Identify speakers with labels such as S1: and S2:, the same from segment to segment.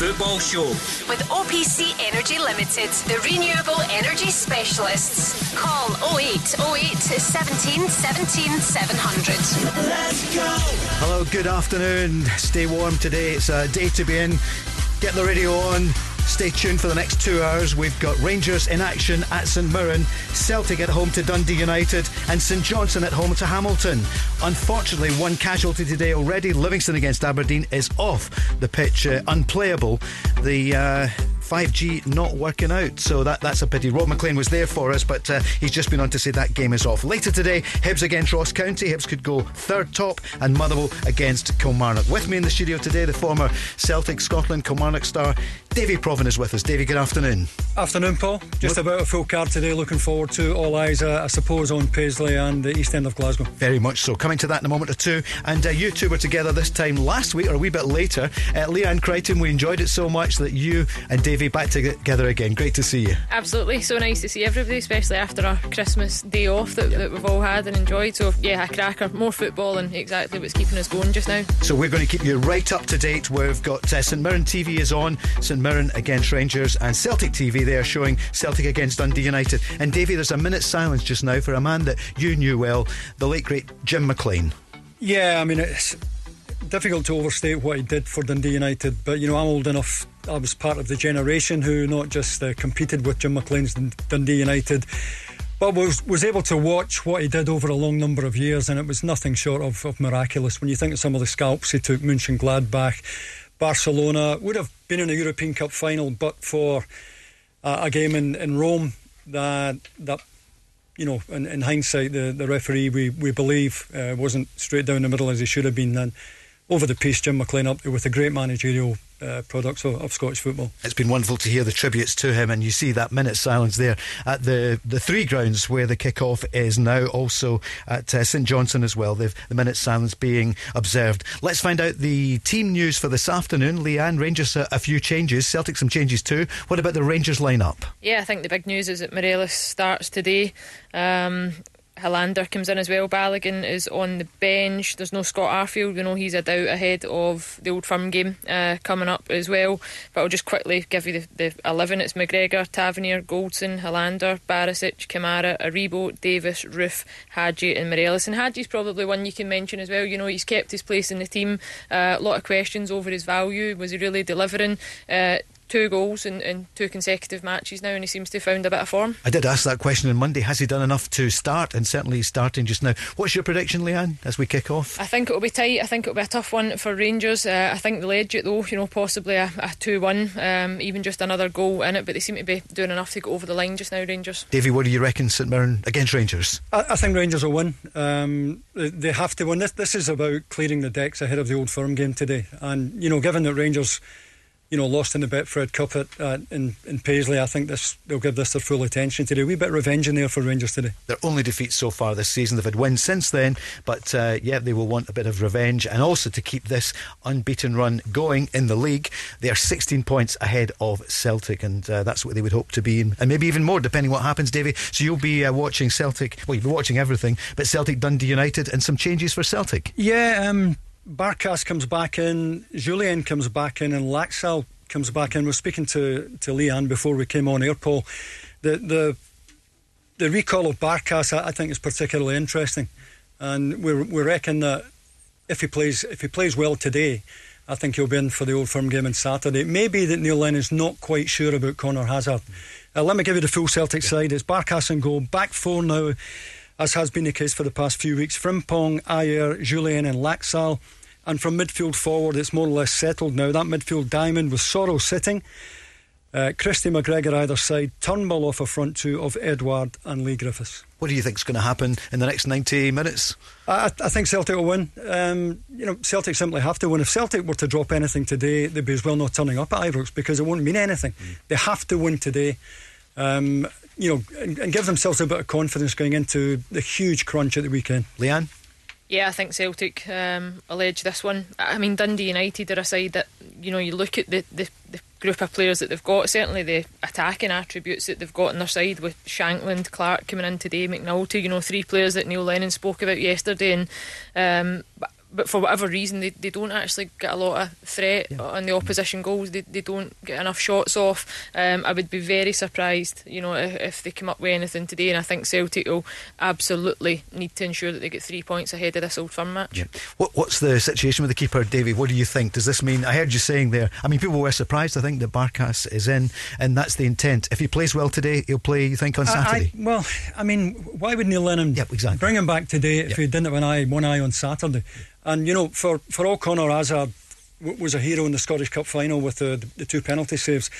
S1: Football Show.
S2: With OPC Energy Limited, the renewable energy specialists. Call 0808 17 17 700.
S3: Let's go. Hello, good afternoon. Stay warm today. It's a day to be in. Get the radio on. Stay tuned for the next two hours. We've got Rangers in action at St Mirren, Celtic at home to Dundee United, and St Johnstone at home to Hamilton. Unfortunately, one casualty today already. Livingston against Aberdeen is off the pitch, uh, unplayable. The uh, 5G not working out. So that, that's a pity. Rob McLean was there for us, but uh, he's just been on to say that game is off. Later today, Hibs against Ross County. Hibs could go third top, and Motherwell against Kilmarnock. With me in the studio today, the former Celtic Scotland Kilmarnock star, Davy Provan, is with us. Davy, good afternoon.
S4: Afternoon, Paul. Just what? about a full card today. Looking forward to all eyes, uh, I suppose, on Paisley and the East End of Glasgow.
S3: Very much so. Coming to that in a moment or two. And uh, you two were together this time last week, or a wee bit later. Uh, Leanne Crichton, we enjoyed it so much that you and Davy back together again. Great to see you.
S5: Absolutely. So nice to see everybody, especially after our Christmas day off that, yep. that we've all had and enjoyed. So, yeah, a cracker. More football and exactly what's keeping us going just now.
S3: So, we're going to keep you right up to date. We've got uh, St Mirren TV is on, St Mirren against Rangers, and Celtic TV They are showing Celtic against Dundee United. And Davy, there's a minute's silence just now for a man that you knew well, the late great Jim McLean.
S4: Yeah, I mean, it's difficult to overstate what he did for Dundee United, but you know, I'm old enough. I was part of the generation who not just uh, competed with Jim McLean's Dundee United, but was was able to watch what he did over a long number of years, and it was nothing short of, of miraculous. When you think of some of the scalps he took, Mönchengladbach, Barcelona would have been in a European Cup final, but for uh, a game in, in Rome that that you know, in, in hindsight, the, the referee we we believe uh, wasn't straight down the middle as he should have been. And over the piece, Jim McLean up there with a great managerial uh, products of, of, Scottish football.
S3: It's been wonderful to hear the tributes to him, and you see that minute silence there at the the three grounds where the kick-off is now, also at uh, St Johnstone as well. They've, the minute silence being observed. Let's find out the team news for this afternoon. Leanne, Rangers a, a few changes, Celtic some changes too. What about the Rangers lineup?
S5: Yeah, I think the big news is that Morelos starts today. Um, Helander comes in as well. Balogun is on the bench. There's no Scott Arfield. We know he's a doubt ahead of the Old Firm game uh, coming up as well. But I'll just quickly give you the, the 11. It's McGregor, Tavernier, Goldson, Helander, Barisic, Kamara, Aribo, Davis, Roofe, Hagi, and Morelos. And Hagi's probably one you can mention as well. You know, he's kept his place in the team. Uh, a lot of questions over his value. Was he really delivering? Uh, two goals in, in two consecutive matches now, and he seems to have found a bit of form.
S3: I did ask that question on Monday. Has he done enough to start? And certainly he's starting just now. What's your prediction, Leanne, as we kick off?
S5: I think it'll be tight. I think it'll be a tough one for Rangers. Uh, I think they'll edge it though. You know, possibly a, a two-one, um, even just another goal in it. But they seem to be doing enough to go over the line just now. Rangers.
S3: Davy, what do you reckon, St Mirren against Rangers?
S4: I, I think Rangers will win. Um, they have to win. This this is about clearing the decks ahead of the Old Firm game today. And you know, given that Rangers you know, lost in the Betfred Cup at, uh, in, in Paisley. I think this they'll give this their full attention today. A wee bit of revenge in there for Rangers today.
S3: Their only defeat so far this season. They've had wins since then, but uh, yeah, they will want a bit of revenge and also to keep this unbeaten run going in the league. They are 16 points ahead of Celtic, and uh, that's what they would hope to be, in, and maybe even more, depending what happens, Davy. So you'll be uh, watching Celtic. Well, you'll be watching everything, but Celtic Dundee United and some changes for Celtic.
S4: Yeah. Um, Barkas comes back in, Jullien comes back in, and Laxalt comes back in. We're speaking to, to Leanne before we came on air, Paul. The, the, the recall of Barkas, I, I think, is particularly interesting. And we, we reckon that if he plays if he plays well today, I think he'll be in for the Old Firm game on Saturday. It may be that Neil Lennon's not quite sure about Conor Hazard. Uh, let me give you the full Celtic side. It's Barkas and goal, back four now, as has been the case for the past few weeks. Frimpong, Ajer, Jullien, and Laxalt. And from midfield forward, it's more or less settled now. That midfield diamond with Soro sitting. Uh, Christie McGregor either side, Turnbull off a front two of Edouard and Leigh Griffiths.
S3: What do you think is going to happen in the next 90 minutes?
S4: I, I think Celtic will win. Um, you know, Celtic simply have to win. If Celtic were to drop anything today, they'd be as well not turning up at Ibrox because it won't mean anything. Mm. They have to win today. Um, you know, and, and, give themselves a bit of confidence going into the huge crunch at the weekend.
S3: Leanne?
S5: Yeah, I think Celtic um, allege this one. I mean, Dundee United are a side that, you know, you look at the, the, the group of players that they've got, certainly the attacking attributes that they've got on their side with Shankland, Clark coming in today, McNulty, you know, three players that Neil Lennon spoke about yesterday. And um, but for whatever reason, they, they don't actually get a lot of threat yeah. on the opposition goals. They, they don't get enough shots off. Um, I would be very surprised, you know, if, if, they come up with anything today. And I think Celtic will absolutely need to ensure that they get three points ahead of this Old Firm match.
S3: Yeah. What, what's the situation with the keeper, Davy? What do you think? Does this mean? I heard you saying there. I mean, people were surprised. I think that Barkas is in, and that's the intent. If he plays well today, he'll play. You think on Saturday?
S4: I, well, I mean, why would Neil Lennon
S3: yep, exactly.
S4: bring him back today if yep. he didn't have an eye, one eye on Saturday? And you know, for for all Conor Hazard was a hero in the Scottish Cup final with the, the two penalty saves.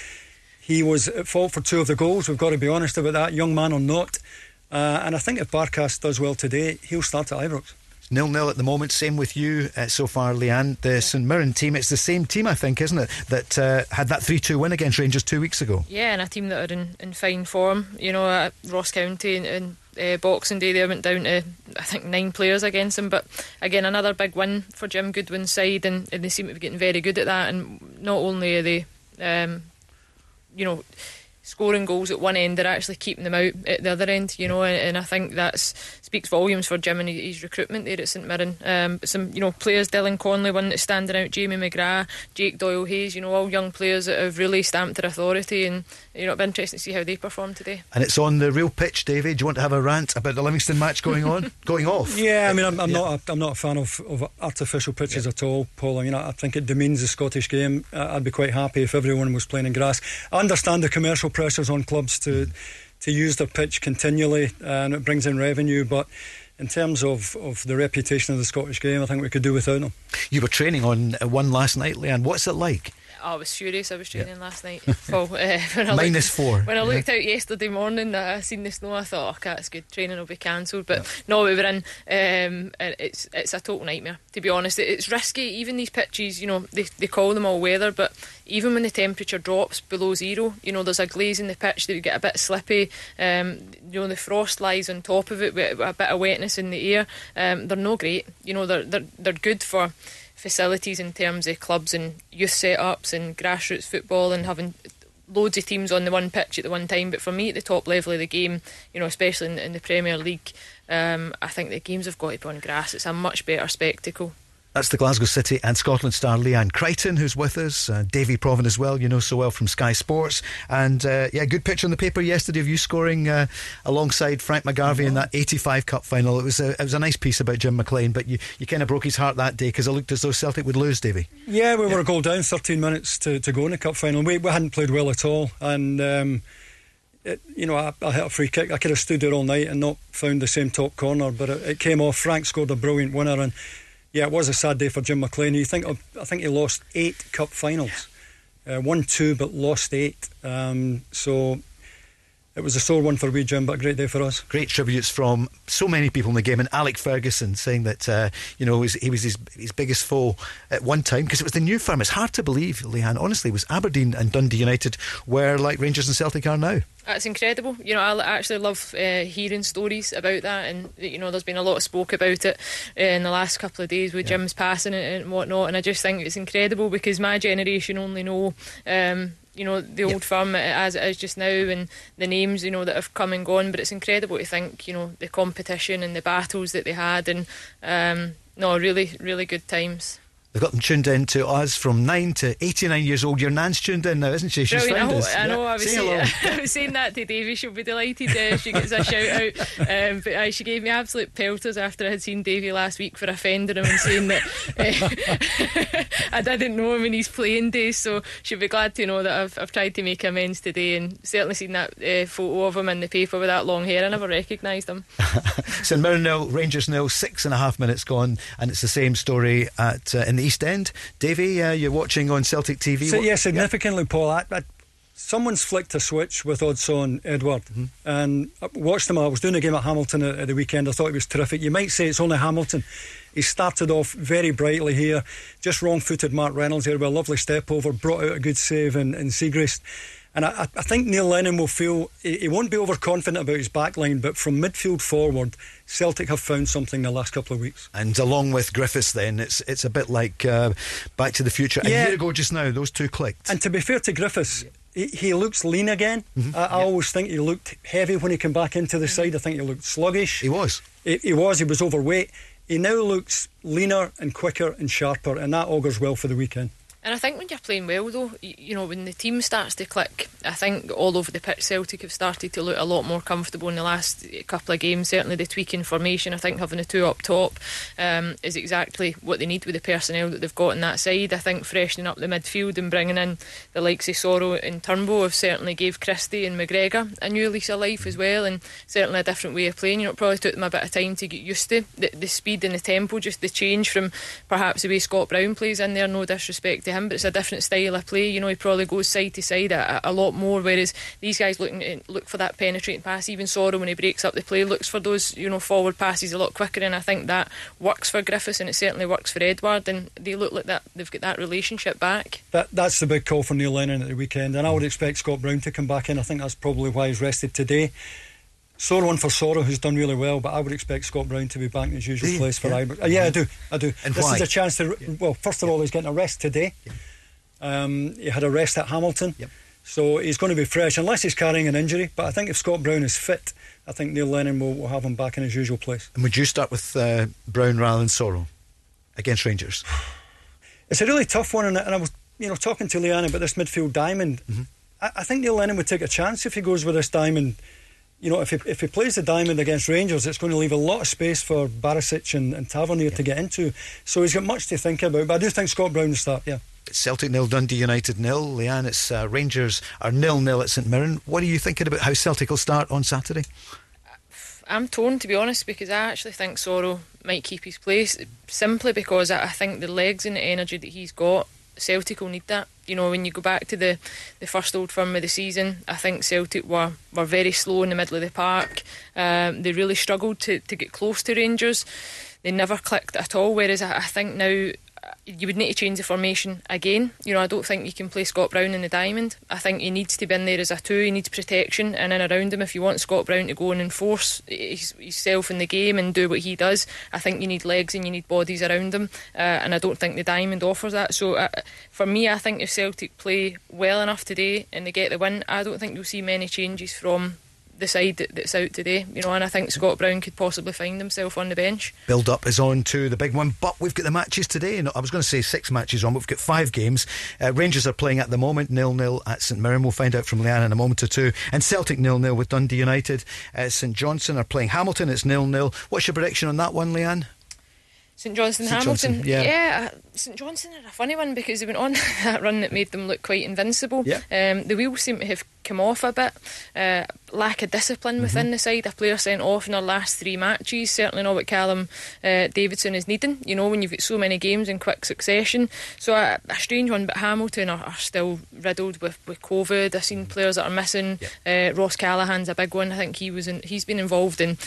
S4: He was at fault for two of the goals. We've got to be honest about that, young man or not. Uh, and I think if Barkas does well today, he'll start at Ibrox.
S3: Nil nil at the moment. Same with you uh, so far, Leanne. The St Mirren team. It's the same team, I think, isn't it? That uh, had that three two win against Rangers two weeks ago.
S5: Yeah, and a team that are in, in fine form. You know, at Ross County and, and uh, Boxing Day, they went down to I think nine players against them. But again, another big win for Jim Goodwin's side, and, and they seem to be getting very good at that. And not only are they, um, you know scoring goals at one end, they're actually keeping them out at the other end, you know, and, and I think that speaks volumes for Jim and his recruitment there at St Mirren. Um, some, you know, players, Dylan Connolly, one that's standing out, Jamie McGrath, Jake Doyle Hayes, you know, all young players that have really stamped their authority, and, you know, it'll be interesting to see how they perform today.
S3: And it's on the real pitch, David. Do you want to have a rant about the Livingston match going on, going off?
S4: Yeah, I mean, I'm, I'm yeah. not, a, I'm not a fan of, of artificial pitches yeah. at all, Paul. I mean, I, I think it demeans the Scottish game. I'd be quite happy if everyone was playing in grass. I understand the commercial pressures on clubs to to use their pitch continually, and it brings in revenue. But in terms of, of the reputation of the Scottish game, I think we could do without them.
S3: You were training on one last night, Leanne. What's it like?
S5: Oh, I was furious. I was training last night. well, uh,
S3: Minus
S5: looked,
S3: four.
S5: When I looked out yesterday morning, that I seen the snow. I thought, okay, that's good. Training will be cancelled. But no, we were in. Um, it's it's a total nightmare. To be honest, it's risky. Even these pitches, you know, they they call them all weather, but even when the temperature drops below zero, you know, there's a glaze in the pitch that you get a bit slippy. Um, you know, the frost lies on top of it with a bit of wetness in the air. Um, they're no great. You know, they're they're they're good for facilities in terms of clubs and youth setups and grassroots football and having loads of teams on the one pitch at the one time. But for me, at the top level of the game, you know, especially in, in the Premier League, um, I think the games have got to be on grass. It's a much better spectacle.
S3: That's the Glasgow City and Scotland star Leanne Crichton, who's with us. Uh, Davy Provan as well, you know so well from Sky Sports. And uh, yeah, good picture on the paper yesterday of you scoring uh, alongside Frank McGarvey in that 85 Cup final. It was a, it was a nice piece about Jim McLean, but you, you kind of broke his heart that day because it looked as though Celtic would lose, Davy.
S4: Yeah, we yeah. were a goal down, 13 minutes to, to go in the Cup final. We, we hadn't played well at all. And. Um, it, you know, I, I, hit a free kick. I could have stood there all night and not found the same top corner, but it, it came off. Frank scored a brilliant winner, and yeah, it was a sad day for Jim McLean. You think I think he lost eight cup finals, uh, won two but lost eight. Um, so it was a sore one for wee Jim, but a great day for us.
S3: Great tributes from so many people in the game, and Alec Ferguson saying that uh, you know he was, he was his, his biggest foe at one time because it was the new firm. It's hard to believe, Leanne. Honestly, it was Aberdeen and Dundee United where like Rangers and Celtic are now.
S5: That's incredible. You know, I actually love uh, hearing stories about that, and you know, there's been a lot of spoke about it uh, in the last couple of days with yeah. Jim's passing and whatnot. And I just think it's incredible because my generation only know. Um, you know the old yep. firm as it is just now and the names you know that have come and gone but it's incredible to think you know the competition and the battles that they had and um, no really really good times
S3: They've got them tuned in to us from 9 to 89 years old. Your nan's tuned in now, isn't she? She's
S5: Brilliant.
S3: found
S5: I,
S3: us.
S5: I know, I was, saying, I was saying that to Davy. She'll be delighted uh, she gets a shout out. Um, but uh, she gave me absolute pelters after I had seen Davy last week for offending him and saying that uh, I didn't know him in his playing days. So she'll be glad to know that I've, I've tried to make amends today and certainly seen that uh, photo of him in the paper with that long hair. I never recognised him.
S3: St Mirren nil, Rangers nil, six and a half minutes gone, and it's the same story at uh, in the East End. Davy, uh, you're watching on Celtic TV.
S4: So, yeah, significantly, Paul. I, I, someone's flicked a switch with Odsonne Edouard, mm-hmm. and I watched him. I was doing a game at Hamilton at, at, the weekend. I thought he was terrific. You might say it's only Hamilton. He started off very brightly here, just wrong-footed Mark Reynolds here with a lovely step over, brought out a good save in, in Siegrist. And I, I, think Neil Lennon will feel he, won't be overconfident about his backline, but from midfield forward, Celtic have found something the last couple of weeks.
S3: And along with Griffiths, then it's it's a bit like uh, Back to the Future. Yeah. A year ago, just now, those two clicked.
S4: And to be fair to Griffiths, he, he looks lean again. Mm-hmm. I, I always think he looked heavy when he came back into the side. I think he looked sluggish.
S3: He was.
S4: He, he was. He was overweight. He now looks leaner and quicker and sharper, and that augurs well for the weekend.
S5: And I think when you're playing well, though, you know, when the team starts to click, I think all over the pitch, Celtic have started to look a lot more comfortable in the last couple of games. Certainly, the tweaking formation, I think having the two up top um, is exactly what they need with the personnel that they've got on that side. I think freshening up the midfield and bringing in the likes of Soro and Turnbull have certainly gave Christie and McGregor a new lease of life as well, and certainly a different way of playing. You know, it probably took them a bit of time to get used to the, the speed and the tempo, just the change from perhaps the way Scott Brown plays in there. No disrespect to him, but it's a different style of play. You know, he probably goes side to side a, a lot more, whereas these guys looking eh, look for that penetrating pass. Even Soro, when he breaks up the play, looks for those you know forward passes a lot quicker, and I think that works for Griffiths and it certainly works for Edouard. and they look like that they've got that relationship back.
S4: That that's the big call for Neil Lennon at the weekend, and I would expect Scott Brown to come back in. I think that's probably why he's rested today. Sore one for Soro, who's done really well, but I would expect Scott Brown to be back in his usual place for yeah. Ibrox. Uh, yeah, I do, I do.
S3: And
S4: this
S3: why?
S4: is a chance to. Well, first of all, he's getting a rest today. Um, he had a rest at Hamilton.
S3: Yep.
S4: So he's going to be fresh, unless he's carrying an injury. But I think if Scott Brown is fit, I think Neil Lennon will, will have him back in his usual place.
S3: And would you start with uh, Brown rather than Soro against Rangers?
S4: It's a really tough one, and, and I was, you know, talking to Leanne about this midfield diamond. Mm-hmm. I, I, think Neil Lennon would take a chance if he goes with this diamond you know, if he, if he plays the diamond against Rangers, it's going to leave a lot of space for Barisic and, and Tavernier yeah. to get into. So he's got much to think about. But I do think Scott Brown will start, yeah.
S3: Celtic nil, Dundee United nil. Leanne, it's uh, Rangers are nil nil at St Mirren. What are you thinking about how Celtic will start on Saturday?
S5: I'm torn to be honest because I actually think Soro might keep his place simply because I think the legs and the energy that he's got Celtic will need that. You know, when you go back to the, the first old firm of the season, I think Celtic were, were very slow in the middle of the park. Um, they really struggled to, to get close to Rangers. They never clicked at all. Whereas I, I think now you would need to change the formation again. You know, I don't think you can play Scott Brown in the diamond. I think he needs to be in there as a two. He needs protection and in around him. If you want Scott Brown to go and enforce himself in the game and do what he does, I think you need legs and you need bodies around him. Uh, and I don't think the diamond offers that. So uh, for me, I think if Celtic play well enough today and they get the win, I don't think you'll see many changes from the side that, that's out today, you know, and I think Scott Brown could possibly find himself on the bench.
S3: Build up is on to the big one, but we've got the matches today. I was going to say six matches on, but we've got five games. Uh, Rangers are playing at the moment, nil nil at St Mirren. We'll find out from Leanne in a moment or two. And Celtic nil nil with Dundee United. Uh, St Johnstone are playing Hamilton. It's nil nil. What's your prediction on that one, Leanne?
S5: St Johnstone
S3: St.
S5: Hamilton.
S3: Johnstone, yeah.
S5: yeah, uh, St Johnstone are a funny one because they went on that run that made them look quite invincible.
S3: Yeah.
S5: Um, the wheels seem to have come off a bit. Uh, lack of discipline mm-hmm. within the side. A player sent off in their last three matches. Certainly not what Callum uh, Davidson is needing. You know, when you've got so many games in quick succession. So a, a strange one. But Hamilton are, are, still riddled with, with COVID. I've seen players that are missing. Yeah. Uh, Ross Callachan's a big one. I think he was in, he's been involved in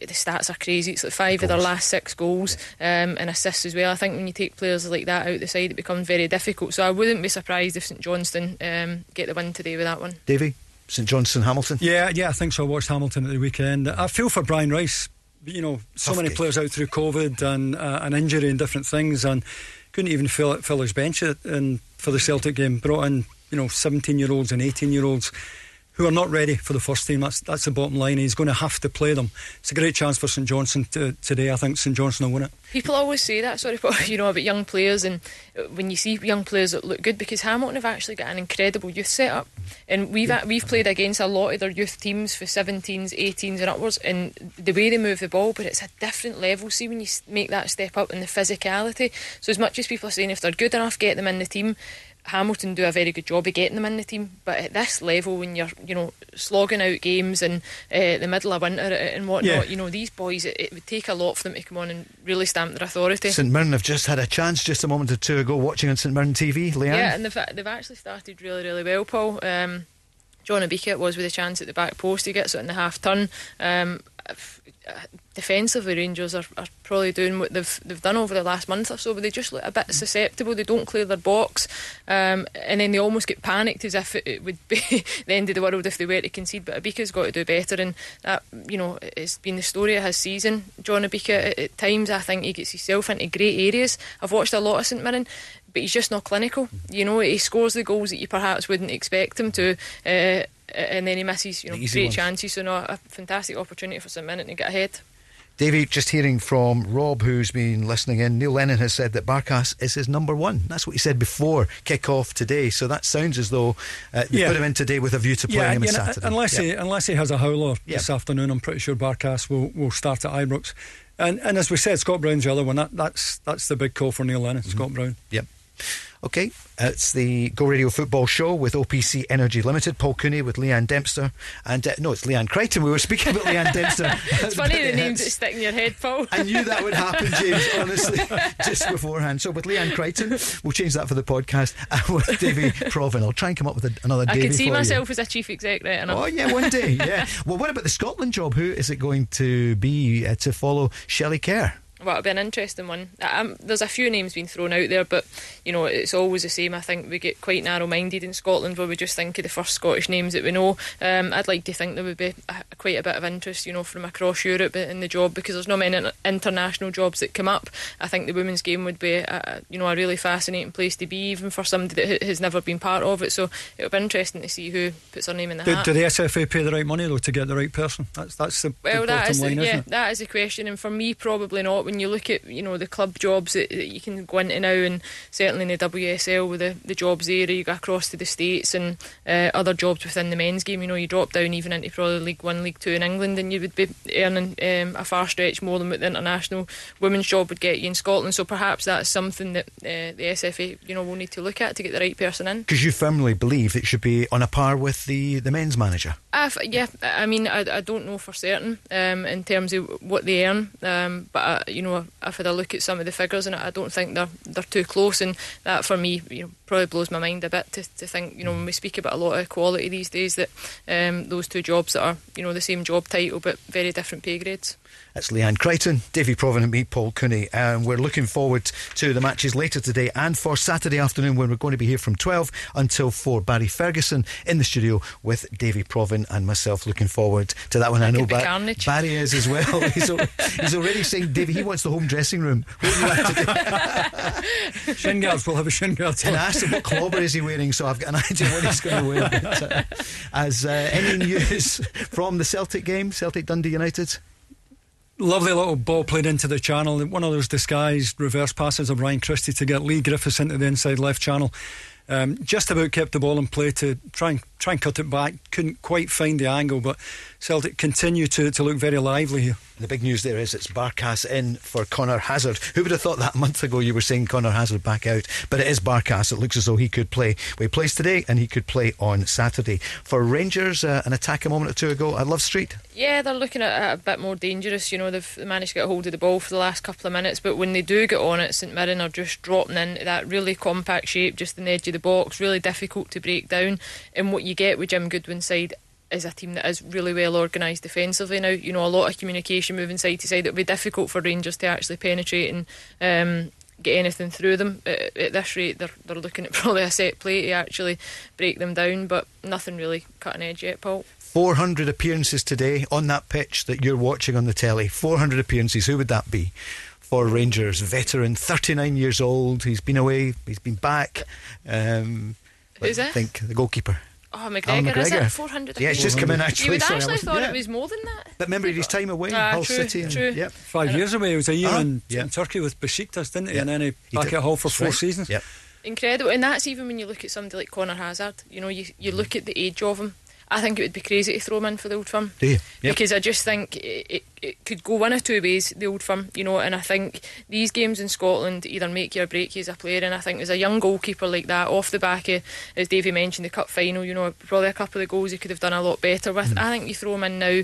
S5: the stats are crazy. It's like five of, of their last six goals um, and assists as well. I think when you take players like that out the side, it becomes very difficult. So I wouldn't be surprised if St Johnstone um, get the win today with that one.
S3: Davy, St Johnstone, Hamilton.
S4: Yeah, yeah, I think so. I watched Hamilton at the weekend. I feel for Brian Rice. You know, so Tough many game. players out through COVID and uh, an injury and different things, and couldn't even fill fill his bench and for the Celtic game. Brought in you know 17 year olds and 18 year olds who are not ready for the first team. That's that's the bottom line. He's going to have to play them. It's a great chance for St Johnstone to, today. I think St Johnstone will win it.
S5: People always say that, sorry, but you know about young players, and uh, when you see young players that look good, because Hamilton have actually got an incredible youth setup, and we've yeah. we've played against a lot of their youth teams for 17s, 18s, and upwards, and the way they move the ball, but it's a different level. See when you make that step up in the physicality. So as much as people are saying if they're good enough, get them in the team Hamilton do a very good job of getting them in the team, but at this level, when you're you know slogging out games in uh, the middle of winter and whatnot,
S4: Yeah.
S5: you know these boys, it, it would take a lot for them to come on and really stamp their authority.
S3: St Mirren have just had a chance just a moment or two ago watching on St Mirren TV. Leanne?
S5: Yeah, and they've, they've actually started really, really well, Paul. Um, John Obika was with a chance at the back post. He gets it in the half turn. Um, defensively, Rangers are, are probably doing what they've they've done over the last month or so, but they just look a bit susceptible. They don't clear their box, um, and then they almost get panicked as if it, it would be the end of the world if they were to concede. But Obika's got to do better, and that you know it's been the story of his season. John Obika at, at times I think he gets himself into great areas. I've watched a lot of St Mirren. But he's just not clinical. You know, he scores the goals that you perhaps wouldn't expect him to, uh, and then he misses, you know, great
S3: ones.
S5: chances. So, no, a fantastic opportunity for St Mirren to get ahead.
S3: Davey, just hearing from Rob, who's been listening in, Neil Lennon has said that Barkas is his number one. That's what he said before kick-off today. So that sounds as though uh, they
S4: Yeah.
S3: put him in today with a view to playing him on
S4: you
S3: Saturday.
S4: unless
S3: Yeah.
S4: he unless he has a howler
S3: Yeah.
S4: this afternoon, I'm pretty sure Barkas will, will start at Ibrox. And and as we said, Scott Brown's the other one. That, that's that's the big call for Neil Lennon,
S3: Mm-hmm.
S4: Scott Brown.
S3: Yep. Okay, it's the Go Radio Football Show with OPC Energy Limited. Paul Cooney with Leanne Dempster, and uh, no, it's Leanne Crichton. We were speaking about Leanne Dempster.
S5: It's funny the names that stick in your head, Paul.
S3: I knew that would happen, James, honestly, just beforehand. So with Leanne Crichton, we'll change that for the podcast. And with Davy Provan, I'll try and come up with a, another
S5: I
S3: Davy
S5: could see
S3: for you.
S5: myself as a chief exec right.
S3: Oh yeah, one day. Yeah. well, what about the Scotland job? Who is it going to be uh, to follow Shelley Kerr?
S5: Well, it'll be an interesting one. Um, there's a few names being thrown out there, but you know it's always the same. I think we get quite narrow-minded in Scotland, where we just think of the first Scottish names that we know. Um, I'd like to think there would be a, quite a bit of interest, you know, from across Europe in the job because there's not many international jobs that come up. I think the women's game would be, a, you know, a really fascinating place to be, even for somebody that has never been part of it. So it'll be interesting to see who puts their name in the
S4: Do,
S5: hat.
S4: do the SFA pay the right money though to get the right person? That's that's the,
S5: Well,
S4: the
S5: that
S4: bottom line,
S5: yeah, that is the question, and for me, probably not. When you look at you know the club jobs that, that you can go into now, and certainly in the WSL with the, the jobs there, you go across to the states and uh, other jobs within the men's game. You know, you drop down even into probably League One, League Two in England, and you would be earning um, a far stretch more than what the international women's job would get you in Scotland. So perhaps that's something that uh, the SFA you know will need to look at to get the right person in.
S3: Because you firmly believe it should be on a par with the, the men's manager.
S5: Uh, yeah, I mean, I, I don't know for certain um, in terms of what they earn, um, but uh, you know, I've had a look at some of the figures, and I don't think they're they're too close, and that for me, you know, probably blows my mind a bit to, to think, you know, when we speak about a lot of equality these days, that um, those two jobs that are, you know, the same job title but very different pay grades.
S3: That's Leanne Crichton, Davy Provan, and me, Paul Cooney. And we're looking forward to the matches later today and for Saturday afternoon when we're going to be here from 12 until 4. Barry Ferguson in the studio with Davy Provan and myself. Looking forward to that one. I know Ba- Barry is as well. he's, al- he's already saying, Davy, he wants the home dressing room. What do you like to do?
S4: Shin guards we'll have a shin guard.
S3: And asked him what clobber is he wearing, so I've got an idea what he's going to wear. But, uh, as uh, any news from the Celtic game, Celtic Dundee United?
S4: Lovely little ball played into the channel. One of those disguised reverse passes of Ryan Christie to get Leigh Griffiths into the inside left channel. Um, just about kept the ball in play to try and try and cut it back. Couldn't quite find the angle, but Celtic continue to, to look very lively here.
S3: The big news there is it's Barkas in for Conor Hazard. Who would have thought that a month ago you were saying Conor Hazard back out? But it is Barkas. It looks as though he could play. Well, he plays today and he could play on Saturday. For Rangers, uh, an attack a moment or two ago at Love Street.
S5: Yeah, they're looking at it a bit more dangerous. You know, they've managed to get a hold of the ball for the last couple of minutes, but when they do get on it, St Mirren are just dropping into that really compact shape, just in the edge of the box, really difficult to break down. And what you get with Jim Goodwin's side is a team that is really well organised defensively now. You know, a lot of communication moving side to side. It'll be difficult for Rangers to actually penetrate and um, get anything through them. At, at this rate, they're, they're looking at probably a set play to actually break them down, but nothing really cutting edge yet, Paul.
S3: 400 appearances today on that pitch that you're watching on the telly. 400 appearances. Who would that be? For Rangers, veteran, 39 years old. He's been away, he's been back. Um,
S5: Who's
S3: I think the goalkeeper.
S5: Oh,
S3: Alan
S5: McGregor, is it 400?
S3: Yeah, it's just come in actually.
S5: You would
S3: Sorry,
S5: actually
S3: wasn't-
S5: thought
S3: yeah.
S5: it was more than that.
S3: But remember his time away,
S5: Ah,
S3: Hull
S5: true,
S3: City. And,
S5: true.
S3: Yep.
S4: Five years away, it was a year
S3: Uh-huh,
S4: in,
S3: yeah.
S4: in Turkey with Besiktas, didn't he?
S3: Yeah.
S4: And then he
S3: He
S4: back
S3: did.
S4: at Hull for four
S3: right.
S4: seasons.
S3: Yep.
S5: Incredible, and that's even when you look at somebody like Conor Hazard. You know, you you look at the age of him. I think it would be crazy to throw him in for the Old Firm.
S3: Do you? Yep.
S5: Because I just think it, it, could go one or two ways, the Old Firm, you know, and I think these games in Scotland either make you or break you as a player. And I think as a young goalkeeper like that, off the back of, as Davey mentioned, the cup final, you know, probably a couple of goals he could have done a lot better with.
S3: Mm.
S5: I think you throw him in now,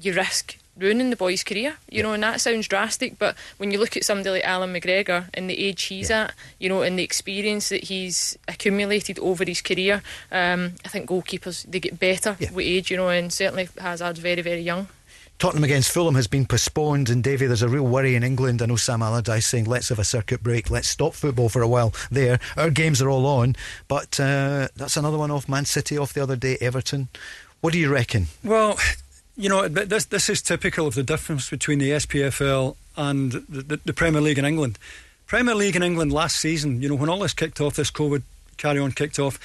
S5: you risk ruining the boy's career, you know, and that sounds drastic, but when you look at somebody like Alan McGregor and the age he's
S3: Yeah.
S5: at, you know, and the experience that he's accumulated over his career, um, I think goalkeepers they get better
S3: Yeah.
S5: with age, you know, and certainly Hazard's very, very young.
S3: Tottenham against Fulham has been postponed, and Davy, there's a real worry in England. I know Sam Allardyce saying, let's have a circuit break, let's stop football for a while there. Our games are all on, but uh, that's another one off Man City off the other day, Everton. What do you reckon?
S4: Well, you know, this this is typical of the difference between the SPFL and the, the, the Premier League in England. Premier League in England last season, you know, when all this kicked off, this COVID carry on kicked off,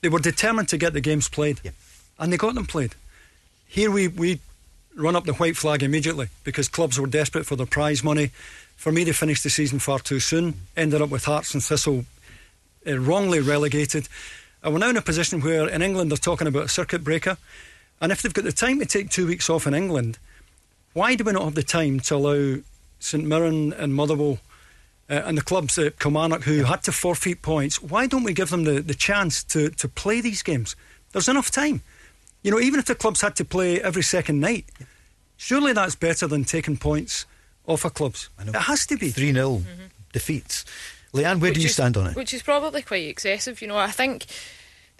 S4: they were determined to get the games played,
S3: Yep.
S4: and they got them played. Here we we run up the white flag immediately because clubs were desperate for their prize money. For me to finish the season far too soon, ended up with Hearts and Thistle uh, wrongly relegated. And we're now in a position where in England they're talking about a circuit breaker. And if they've got the time to take two weeks off in England, why do we not have the time to allow St Mirren and Motherwell uh, and the clubs at Kilmarnock who had to forfeit points, why don't we give them the, the chance to, to play these games? There's enough time. You know, even if the clubs had to play every second night, surely that's better than taking points off of clubs.
S3: I know.
S4: It has to be.
S3: 3 0 defeats. Leanne, where do you
S5: is-
S3: stand on it?
S5: Which is probably quite excessive. You know, I think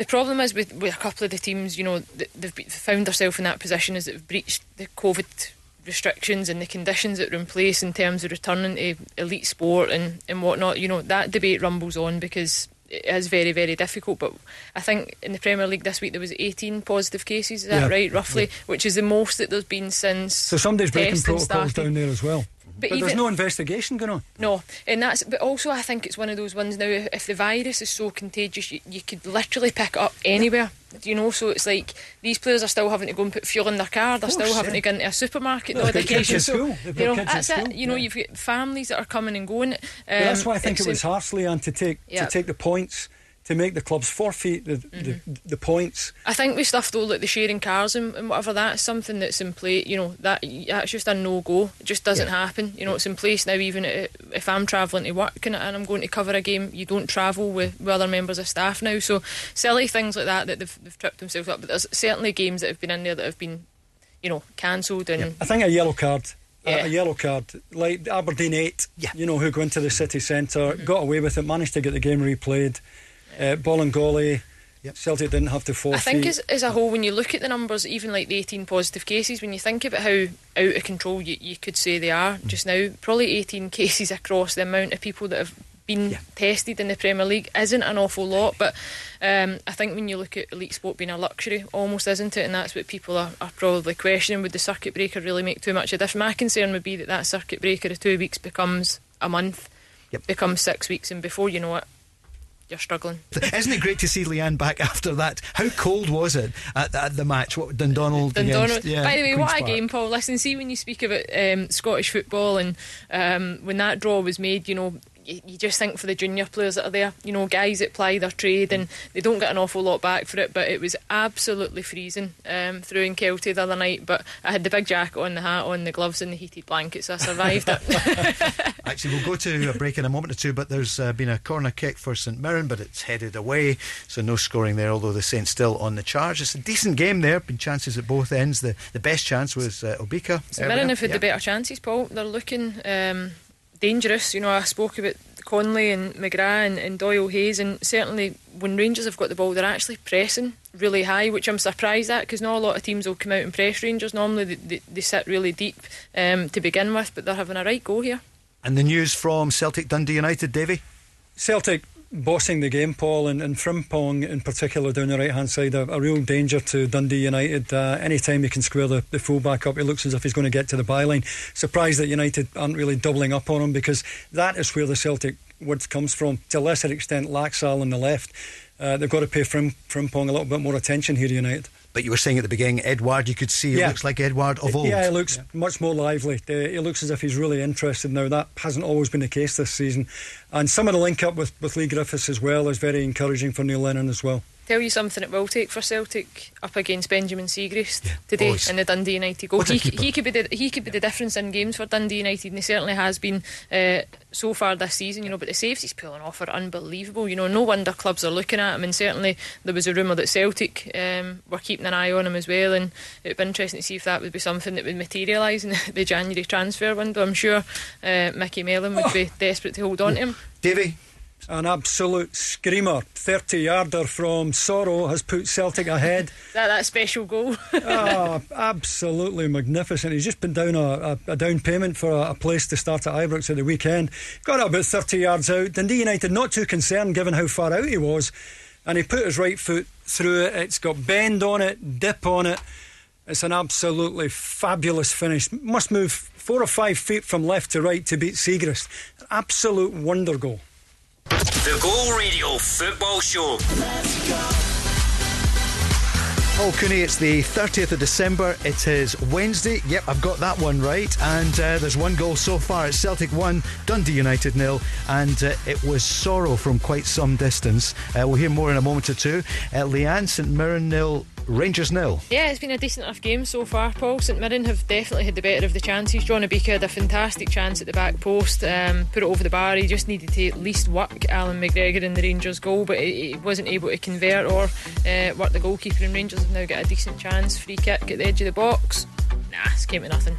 S5: the problem is with, with a couple of the teams, you know, they've found themselves in that position is that they've breached the COVID restrictions and the conditions that are in place in terms of returning to elite sport and, and whatnot. You know, that debate rumbles on because it is very, very difficult. But I think in the Premier League this week there was 18 positive cases, is that
S4: Yeah.
S5: right, roughly? Which is the most that there's been since.
S4: So somebody's breaking protocols
S5: started.
S4: down there as well.
S5: But
S4: But, there's
S5: even-
S4: no investigation going on.
S5: No, and that's. But also, I think it's one of those ones now. If the virus is so contagious, you, you could literally pick it up anywhere. Do you know? So it's like these players are still having to go and put fuel in their car. They're still having
S3: yeah.
S5: to go into a supermarket on
S4: they've got kids
S5: occasion.
S4: in
S5: So
S4: school.
S5: You know, that's it.
S4: school,
S5: You know,
S4: yeah.
S5: you've got families that are coming and going. Um,
S4: that's why I think it was
S5: a-
S4: harsh, Leanne, to take
S5: Yeah.
S4: to take the points to make the clubs forfeit the, the, the points.
S5: I think with stuff though, like the sharing cars and, and whatever, that's something that's in play. You know, that that's just a no go. It just doesn't
S3: Yeah.
S5: happen. You know, it's in place now. Even if I'm travelling to work and, and I'm going to cover a game, you don't travel with, with other members of staff now. So silly things like that that they've, they've tripped themselves up. But there's certainly games that have been in there that have been, you know, cancelled and.
S4: I think a yellow card. a-
S5: Yeah.
S4: A, yellow card, like Aberdeen 8,
S3: Yeah.
S4: you know, who go into the city centre,
S5: Mm-hmm.
S4: got away with it, managed to get the game replayed. Uh, Bolingoli,
S3: Yep.
S4: Celtic didn't have to forfeit.
S5: I think as, as a whole, when you look at the numbers, even like the 18 positive cases, when you think about how out of control you, you could say they are
S4: Mm.
S5: just now, probably 18 cases across the amount of people that have been
S3: Yeah.
S5: tested in the Premier League isn't an awful lot. But um, I think when you look at elite sport being a luxury, almost isn't it? And that's what people are, are probably questioning. Would the circuit breaker really make too much of a difference? My concern would be that that circuit breaker of two weeks becomes a month,
S3: Yep.
S5: becomes six weeks, and before you know it, you're struggling.
S3: Isn't it great to see Leanne back after that? How cold was it at, at the match? What Dundonald
S5: Dundonald.
S3: Yeah,
S5: By the way,
S3: Queen's
S5: what a game, Paul. Listen, see when you speak about um, Scottish football and um, when that draw was made, you know, you, you just think for the junior players that are there, you know, guys that ply their trade and they don't get an awful lot back for it. But it was absolutely freezing um, through in Kelty the other night. But I had the big jacket on, the hat on, the gloves, and the heated blankets. So I survived it.
S3: Actually, we'll go to a break in a moment or two, but there's uh, been a corner kick for St Mirren, but it's headed away, so no scoring there, although the Saints still on the charge. It's a decent game there, been chances at both ends. The the best chance was uh, Obika.
S5: St Mirren have had
S3: Yeah.
S5: the better chances, Paul. They're looking um, dangerous. You know, I spoke about Connolly and McGrath and, and Doyle Hayes, and certainly when Rangers have got the ball, they're actually pressing really high, which I'm surprised at because not a lot of teams will come out and press Rangers. Normally they, they, they sit really deep um, to begin with, but they're having a right go here.
S3: And the news from Celtic Dundee United, Davy?
S4: Celtic bossing the game, Paul, and, and Frimpong in particular down the right hand side, a, a real danger to Dundee United. Uh, anytime he can square the, the full back up, it looks as if he's going to get to the byline. Surprised that United aren't really doubling up on him because that is where the Celtic word comes from. To a lesser extent, Laxalt on the left. Uh, they've got to pay Frim, Frimpong a little bit more attention here, United.
S3: But you were saying at the beginning, Edouard, you could see it
S4: Yeah.
S3: looks like Edouard of old.
S4: Yeah, he looks much more lively. Uh, he looks as if he's really interested now. That hasn't always been the case this season. And some of the link up with, with Leigh Griffiths as well is very encouraging for Neil Lennon as well.
S5: Tell you something it will take for Celtic up against Benjamin Siegrist today
S3: boys.
S5: in the Dundee United goal. He, he could be the he could be the difference in games for Dundee United, and he certainly has been uh, so far this season. You know, but the saves he's pulling off are unbelievable. You know, no wonder clubs are looking at him, and certainly there was a rumour that Celtic um, were keeping an eye on him as well, and it'd be interesting to see if that would be something that would materialise in the January transfer window. I'm sure uh, Micky Mellon would be desperate to hold on to him.
S3: Davy,
S4: An absolute screamer, 30 yarder from Soro has put Celtic ahead.
S5: That that special goal.
S4: Ah, absolutely magnificent. He's just been down a, a, a down payment for a, a place to start at Ibrox at the weekend. Got about 30 yards out. Dundee United not too concerned given how far out he was. And he put his right foot through it. It's got bend on it, dip on it. It's an absolutely fabulous finish. Must move four or five feet from left to right to beat Siegrist. An absolute wonder goal.
S1: The Go Radio Football Show.
S3: Paul Cooney, it's the 30th of December. It is Wednesday. Yep, I've got that one right. And uh, there's one goal so far. It's Celtic 1, Dundee United nil. And uh, it was Soro from quite some distance. Uh, we'll hear more in a moment or two. Uh, Leanne St Mirren nil, Rangers nil.
S5: Yeah, it's been a decent enough game so far, Paul. St Mirren have definitely had the better of the chances. John Obika had a fantastic chance at the back post, um, put it over the bar. He just needed to at least work Alan McGregor in the Rangers goal, but he wasn't able to convert or uh, work the goalkeeper. And Rangers have now got a decent chance. Free kick at the edge of the box. Nah, it's came to nothing.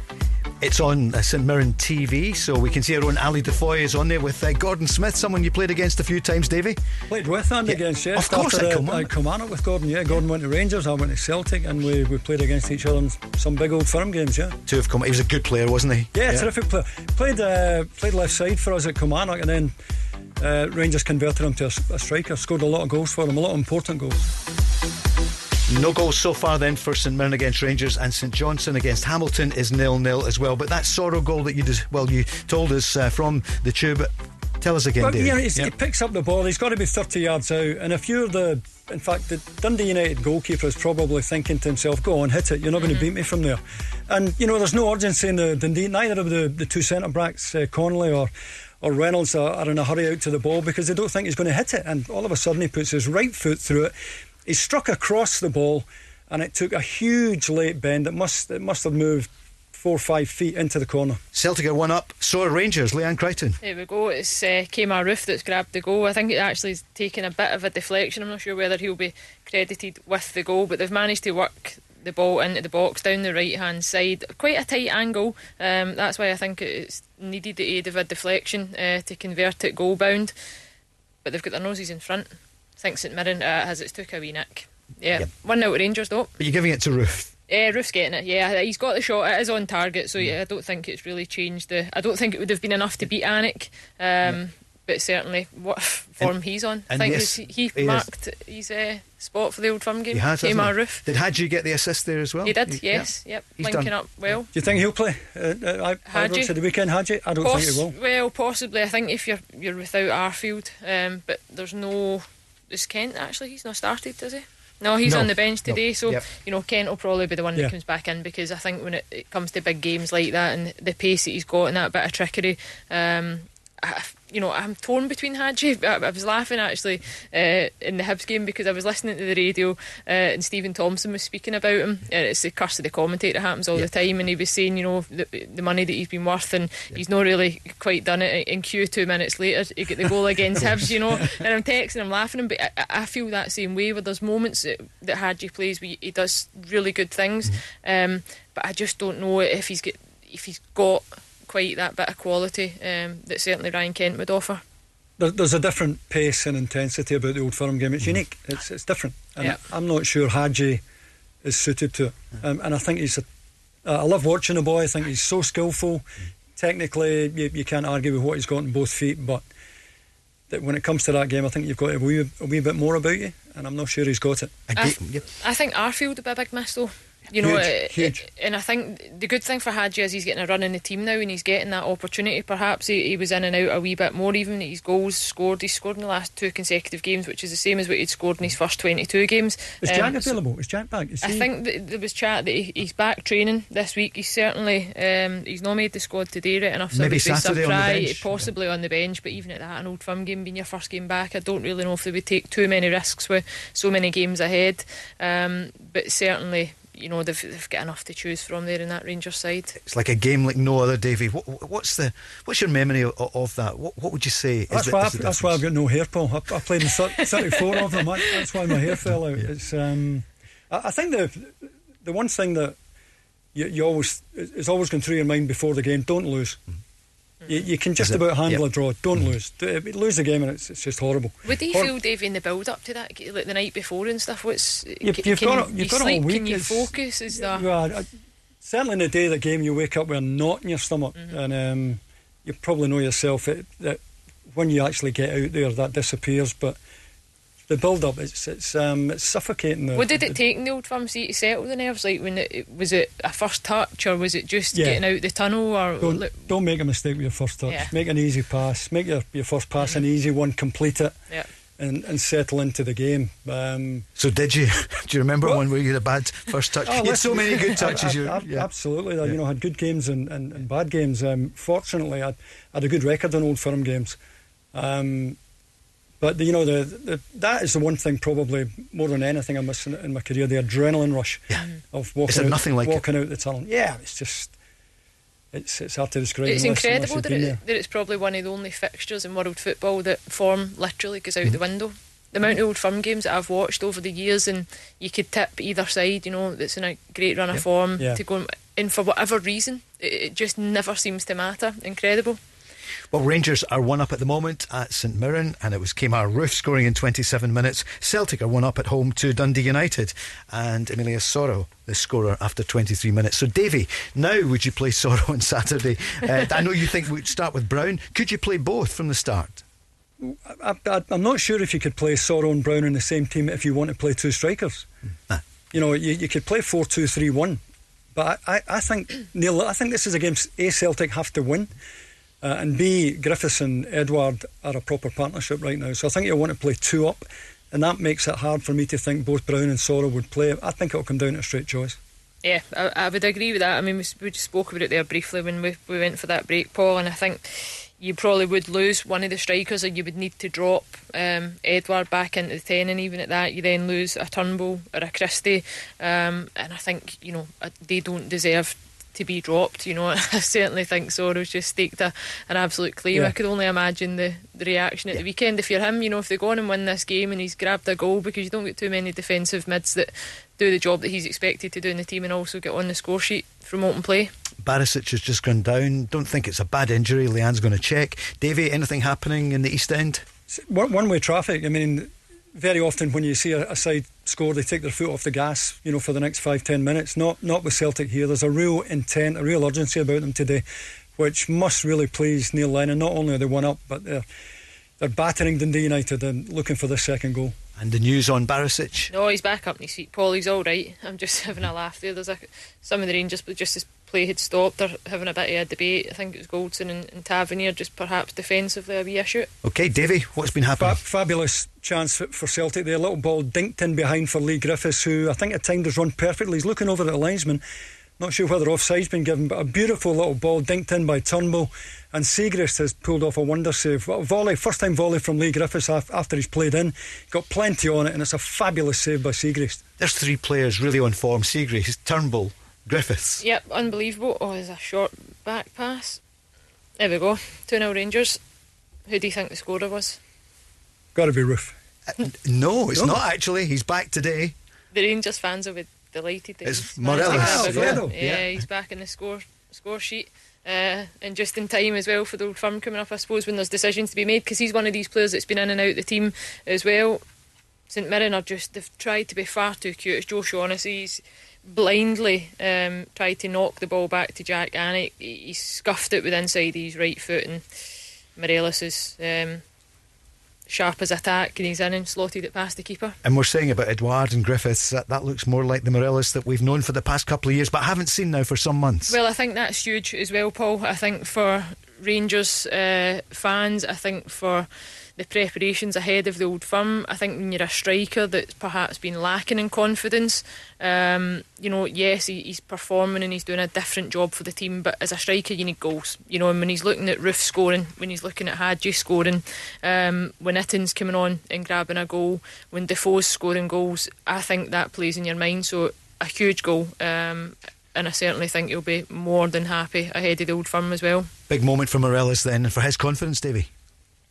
S3: It's on uh, St Mirren TV, so we can see our own Ali Defoy is on there with uh, Gordon Smith, someone you played against a few times, Davy.
S4: Played with and
S3: Yeah,
S4: against, yeah.
S3: of course, at
S4: at,
S3: Kilmarnock.
S4: at Kilmarnock with Gordon, yeah. Gordon went to Rangers, I went to Celtic, and we, we played against each other in some big old firm games, yeah.
S3: Two have come. He was a good player, wasn't he?
S4: Yeah, terrific player. Played uh, played left side for us at Kilmarnock, and then uh, Rangers converted him to a striker. Scored a lot of goals for him, a lot of important goals.
S3: No goals so far then for St Mirren against Rangers and St Johnstone against Hamilton is nil nil as well. But that Soro goal that you just well you told us uh, from the tube. Tell us again,
S4: Well,
S3: Dave.
S4: yeah, he's, he picks up the ball. He's got to be 30 yards out. And if you're the, in fact, the Dundee United goalkeeper is probably thinking to himself, "Go on, hit it. You're not going to beat me from there." And you know, there's no urgency in the Dundee. Neither of the, the two centre backs, uh, Connolly or or Reynolds, are, are in a hurry out to the ball because they don't think he's going to hit it. And all of a sudden, he puts his right foot through it. He struck across the ball, and it took a huge late bend. It must it must have moved four or five feet into the corner.
S3: Celtic are one up. So are Rangers. Leanne Crichton.
S5: There we go. It's uh, Kemar Roofe that's grabbed the goal. I think it actually has taken a bit of a deflection. I'm not sure whether he'll be credited with the goal, but they've managed to work the ball into the box down the right hand side. Quite a tight angle. Um, that's why I think it's needed the aid of a deflection uh, to convert it goal bound. But they've got their noses in front. I think St Mirren uh, has its took a wee nick. Yeah,
S3: Yep.
S5: one out Rangers though.
S3: But you're giving it to Roofe.
S5: Yeah, Roofe's getting it. Yeah, he's got the shot. It is on target, so yeah, I don't think it's really changed. The I don't think it would have been enough to beat Alnwick, um, but certainly what form he's on. I
S3: and
S5: think
S3: yes,
S5: he, he
S3: he is.
S5: marked his uh, spot for the Old Firm game.
S3: He has. hasn't he?
S5: Roofe.
S3: Did Hagi get the assist there as well?
S5: He did.
S3: He-
S5: yes.
S3: yeah.
S5: Yep.
S3: He's
S5: Linking
S3: done.
S5: up well.
S4: Do you think he'll play? Uh, uh, I,
S5: Hagi?
S4: at the weekend, Hagi? I don't think he will.
S5: Well, possibly. I think if you're you're without Arfield, um, but there's no. Is Kent actually? He's not started, does he? No, he's
S3: No.
S5: on the bench
S3: No.
S5: today. So
S3: Yep.
S5: you know, Kent will probably be the one
S4: Yeah.
S5: that comes back in because I think when it, it comes to big games like that and the pace that he's got and that bit of trickery, um, I, you know, I'm torn between Hagi. I, I was laughing actually uh, in the Hibs game because I was listening to the radio uh, and Stephen Thompson was speaking about him. And it's the curse of the commentator happens all
S3: Yeah.
S5: the time, and he was saying, you know, the, the money that he's been worth, and he's not really quite done it. In Q, two minutes later, he get the goal against Hibs, you know. And I'm texting, I'm laughing, him, but I, I feel that same way. Where there's moments that, that Hagi plays, where he does really good things, um, but I just don't know if he's get if he's got quite that bit of quality um, that certainly Ryan Kent would offer.
S4: There, there's a different pace and intensity about the Old Firm game. It's unique. It's it's different. And
S5: Yeah.
S4: I'm not sure Hagi is suited to it. Um, and I think he's a. I love watching the boy. I think he's so skillful. Technically, you, you can't argue with what he's got on both feet, but that when it comes to that game, I think you've got a wee, a wee bit more about you, and I'm not sure he's got it.
S3: A
S5: I-
S3: ga- yep.
S5: I think Arfield would be a big miss though. You know,
S3: Huge,
S5: uh,
S3: huge.
S5: and I think the good thing for Hagi is he's getting a run in the team now, and he's getting that opportunity. Perhaps he, he was in and out a wee bit more. Even his goals scored, he scored in the last two consecutive games, which is the same as what he'd scored in his first twenty-two games.
S4: Is
S5: Um,
S4: Jack
S5: so-
S4: available? Is Jack back? Is
S5: I think that there was chat that he, he's back training this week. He's certainly um, he's not made the squad today, right enough. So
S3: Maybe
S5: I would be
S3: Saturday on the bench.
S5: possibly on the bench. But even at that, an old firm game being your first game back, I don't really know if they would take too many risks with so many games ahead. Um, but certainly, you know, they've, they've got enough to choose from there in that Rangers side.
S3: It's like a game like no other, Davy. What, what's the what's your memory of, of that? What, what would you say? is
S4: That's
S3: the-
S4: why,
S3: is
S4: I,
S3: the
S4: that's why I've got no hair, Paul. I, I played in 34 of them. That- That's why my hair fell out. It's, um, I, I think the the one thing that you, you always is always going through your mind before the game: don't lose. You, you can just
S3: Mm. It-
S4: about handle
S3: yeah.
S4: a draw. Don't lose. Do- Lose the game and it's, it's just horrible.
S5: Would he
S4: Hor-
S5: feel, Davey, in the build up to that, like the night before and stuff? What's
S4: You've,
S5: c-
S4: you've
S5: can
S4: got it,
S5: you
S4: you've got it
S5: sleep?
S4: all week.
S5: Can you
S4: It's-
S5: focus? Is that
S4: Well, I- certainly in the day of the game, you wake up with a knot in your stomach,
S5: Mm-hmm.
S4: and um, you probably know yourself that, that when you actually get out there, that disappears. But the build-up, it's it's um, it's suffocating. The,
S5: What did it
S4: the-
S5: take in the old firm seat to settle the nerves? Like when it, it- was it a first touch or was it just
S4: Yeah.
S5: getting out the tunnel or
S4: Don't,
S5: look,
S4: don't make a mistake with your first touch.
S5: Yeah.
S4: Make an easy pass. Make your, your first pass an easy one. Complete it
S5: yeah.
S4: and, and settle into the game. Um,
S3: So did you? Do you remember
S4: What?
S3: one where you had a bad first touch?
S4: Oh,
S3: you had so many good touches.
S4: I-
S3: you,
S4: I-
S3: yeah.
S4: Absolutely,
S3: Yeah.
S4: you know, had good games and, and, and bad games. Um, fortunately, I had a good record in Old Firm games. Um, but you know, the, the that is the one thing probably more than anything I miss in, in my career: the adrenaline rush
S3: Yeah.
S4: of walking,
S3: Is there
S4: out,
S3: nothing like it?
S4: walking out the tunnel. Yeah, it's just. It's, it's hard to describe.
S5: It's
S4: unless- unless
S5: incredible
S4: you've
S5: that, it, that it's probably one of the only fixtures in world football that form literally goes
S4: Mm.
S5: out the window. The amount of old firm games that I've watched over the years, and you could tip either side, you know, that's in a great run of form
S4: Yeah.
S5: to go. And for whatever reason, it, it just never seems to matter. Incredible.
S3: Well, Rangers are one up at the moment at St Mirren, and it was Kemar Roofe scoring in 27 minutes. Celtic are one up at home to Dundee United, and Emilia Soro, the scorer, after 23 minutes. So, Davy, now would you play Soro on Saturday? Uh, I know you think we'd start with Brown. Could you play both from the start?
S4: I, I'm not sure if you could play Soro and Brown in the same team if you want to play two strikers.
S3: Ah.
S4: You know, you, you could play four two three one, but I, I, I think Neil, I think this is a game A Celtic have to win, uh, and B Griffiths and Edouard are a proper partnership right now. So I think you'll want to play two up, and that makes it hard for me to think both Brown and Soro would play. I think it'll come down to a straight choice.
S5: Yeah, I, I would agree with that. I mean, we, we just spoke about it there briefly when we, we went for that break, Paul, and I think you probably would lose one of the strikers, or you would need to drop um, Edouard back into the ten, and even at that, you then lose a Turnbull or a Christie, um, and I think you know uh, they don't deserve to be dropped. You know, I certainly think Soro's just staked a, an absolute claim.
S4: Yeah.
S5: I could only imagine the, the reaction at the weekend if you're him. You know, if they go on and win this game and he's grabbed a goal because you don't get too many defensive mids that do the job that he's expected to do in the team and also get on the score sheet from open play.
S3: Barisic has just gone down. Don't think it's a bad injury. Leanne's going to check. Davy, anything happening in the East End?
S4: One, one way traffic. I mean, very often when you see a, a side score, they take their foot off the gas. You know, for the next five ten minutes. Not not with Celtic here. There's a real intent, a real urgency about them today, which must really please Neil Lennon. Not only are they one up, but they're they're battering Dundee United and looking for the second goal.
S3: And the news on Barisic?
S5: No, he's back up on his feet. Paul, he's all right. I'm just having a laugh there. There's a, some of the Rangers, but just as play had stopped, they're having a bit of a debate. I think it was Goldson and, and Tavernier, just perhaps defensively a wee issue.
S3: Okay, Davy, what's been happening?
S4: Fa- fabulous chance for, for Celtic there. Little ball dinked in behind for Leigh Griffiths, who I think at times has run perfectly. He's looking over at the linesman. Not sure whether offside's been given, but a beautiful little ball dinked in by Turnbull. And Siegrist has pulled off a wonder save. Well, volley, first time volley from Leigh Griffiths after he's played in. Got plenty on it, and it's a fabulous save by Siegrist.
S3: There's three players really on form. Siegrist, Turnbull, Griffiths.
S5: Yep, unbelievable. Oh, there's a short back pass. There we go. 2 0 Rangers. Who do you think the scorer was?
S4: Got to be Roofe.
S3: Uh, no, it's
S4: No.
S3: not actually. He's back today.
S5: The Rangers fans will be delighted. that
S3: It's
S5: he's
S3: Morelos.
S5: grab a
S4: Ah,
S5: goal.
S4: Alfredo.
S5: Yeah,
S3: Yeah.
S5: he's back in the score score sheet. Uh, and just in time as well for the old firm coming up, I suppose, when there's decisions to be made, because he's one of these players that's been in and out the team as well. St Mirren are just, they've tried to be far too cute. As Joe Shaughnessy's blindly um, tried to knock the ball back to Jak Alnwick. He, he scuffed it with inside his right foot, and Morelos has um, sharp as attack, and he's in and slotted it past the keeper.
S3: And we're saying about Edouard and Griffiths that that looks more like the Morelos that we've known for the past couple of years, but haven't seen now for some months.
S5: Well, I think that's huge as well, Paul. I think for Rangers uh, fans, I think for the preparations ahead of the old firm. I think when you're a striker that's perhaps been lacking in confidence, um, you know, yes, he, he's performing and he's doing a different job for the team, but as a striker, you need goals. You know, and when he's looking at Roofe scoring, when he's looking at Hagi scoring, um, when Itten's coming on and grabbing a goal, when Defoe's scoring goals, I think that plays in your mind. So a huge goal. Um, and I certainly think he'll be more than happy ahead of the old firm as well.
S3: Big moment for Morelos then, and for his confidence, Davy.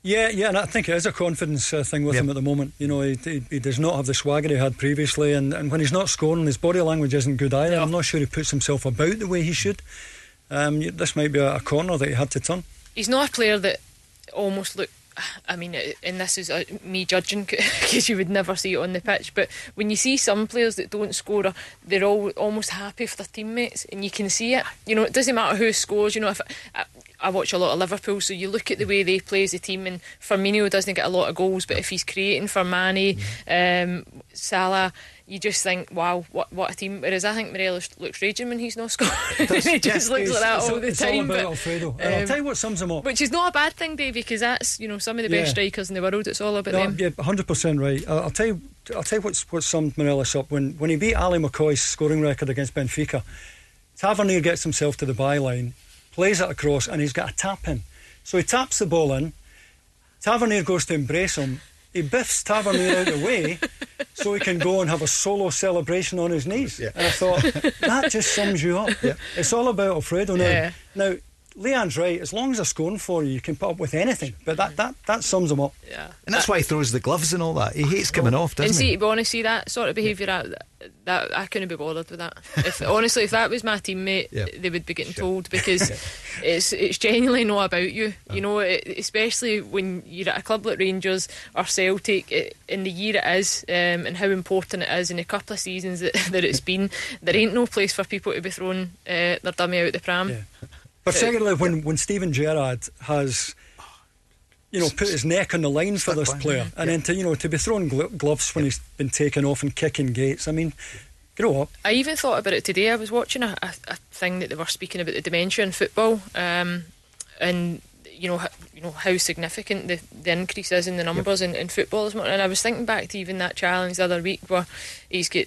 S4: Yeah, yeah, and I think it is a confidence uh, thing with yep. him at the moment. You know, he, he, he, does not have the swagger he had previously, and, and when he's not scoring, his body language isn't good either. I'm not sure he puts himself about the way he should. Um, this might be a, a, corner that he had to turn.
S5: He's not a player that almost look. I mean, and this is uh, me judging because you would never see it on the pitch. But when you see some players that don't score, they're all almost happy for their teammates, and you can see it. You know, it doesn't matter who scores. You know, if uh, I watch a lot of Liverpool, so you look at the way they play as a team, and Firmino doesn't get a lot of goals, but if he's creating for Mane, um, Salah, you just think, wow, what what a team. Whereas I think Morelos looks raging when he's not scoring. he just looks like that all the
S4: it's
S5: time.
S4: All about but, Alfredo. Um, I'll tell you what sums him up.
S5: Which is not a bad thing, Davey, because that's you know some of the best yeah. strikers in the world. It's all about
S4: no,
S5: them.
S4: Yeah, hundred percent right. I'll, I'll, tell you. I'll tell you what's what summed Morelos up when when he beat Ally McCoist's scoring record against Benfica. Tavernier gets himself to the byline, plays it across, and he's got a tap in. So he taps the ball in. Tavernier goes to embrace him. He biffs Tavernier out of the way so he can go and have a solo celebration on his knees. Yeah. And I thought, that just sums you up. Yeah. It's all about Alfredo now. Yeah. Now, Leanne's right. As long as they're scoring for you, you can put up with anything. But that, that, that sums him up.
S5: Yeah,
S3: and that's why he throws the gloves and all that. He hates coming off, doesn't he?
S5: and see,
S3: he?
S5: to be honest, see that sort of behaviour. That, that I couldn't be bothered with that. If honestly, if that was my teammate, yeah. they would be getting sure. told because it's it's genuinely not about you. You know, it, especially when you're at a club like Rangers or Celtic it, in the year it is, um, and how important it is in a couple of seasons that, that it's been. There ain't no place for people to be throwing uh, their dummy out the pram. Yeah.
S4: Particularly when, when Steven Gerrard has you know, put his neck on the line for this player, and then to you know to be throwing gloves when he's been taken off and kicking gates. I mean, grow up.
S5: I even thought about it today. I was watching a, a, a thing that they were speaking about the dementia in football, um, and you know, how, you know how significant the, the increase is in the numbers yep. in, in football. And I was thinking back to even that challenge the other week where he's got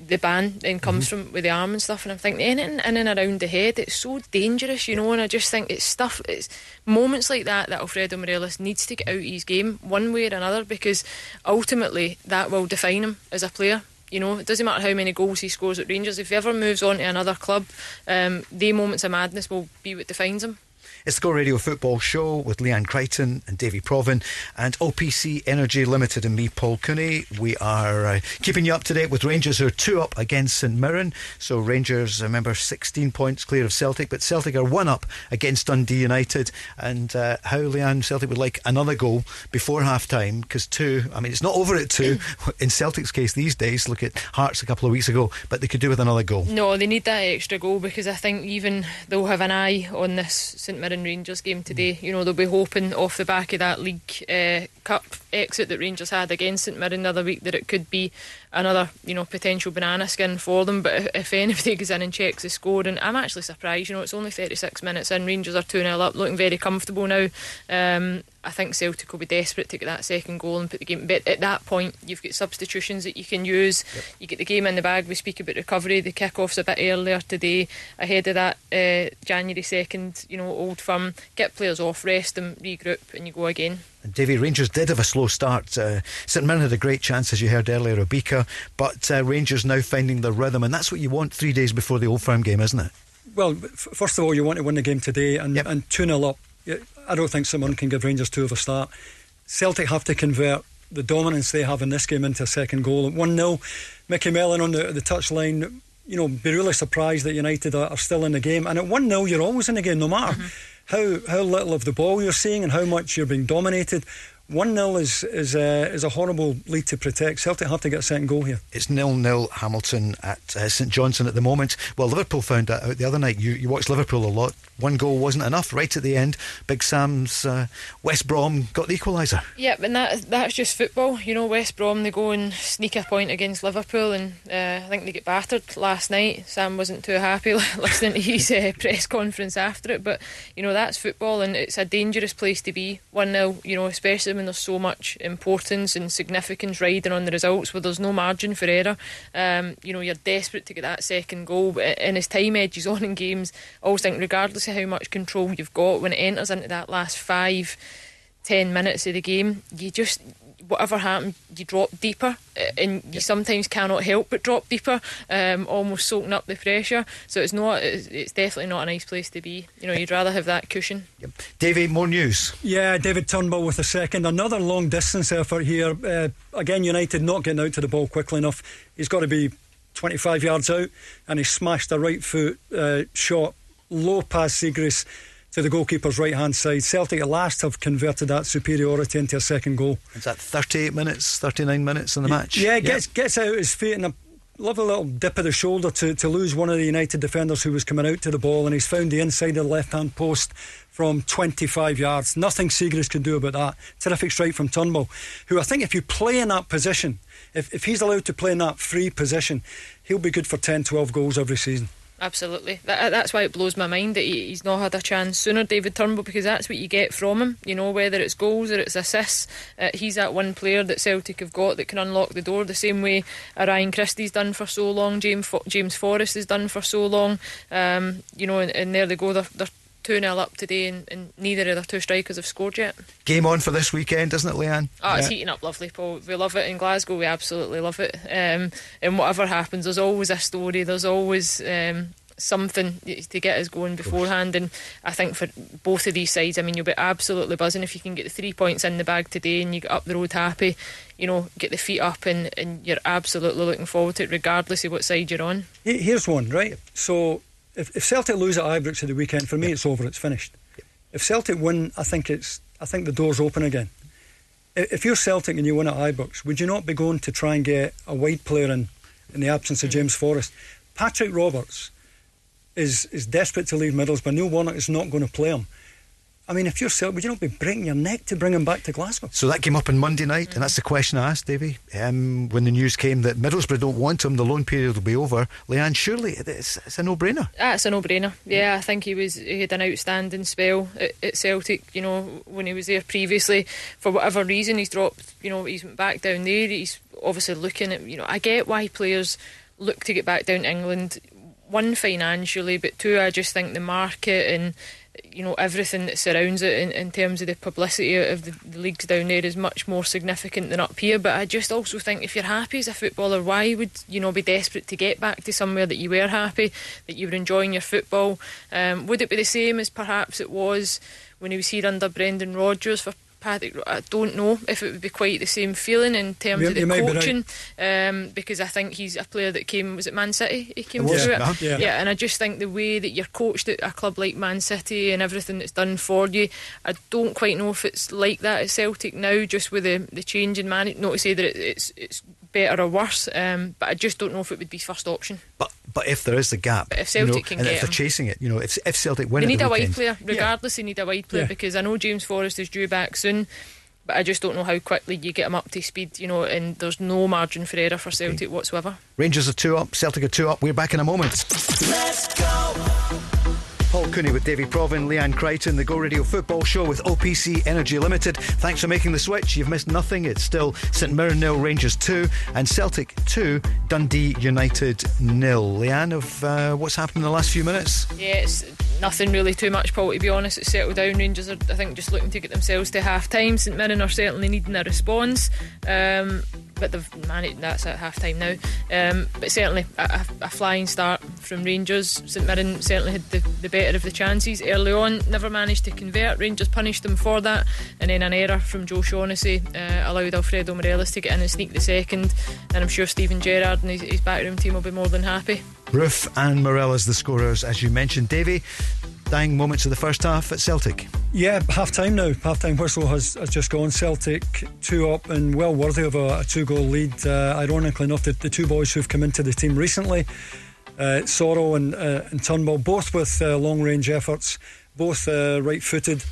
S5: the band then comes mm-hmm. from with the arm and stuff and I'm thinking anything in and around the head it's so dangerous you know and I just think it's stuff it's moments like that that Alfredo Morelos needs to get out of his game one way or another because ultimately that will define him as a player you know, it doesn't matter how many goals he scores at Rangers. If he ever moves on to another club, um, the moments of madness will be what defines him.
S3: It's the Go Radio Football Show with Leanne Crichton and Davy Provan and OPC Energy Limited and me, Paul Cooney. We are uh, keeping you up to date with Rangers who are two up against St Mirren. So Rangers, remember, 16 points clear of Celtic, but Celtic are one up against Dundee United. And uh, how Leanne Celtic would like another goal before half time because two, I mean, it's not over at two in Celtic's case these days. Look at Hearts a couple of weeks ago, but they could do with another goal.
S5: No, they need that extra goal because I think even they'll have an eye on this St Mirren Rangers game today. You know, they'll be hoping off the back of that League uh, Cup exit that Rangers had against St Mirren the other week that it could be another, you know, potential banana skin for them. But if, anybody goes in and checks the score, and I'm actually surprised, you know, it's only 36 minutes in, Rangers are 2 0 up, looking very comfortable now. Um, I think Celtic will be desperate to get that second goal and put the game. But at that point, you've got substitutions that you can use. Yep. You get the game in the bag. We speak about recovery. The kick-off's a bit earlier today, ahead of that uh, January second. You know, Old Firm. Get players off, rest them, regroup, and you go again.
S3: Davy Rangers did have a slow start. Uh, St Mirren had a great chance, as you heard earlier, Obika, but uh, Rangers now finding their rhythm, and that's what you want three days before the Old Firm game, isn't it?
S4: Well, f- first of all, you want to win the game today, and, yep. and 2 0 up I don't think someone can give Rangers two of a start. Celtic have to convert the dominance they have in this game into a second goal. 1 0, Micky Mellon on the, the touchline, you know, be really surprised that United are, are still in the game. And at 1 0, you're always in the game, no matter mm-hmm. How, how little of the ball you're seeing and how much you're being dominated. One 0 is is a, is a horrible lead to protect. Celtic have to get a second goal here.
S3: It's nil nil Hamilton at uh, St Johnstone at the moment. Well, Liverpool found that out the other night. You you watched Liverpool a lot. One goal wasn't enough. Right at the end, Big Sam's uh, West Brom got the equaliser.
S5: Yeah, and that that's just football. You know, West Brom they go and sneak a point against Liverpool, and uh, I think they get battered last night. Sam wasn't too happy listening to his uh, press conference after it, but you know that's football, and it's a dangerous place to be. One 0 you know, especially when there's so much importance and significance riding on the results, where there's no margin for error. Um, you know, you're desperate to get that second goal, in as time edges on in games, I always think regardless how much control you've got when it enters into that last five, ten minutes of the game, you just whatever happened, you drop deeper, uh, and you sometimes cannot help but drop deeper, um, almost soaking up the pressure. So it's not, it's, it's, definitely not a nice place to be. You know, you'd rather have that cushion.
S3: Yep. Davey, more news.
S4: Yeah, David Turnbull with a second, another long distance effort here. Uh, again, United not getting out to the ball quickly enough. He's got to be 25 yards out, and he smashed a right foot uh, shot low pass Siegrist to the goalkeeper's right hand side. Celtic at last have converted that superiority into a second goal.
S3: Is that 38 minutes, 39 minutes in the match?
S4: Yeah, gets, gets out his feet and a lovely little dip of the shoulder to, to lose one of the United defenders who was coming out to the ball, and he's found the inside of the left hand post from 25 yards. Nothing Siegrist can do about that. Terrific strike from Turnbull, who I think if you play in that position, if, if he's allowed to play in that free position, he'll be good for 10, 12 goals every season.
S5: Absolutely. That, that's why it blows my mind that he, he's not had a chance sooner, David Turnbull, because that's what you get from him. You know, whether it's goals or it's assists, uh, he's that one player that Celtic have got that can unlock the door the same way Ryan Christie's done for so long, James, James Forrest has done for so long. Um, you know, and, and, there they go. They're, they're 2 0 up today, and, and, neither of the two strikers have scored yet.
S3: Game on for this weekend, isn't it, Leanne?
S5: Oh, yeah. it's heating up lovely, Paul. We love it in Glasgow, we absolutely love it. Um, and whatever happens, there's always a story, there's always. Um, something to get us going beforehand. And I think for both of these sides, I mean, you'll be absolutely buzzing if you can get the three points in the bag today and you get up the road happy. You know, get the feet up and, and you're absolutely looking forward to it, regardless of what side you're on.
S4: Here's one, right? So if, if Celtic lose at Ibrox at the weekend, for me, it's over. It's finished. If Celtic win, I think it's. I think the door's open again. If you're Celtic and you win at Ibrox, would you not be going to try and get a wide player in in the absence of mm. James Forrest? Patrick Roberts is is desperate to leave Middlesbrough. But Neil Warnock is not going to play him. I mean, if you're Celtic, would you not be breaking your neck to bring him back to Glasgow?
S3: So that came up on Monday night, and that's the question I asked, Davy. Um, when the news came that Middlesbrough don't want him, the loan period will be over. Leanne, surely it's, it's a no-brainer.
S5: Ah, it's a no-brainer. Yeah, I think he was he had an outstanding spell at, at, Celtic. You know, when he was there previously, for whatever reason, he's dropped. You know, he's went back down there. He's obviously looking at. You know, I get why players look to get back down to England one financially, but two, I just think the market and you know everything that surrounds it in, in terms of the publicity of the, the, leagues down there is much more significant than up here. But I just also think if you're happy as a footballer, why would you know be desperate to get back to somewhere that you were happy, that you were enjoying your football? Um, would it be the same as perhaps it was when he was here under Brendan Rodgers for Paddock, I don't know if it would be quite the same feeling in terms you, of the coaching, right. um, because I think he's a player that came. Was it Man City? He came through it. Yeah. yeah, and I just think the way that you're coached at a club like Man City and everything that's done for you, I don't quite know if it's like that at Celtic now. Just with the the change in management, not to say that it, it's it's better or worse, um, but I just don't know if it would be first option.
S3: But but if there is the gap,
S5: but if Celtic you know,
S3: can
S5: and get
S3: if they're chasing it, you know, if, if Celtic win,
S5: they need
S3: the
S5: a
S3: weekend,
S5: wide player. Regardless, yeah. they need a wide player yeah. because I know James Forrest is due back soon. But I just don't know how quickly you get him up to speed, you know, and there's no margin for error for Celtic okay. whatsoever.
S3: Rangers are two up, Celtic are two up. We're back in a moment. Let's go! Paul Cooney with Davy Provan, Leanne Crichton, the Go Radio Football Show with OPC Energy Limited. Thanks for making the switch. You've missed nothing. It's still St Mirren nil, Rangers 2, and Celtic 2, Dundee United nil. Leanne, of uh, what's happened in the last few minutes?
S5: Yeah, it's nothing really too much, Paul, to be honest. It's settled down. Rangers are, I think, just looking to get themselves to half time. St Mirren are certainly needing a response. Um, but they've managed that's at half time now. Um, but certainly a, a, flying start from Rangers. St Mirren certainly had the, the, better of the chances early on, never managed to convert. Rangers punished them for that, and then an error from Joe Shaughnessy uh, allowed Alfredo Morelos to get in and sneak the second. And I'm sure Steven Gerrard and his, his backroom team will be more than happy.
S3: Roofe and Morelos, the scorers, as you mentioned. Davy, dying moments of the first half at Celtic.
S4: Yeah, half time now. Half time whistle has, has just gone. Celtic two up and well worthy of a, a two goal lead. Uh, ironically enough, the, the, two boys who've come into the team recently, uh, Soro and, uh, and Turnbull, both with uh, long range efforts, both uh, right footed.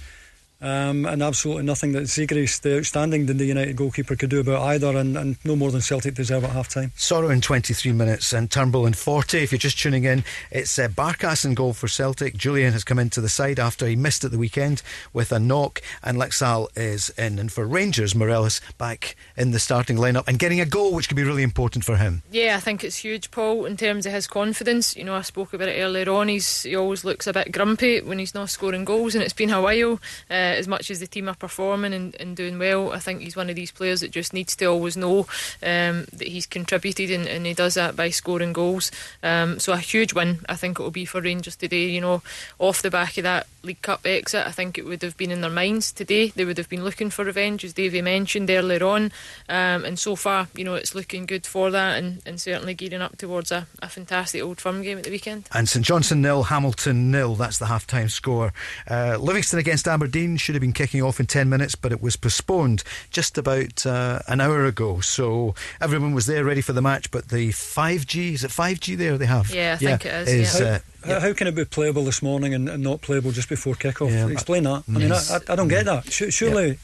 S4: Um, and absolutely nothing that Siegrist, the outstanding Dundee United goalkeeper, could do about either, and, and no more than Celtic deserve at half time.
S3: Soro in 23 minutes and Turnbull in 40. If you're just tuning in, it's uh, Barkas in goal for Celtic. Jullien has come into the side after he missed at the weekend with a knock, and Laxalt is in. And for Rangers, Morelos back in the starting lineup and getting a goal, which could be really important for him.
S5: Yeah, I think it's huge, Paul, in terms of his confidence. You know, I spoke about it earlier on. He's, he always looks a bit grumpy when he's not scoring goals, and it's been a while. Uh, as much as the team are performing and, and, doing well, I think he's one of these players that just needs to always know um, that he's contributed and, and, he does that by scoring goals. Um, so a huge win, I think it will be for Rangers today. You know, off the back of that League Cup exit, I think it would have been in their minds today. They would have been looking for revenge, as Davey mentioned earlier on. Um, and so far, you know, it's looking good for that and, and certainly gearing up towards a, a, fantastic old firm game at the weekend.
S3: And St Johnstone nil, Hamilton nil. That's the half time score. Uh, Livingston against Aberdeen should have been kicking off in 10 minutes, but it was postponed just about uh, an hour ago. So everyone was there ready for the match, but the 5G, is it 5G there they have?
S5: Yeah, I yeah, think it is.
S4: is yeah. How, yeah. how, can it be playable this morning and, and not playable just before kick-off? Yeah. Explain that. I mean, I, I, I, don't get that. Surely.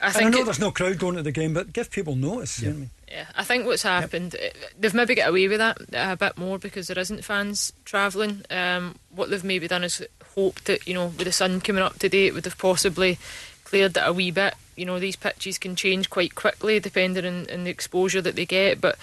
S4: I, think I know it, there's no crowd going to the game, but give people notice. Yeah. You know I mean?
S5: Yeah, I think what's happened, yep. they've maybe got away with that a bit more because there isn't fans travelling. Um, what they've maybe done is hoped that, you know, with the sun coming up today, it would have possibly cleared it a wee bit. You know, these pitches can change quite quickly depending on, on the exposure that they get, but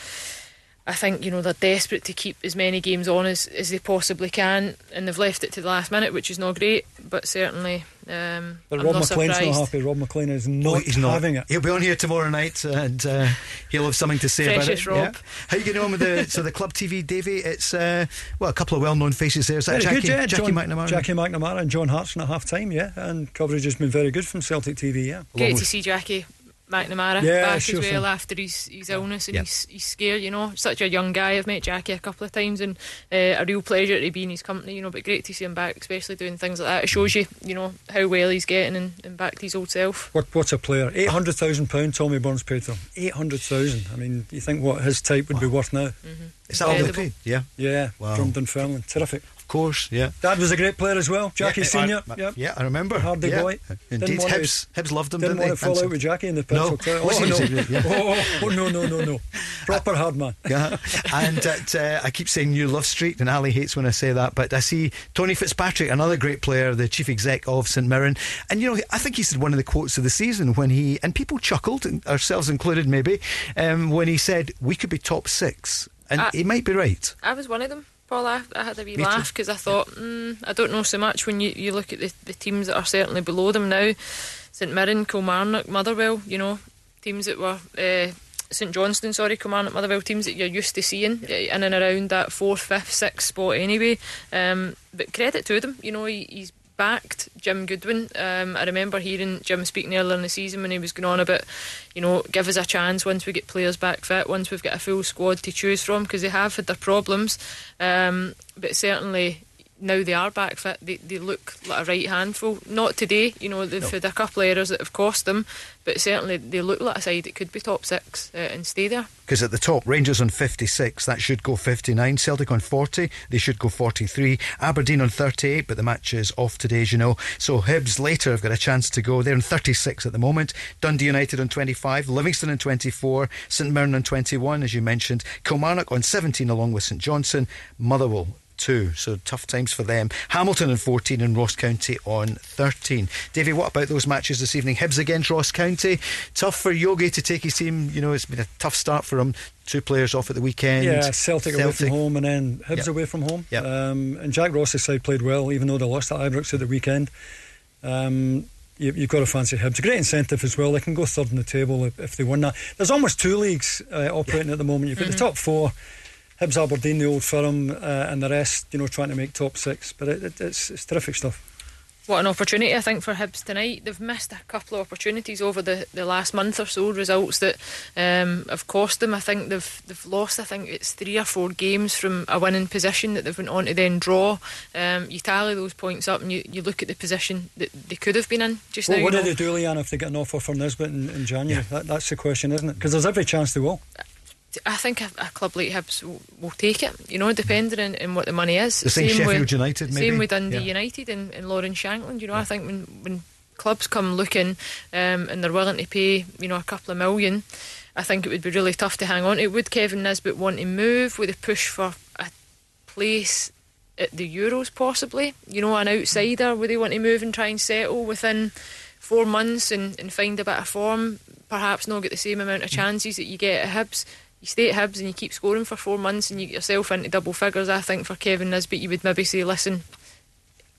S5: I think you know they're desperate to keep as many games on as, as they possibly can, and they've left it to the last minute, which is not great. But certainly, um,
S4: but
S5: I'm
S4: Rob
S5: not
S4: McLean's
S5: surprised.
S4: not happy. Rob McLean is not, oh, he's not having it.
S3: He'll be on here tomorrow night, and uh, he'll have something to say
S5: Precious
S3: about
S5: it. Rob.
S3: Yeah. How you getting on with the so the club TV, Davy? It's uh, well a couple of well-known faces there. Is that
S4: very
S3: Jackie,
S4: good, yeah.
S3: Jackie
S4: John,
S3: McNamara?
S4: Jackie McNamara and John Hartson at half time, yeah, and coverage has been very good from Celtic TV, yeah.
S5: Great to see Jackie McNamara
S4: yeah,
S5: back
S4: sure
S5: as well
S4: thing.
S5: after his, his illness and he's, he's scared, you know. Such a young guy. I've met Jackie a couple of times and uh, a real pleasure to be in his company, you know, but great to see him back, especially doing things like that. It shows you, you know, how well he's getting and, and back to his old self.
S4: What, what's a player? £800,000 Tommy Burns paid for him. 800000 I mean, you think what his type would wow. be worth now?
S5: Mm-hmm.
S3: Is that all they paid? Yeah.
S4: Yeah,
S3: wow.
S4: from Dunfermline. Terrific.
S3: Of course, yeah.
S4: Dad was a great player as well. Jackie
S3: yeah,
S4: Senior.
S3: I, I. Yeah, I remember.
S4: Hardy
S3: yeah.
S4: boy.
S3: Indeed, Hibs, Hibs loved him.
S4: Didn't,
S3: didn't
S4: want to fall out with Jackie in the pitch.
S3: No.
S4: Oh,
S3: oh,
S4: no.
S3: yeah.
S4: oh, oh, no, no, no, no. Proper hard man.
S3: Yeah. and at, uh, I keep saying New Love Street, and Ali hates when I say that, but I see Tony Fitzpatrick, another great player, the chief exec of St Mirren, and you know, I think he said one of the quotes of the season when he and people chuckled, ourselves included, maybe, um, when he said we could be top six, and
S5: I,
S3: he might be right.
S5: I was one of them. Paul, I, I had a wee Me laugh because I thought, mm, I don't know so much when you, you look at the, the teams that are certainly below them now St Mirren, Kilmarnock, Motherwell, you know, teams that were. Uh, St Johnstone, sorry, Kilmarnock, Motherwell teams that you're used to seeing in and around that fourth, fifth, sixth spot anyway. Um, but credit to them, you know, he, he's backed Jim Goodwin. Um, I remember hearing Jim speaking earlier in the season when he was going on about, you know, give us a chance once we get players back fit, once we've got a full squad to choose from, because they have had their problems. Um, but certainly now they are back fit, they, they look like a right handful. Not today, you know, they've no. had a couple of errors that have cost them, but certainly they look like a side that could be top six uh, and stay there.
S3: Because at the top, Rangers on 56, that should go 59. Celtic on 40, they should go 43. Aberdeen on 38, but the match is off today, as you know. So Hibs later have got a chance to go. They're on 36 at the moment. Dundee United on 25, Livingston on 24, St Mirren on 21, as you mentioned. Kilmarnock on 17, along with St Johnstone. Motherwell two. So tough times for them. Hamilton on 14 and Ross County on 13. Davy, what about those matches this evening? Hibs against Ross County. Tough for Yogi to take his team. You know, it's been a tough start for him. Two players off at the weekend.
S4: Yeah, Celtic, Celtic. away from home and then Hibs yep. away from home.
S3: Yep.
S4: Um, and Jack Ross's side played well, even though they lost at Ibrox at the weekend. Um, you, have got to fancy Hibs. A great incentive as well. They can go third in the table if, if they win that. There's almost two leagues uh, operating yeah. at the moment. You've got mm-hmm. the top four Hibs, Aberdeen, the old firm, uh, and the rest, you know, trying to make top six. But it, it, it's, it's terrific stuff.
S5: What an opportunity, I think, for Hibs tonight. They've missed a couple of opportunities over the, the last month or so, results that um, have cost them. I think they've they've lost, I think it's three or four games from a winning position that they've went on to then draw. Um, you tally those points up and you, you look at the position that they could have been in just
S4: well,
S5: now.
S4: What
S5: do
S4: they do, Leanne, if they get an offer from Nisbet in, in January? Yeah. That, that's the question, isn't it? Because there's every chance they will.
S5: I think a, a, club like Hibs will, will, take it, you know, depending on, on, what the money is.
S3: The same, same Sheffield with, United, maybe?
S5: Same with Dundee yeah. United and, and Lawrence Shankland. You know, yeah. I think when, when clubs come looking um, and they're willing to pay, you know, a couple of million, I think it would be really tough to hang on to. Would Kevin Nisbet want to move with a push for a place at the Euros, possibly? You know, an outsider, would they want to move and try and settle within four months and, and find a bit of form? Perhaps not get the same amount of chances that you get at Hibs you stay at Hibs and you keep scoring for four months and you get yourself into double figures, I think for Kevin Nisbet you would maybe say, listen,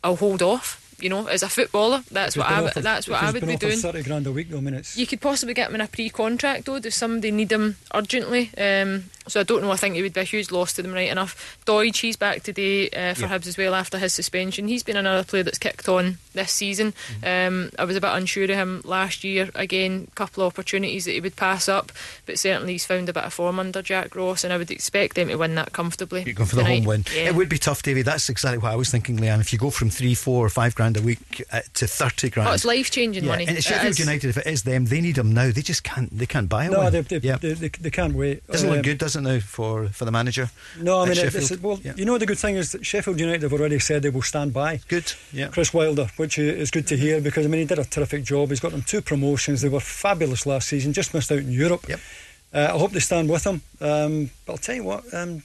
S5: I'll hold off you know, as a footballer, that's what I offered, that's what I would be doing.
S4: Thirty grand a week, though. I mean,
S5: you could possibly get him in a pre-contract though. Does somebody need him urgently? Um, so I don't know. I think it would be a huge loss to them, right enough. Doidge, he's back today uh, for yeah. Hibs as well after his suspension. He's been another player that's kicked on this season. Mm-hmm. Um, I was a bit unsure of him last year. Again, a couple of opportunities that he would pass up, but certainly he's found a bit of form under Jack Ross, and I would expect them to win that comfortably.
S3: You're going for tonight. the home win. Yeah. It would be tough, Davy. That's exactly what I was thinking, Leanne. If you go from three, four, or five grand a week uh, to thirty grand.
S5: Oh, it's life changing
S3: yeah.
S5: money.
S3: And it's Sheffield United, if it is them, they need them now. They just can't. They can't buy
S4: no,
S3: one.
S4: They, they, yeah. they, they, they, can't wait.
S3: Doesn't um, look good, does it now for for the manager?
S4: No, I mean, it's, well, yeah. you know the good thing is that Sheffield United have already said they will stand by.
S3: Good, yeah.
S4: Chris Wilder, which is good to hear because I mean he did a terrific job. He's got them two promotions. They were fabulous last season. Just missed out in Europe.
S3: Yep.
S4: Uh, I hope they stand with him. Um, but I'll tell you what. Um,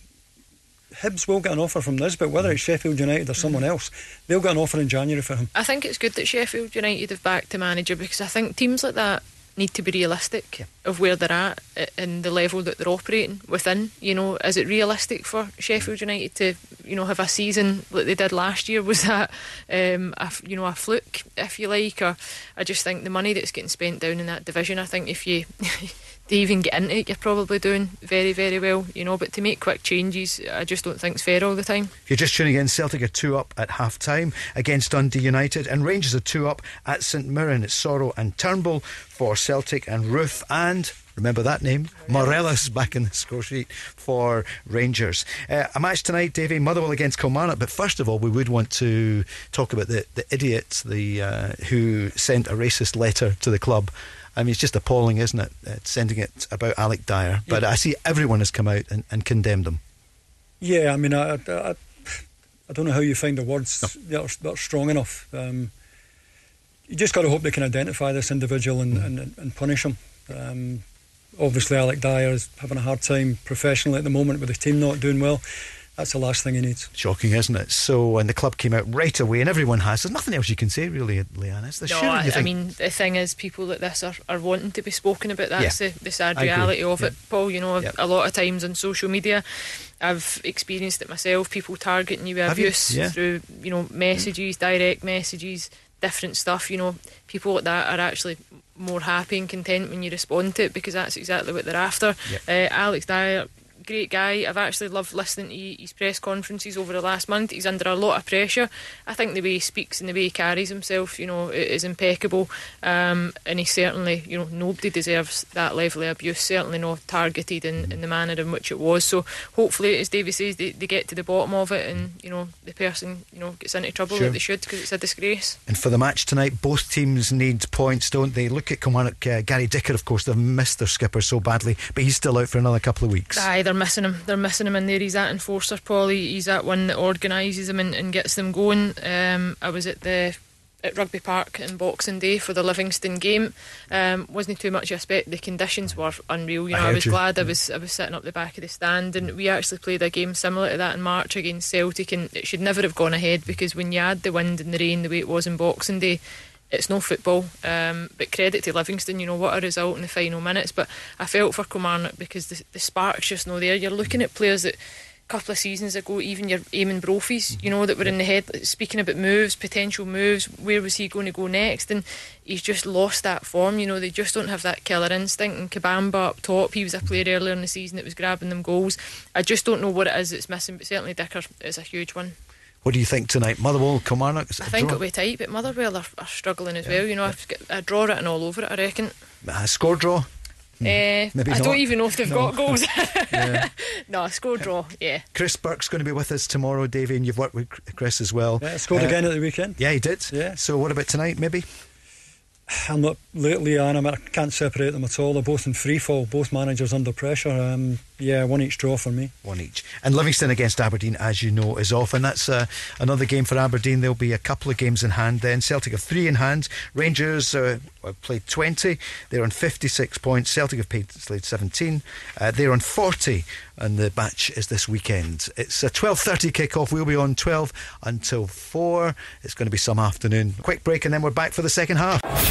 S4: Hibs will get an offer from this, but whether it's Sheffield United or someone else, they'll get an offer in January for him.
S5: I think it's good that Sheffield United have backed the manager because I think teams like that need to be realistic yeah. of where they're at and the level that they're operating within. You know, is it realistic for Sheffield United to, you know, have a season like they did last year? Was that, um, a, you know, a fluke, if you like? Or I just think the money that's getting spent down in that division. I think if you to even get into it, you're probably doing very, very well, you know. But to make quick changes, I just don't think it's fair all the time.
S3: If you're just tuning in, Celtic are two up at half time against Dundee United, and Rangers are two up at St Mirren. It's Soro and Turnbull for Celtic, and Roofe and Remember that name? Morelos back in the score sheet for Rangers. Uh, a match tonight, Davy, Motherwell against Kilmarnock. But first of all, we would want to talk about the, the idiot the, uh, who sent a racist letter to the club I mean, it's just appalling, isn't it? It's sending it about Alex Dyer. But yeah. I see everyone has come out and, and condemned them.
S4: Yeah, I mean, I, I, I, don't know how you find the words no. that, are, that, are, strong enough. Um, you just got to hope they can identify this individual and, mm. and, and, punish him. Um, obviously, Alex Dyer is having a hard time professionally at the moment with the team not doing well that's the last thing he needs.
S3: Shocking, isn't it? So, and the club came out right away, and everyone has. There's nothing else you can say, really, Leanne. Is
S5: there? No, I, I, mean, the thing is, people like this are, are wanting to be spoken about. That's yeah. the, the sad reality of yeah. it, Paul. You know, yeah. a lot of times on social media, I've experienced it myself. People targeting you with Have abuse you? through, you know, messages, direct messages, different stuff. You know, people like that are actually more happy and content when you respond to it because that's exactly what they're after. Yep. Uh, Alex Dyer great guy. I've actually loved listening to his press conferences over the last month. He's under a lot of pressure. I think the way he speaks and the way he carries himself, you know, is impeccable. Um, and he certainly, you know, nobody deserves that level of abuse. Certainly not targeted in, in the manner in which it was. So hopefully, as Davy says, they, they get to the bottom of it, and you know, the person, you know, gets into trouble sure. like they should because it's a disgrace.
S3: And for the match tonight, both teams need points, don't they? Look at Kilmarnock, uh, Gary Dicker, of course, they've missed their skipper so badly, but he's still out for another couple of weeks.
S5: Aye, they're missing him. They're missing him in there. He's that enforcer, Paul. He's that one that organises them and, and, gets them going. Um, I was at the at Rugby Park in Boxing Day for the Livingston game. Um, wasn't too much expect. The conditions were unreal. You know, I, I was you. glad I was I was sitting up the back of the stand, and we actually played a game similar to that in March against Celtic, and it should never have gone ahead because when you add the wind and the rain the way it was in Boxing Day, it's no football. Um, but credit to Livingston, you know, what a result in the final minutes. But I felt for Kilmarnock because the, the spark's just no there. You're looking at players that a couple of seasons ago, even your Eamonn Brophies, you know, that were in the head speaking about moves, potential moves, where was he going to go next? And he's just lost that form, you know, they just don't have that killer instinct. And Kabamba up top, he was a player earlier in the season that was grabbing them goals. I just don't know what it is that's missing, but certainly Dicker is a huge one.
S3: What do you think tonight? Motherwell, Kilmarnock? Is it
S5: think
S3: draw?
S5: it'll be tight, but Motherwell are, are struggling as well. You know, I've got a draw written all over it. I reckon.
S3: A score draw?
S5: Uh,
S3: maybe
S5: I
S3: not.
S5: don't even know if they've
S3: No.
S5: got goals. no, score draw. Yeah.
S3: Chris Burke's going to be with us tomorrow, Davey, and you've worked with Chris as well.
S4: Yeah, scored
S3: Uh,
S4: again at the weekend.
S3: Yeah, he did.
S4: Yeah.
S3: So what about tonight, maybe?
S4: I'm not lately on. I I can't separate them at all. They're both in free fall. Both managers under pressure. Um, yeah, one each draw for me.
S3: One each. And Livingston against Aberdeen, as you know, is off. And that's uh, another game for Aberdeen. There'll be a couple of games in hand then. Celtic have three in hand. Rangers uh, played 20. They're on 56 points. Celtic have played, played 17. Uh, they're on 40. And the match is this weekend. It's a 12.30 kick-off. We'll be on 12 until 4. It's going to be some afternoon. Quick break and then we're back for the second half.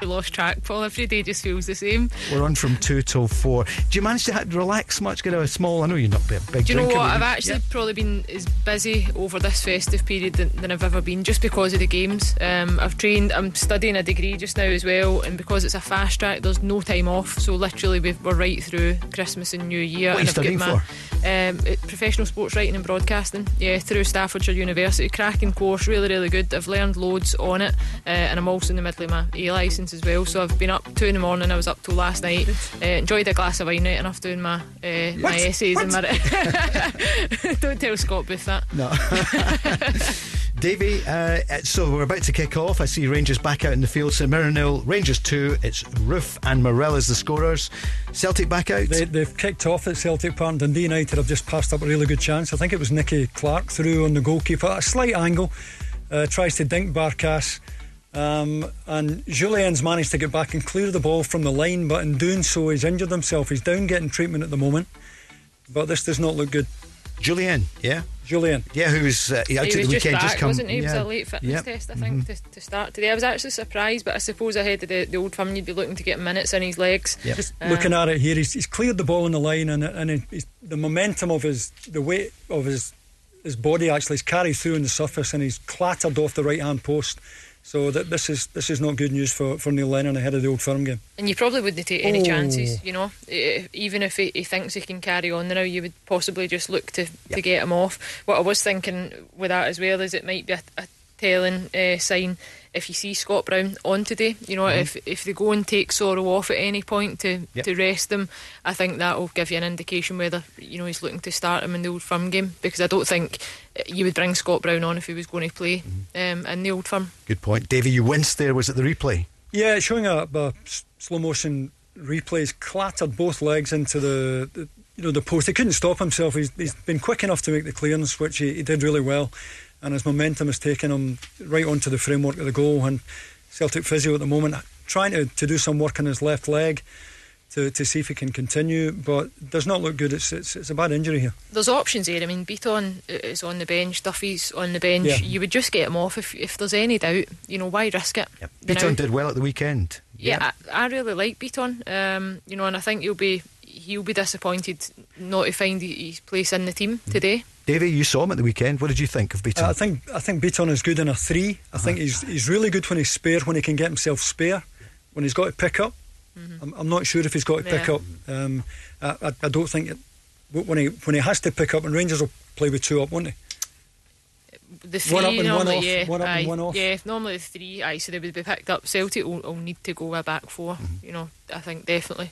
S5: We lost track, Paul. Every day just feels the same.
S3: We're on from 2 till 4. Do you manage to relax much? Get a small... I know you're not a big
S5: Do you know what? I've actually
S3: Yeah.
S5: probably been as busy over this festive period than, than I've ever been, just because of the games. Um, I've trained. I'm studying a degree just now as well, and because it's a fast track, there's no time off. So literally, we've, we're right through Christmas and New Year.
S3: What are you studying
S5: my, Um, professional sports writing and broadcasting. Yeah, through Staffordshire University. Cracking course, really, really good. I've learned loads on it, uh, and I'm also in the middle of my A license as well. So I've been up two in the morning. I was up till last night. Uh, enjoyed a glass of wine right enough doing my uh, my
S3: What?
S5: essays and my. Don't tell Scott Booth that.
S3: No. Davey, uh, so we're about to kick off. I see Rangers back out in the field. St Mirren nil, Rangers 2. It's Roofe and Morelos the scorers. Celtic back out.
S4: They, they've kicked off at Celtic Park. And Dundee United have just passed up a really good chance. I think it was Nicky Clark through on the goalkeeper. At a slight angle. Uh, tries to dink Barkas. Um, and Jullien's managed to get back and clear the ball from the line, but in doing so, he's injured himself. He's down getting treatment at the moment. But this does not look good.
S3: Jullien, yeah?
S4: Jullien.
S3: Yeah, who was uh, out
S5: He
S3: at
S5: was
S3: the
S5: just
S3: weekend.
S5: back,
S3: just come.
S5: wasn't he? It was a late fitness
S3: Yep.
S5: test, I think, to, to start today. I was actually surprised, but I suppose ahead of the, the old firm, you'd be looking to get minutes in his legs.
S3: Yep.
S4: Just
S5: Uh,
S4: looking at it here, he's, he's cleared the ball on the line, and and it- he's, the momentum of his, the weight of his his body actually is carried through on the surface, and he's clattered off the right hand post. So that this is this is not good news for, for Neil Lennon ahead of the old firm game.
S5: And you probably wouldn't take any
S4: Oh.
S5: chances, you know. Even if he, he thinks he can carry on now, you would possibly just look to, to get him off. What I was thinking with that as well is it might be a, a telling uh, sign if you see Scott Brown on today. You know, mm-hmm. if if they go and take Soro off at any point to,
S3: Yep.
S5: to rest them, I think that will give you an indication whether you know he's looking to start him in the old firm game. Because I don't think you would bring Scott Brown on if he was going to play mm-hmm. um, in the old firm.
S3: Good point. Davey, you winced there. Was it the replay?
S4: Yeah, it's showing a, a uh, s- slow motion replay. He's clattered both legs into the, the you know the post. He couldn't stop himself. He's, he's been quick enough to make the clearance, which he, he did really well, and his momentum has taken him right onto the framework of the goal. And Celtic physio at the moment trying to, to do some work on his left leg. To, to see if he can continue, but does not look good. It's, it's it's a bad injury here.
S5: there's options here. I mean, Bitton is on the bench, Duffy's on the bench.
S4: Yeah.
S5: You would just get him off if if there's any doubt. You know, why risk it?
S3: Yep.
S5: You know?
S3: Bitton did well at the weekend.
S5: Yeah, I, I really like Bitton. Um, you know, and I think he'll be he'll be disappointed not to find he- his place in the team
S4: Mm-hmm.
S5: today.
S3: Davey, you saw him at the weekend. What did you think of Bitton?
S4: Uh, I think I think Bitton is good in a three. I think he's he's really good when he's spare, when he can get himself spare, when he's got to pick up. I'm, I'm not sure if he's got to pick
S5: Yeah.
S4: up. Um, I, I, I don't think it, when he when he has to pick up, and Rangers will play with two up, won't they?
S5: The three
S4: One up and one
S5: normally,
S4: off,
S5: yeah,
S4: one up and one off.
S5: Yeah, normally the three, aye, so they would be picked up. Celtic will, will need to go a back 4
S4: Mm-hmm.
S5: You know, I think definitely.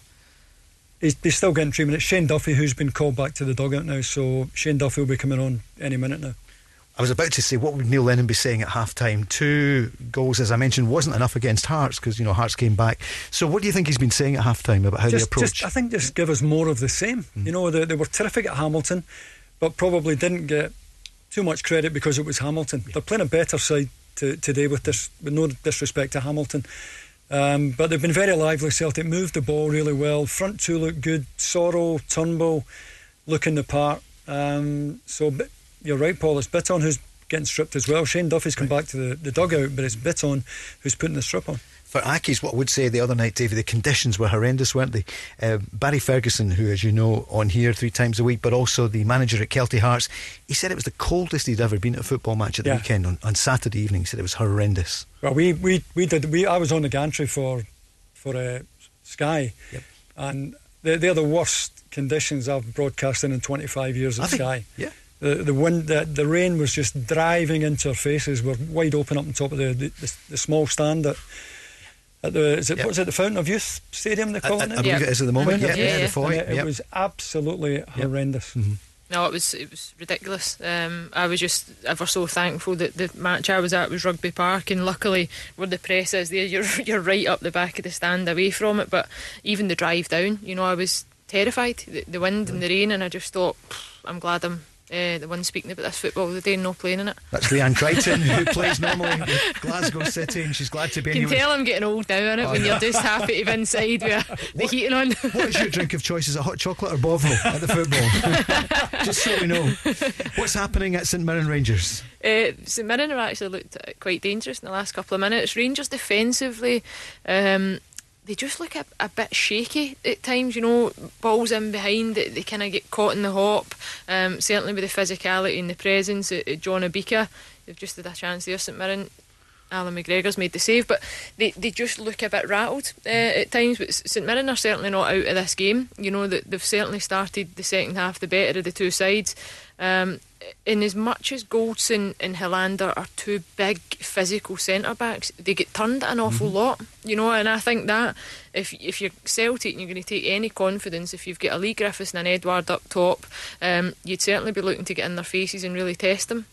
S4: He's, he's still getting treatment. It's Shane Duffy who's been called back to the dugout now, so Shane Duffy will be coming on any minute now.
S3: I was about to say, what would Neil Lennon be saying at half time? Two goals, as I mentioned, wasn't enough against Hearts because, you know, Hearts came back. So, what do you think he's been saying at half time about how they
S4: just,
S3: approach?
S4: just, I think just give us more of the same. Hmm. You know, they, they were terrific at Hamilton, but probably didn't get too much credit because it was Hamilton. They're playing a better side to, today with this, with no disrespect to Hamilton. Um, but they've been very lively. Celtic moved the ball really well. Front two look good. Soro, Turnbull, looking the part. Um, so, but you're right, Paul. It's Bitton who's getting stripped as well. Shane Duffy's come back to the, the dugout, but it's Bitton who's putting the strip on.
S3: For Aki's, what I would say the other night, David, the conditions were horrendous, weren't they? Uh, Barry Ferguson, who, as you know, on here three times a week, but also the manager at Kelty Hearts, he said it was the coldest he'd ever been at a football match at the
S4: Yeah.
S3: weekend on, on Saturday evening. He said it was horrendous.
S4: Well, we, we, we did. We I was on the gantry for for uh, Sky,
S3: Yep.
S4: and they're, they're the worst conditions I've broadcast in in 25 years at
S3: think-
S4: Sky.
S3: yeah.
S4: The, the wind, the, the rain was just driving into our faces. We're wide open up on top of the the, the, the small stand at, at the is it
S3: Yep.
S4: what's it the Fountain of Youth Stadium they
S3: I,
S4: call
S3: I,
S4: it now?
S3: I believe
S5: Yeah.
S3: it is at the moment.
S4: Fountain
S3: Yeah,
S4: of
S3: yeah, the
S5: Yeah,
S3: foy,
S4: it,
S3: yeah.
S4: it was absolutely horrendous.
S5: No, it was it was ridiculous. Um, I was just ever so thankful that the match I was at was Rugby Park, and luckily where the press is there, you're you're right up the back of the stand away from it. But even the drive down, you know, I was terrified. The, the wind and the rain, and I just thought, I'm glad I'm uh, the one speaking about this football today and not playing in it.
S3: That's Leanne Crichton, who plays normally with Glasgow City, and she's glad to be
S5: You can tell I'm getting old now, innit? When you're just happy to be inside with the heating on.
S3: What is your drink of choice? Is it hot chocolate or Bovril at the football? Just so we know. What's happening at St Mirren Rangers?
S5: Uh, St Mirren have actually looked quite dangerous in the last couple of minutes. Rangers defensively, um, they just look a, a bit shaky at times. You know, balls in behind, they, they kind of get caught in the hop. Um, certainly with the physicality and the presence of, of John Obika, they've just had a chance there. St Mirren. Alan McGregor's made the save, but they, they just look a bit rattled uh, at times. But St Mirren are certainly not out of this game. You know that they've certainly started the second half the better of the two sides. Um, in as much as Goldson and Helander are two big physical centre backs, they get turned an awful lot, you know. And I think that if if you're Celtic and you're going to take any confidence, if you've got a Lee Griffiths and an Edouard up top, um, you'd certainly be looking to get in their faces and really test them.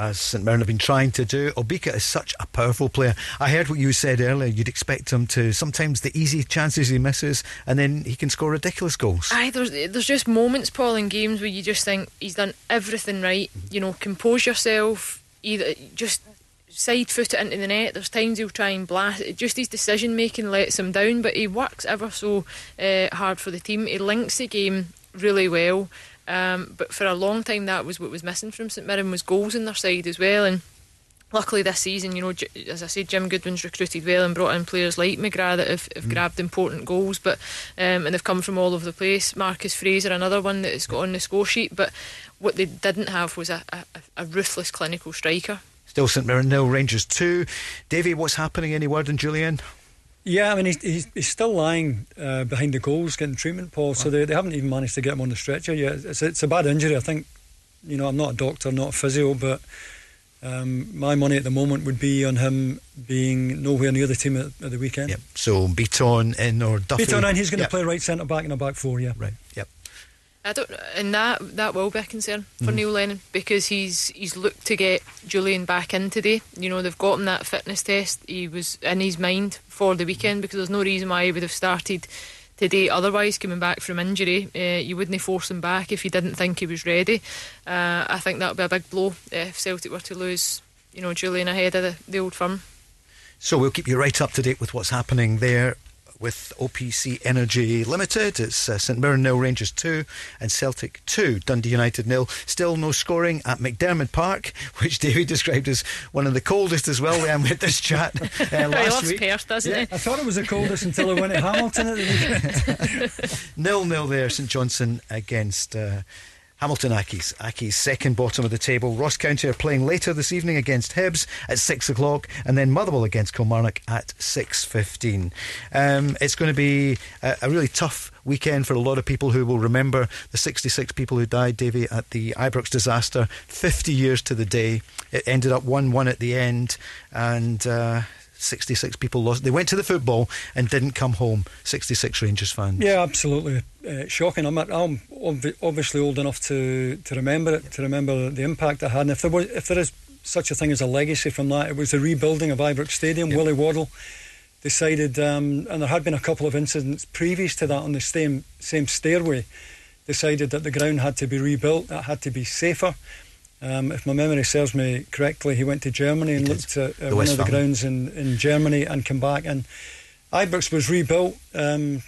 S3: As St Mirren have been trying to do, Obika is such a powerful player. I heard what you said earlier. You'd expect him to sometimes the easy chances he misses, and then he can score ridiculous goals.
S5: Aye, there's there's just moments, Paul, in games where you just think he's done everything right. You know, compose yourself. Either just side foot it into the net. There's times he'll try and blast. it. Just his decision making lets him down, but he works ever so uh, hard for the team. He links the game really well. Um, but for a long time, that was what was missing from St Mirren was goals in their side as well. And luckily this season, you know, as I said, Jim Goodwin's recruited well and brought in players like McGrath that have, have grabbed important goals, but um, and they've come from all over the place. Marcus Fraser, another one that has got on the score sheet, but what they didn't have was a, a, a ruthless clinical striker.
S3: Still St Mirren nil, Rangers two. Davy, what's happening? Any word on Jullien?
S4: Yeah, I mean, he's, he's, he's still lying uh, behind the goals getting treatment, Paul. So they, they haven't even managed to get him on the stretcher yet. It's, it's a bad injury. I think, you know, I'm not a doctor, not a physio, but um, my money at the moment would be on him being nowhere near the team at, at the weekend.
S3: Yep. So Bitton in or Duffy.
S4: Peter and he's going to
S3: Yep.
S4: play right centre back in a back four, yeah.
S3: Right. Yep.
S5: I don't, and that that will be a concern
S3: Mm.
S5: for Neil Lennon because he's he's looked to get Jullien back in today. You know they've got him that fitness test. He was in his mind for the weekend because there's no reason why he would have started today. Otherwise, coming back from injury, uh, you wouldn't force him back if you didn't think he was ready. Uh, I think that would be a big blow if Celtic were to lose, you know, Jullien ahead of the, the old firm.
S3: So we'll keep you right up to date with what's happening there with OPC Energy Limited. It's uh, St Mirren nil, Rangers 2 and Celtic 2, Dundee United nil. Still no scoring at McDiarmid Park, which David described as one of the coldest as well. When we had this chat uh,
S5: he
S3: last
S5: loves
S3: week.
S5: Perth, doesn't he?
S4: I thought it was the coldest until I went to Hamilton at the weekend.
S3: Nil nil there, St Johnstone against uh, Hamilton Accies. Accies second bottom of the table. Ross County are playing later this evening against Hibs at six o'clock, and then Motherwell against Kilmarnock at six fifteen. Um, it's going to be a, a really tough weekend for a lot of people who will remember the 66 people who died, Davy, at the Ibrox disaster. 50 years to the day. It ended up 1 1 at the end, and. Uh, 66 people lost. They went to the football and didn't come home. 66 Rangers fans.
S4: Yeah, absolutely uh, shocking. I'm, I'm obvi- obviously old enough to, to remember it, to remember the impact it had. And if there was, if there is such a thing as a legacy from that, it was the rebuilding of Ibrox Stadium. Willie Waddell decided, um, and there had been a couple of incidents previous to that on the same same stairway. Decided that the ground had to be rebuilt. That had to be safer. Um, if my memory serves me correctly, he went to Germany and looked at uh,
S3: The
S4: one of the grounds in, in Germany and came back. And Ibrox was rebuilt. Um,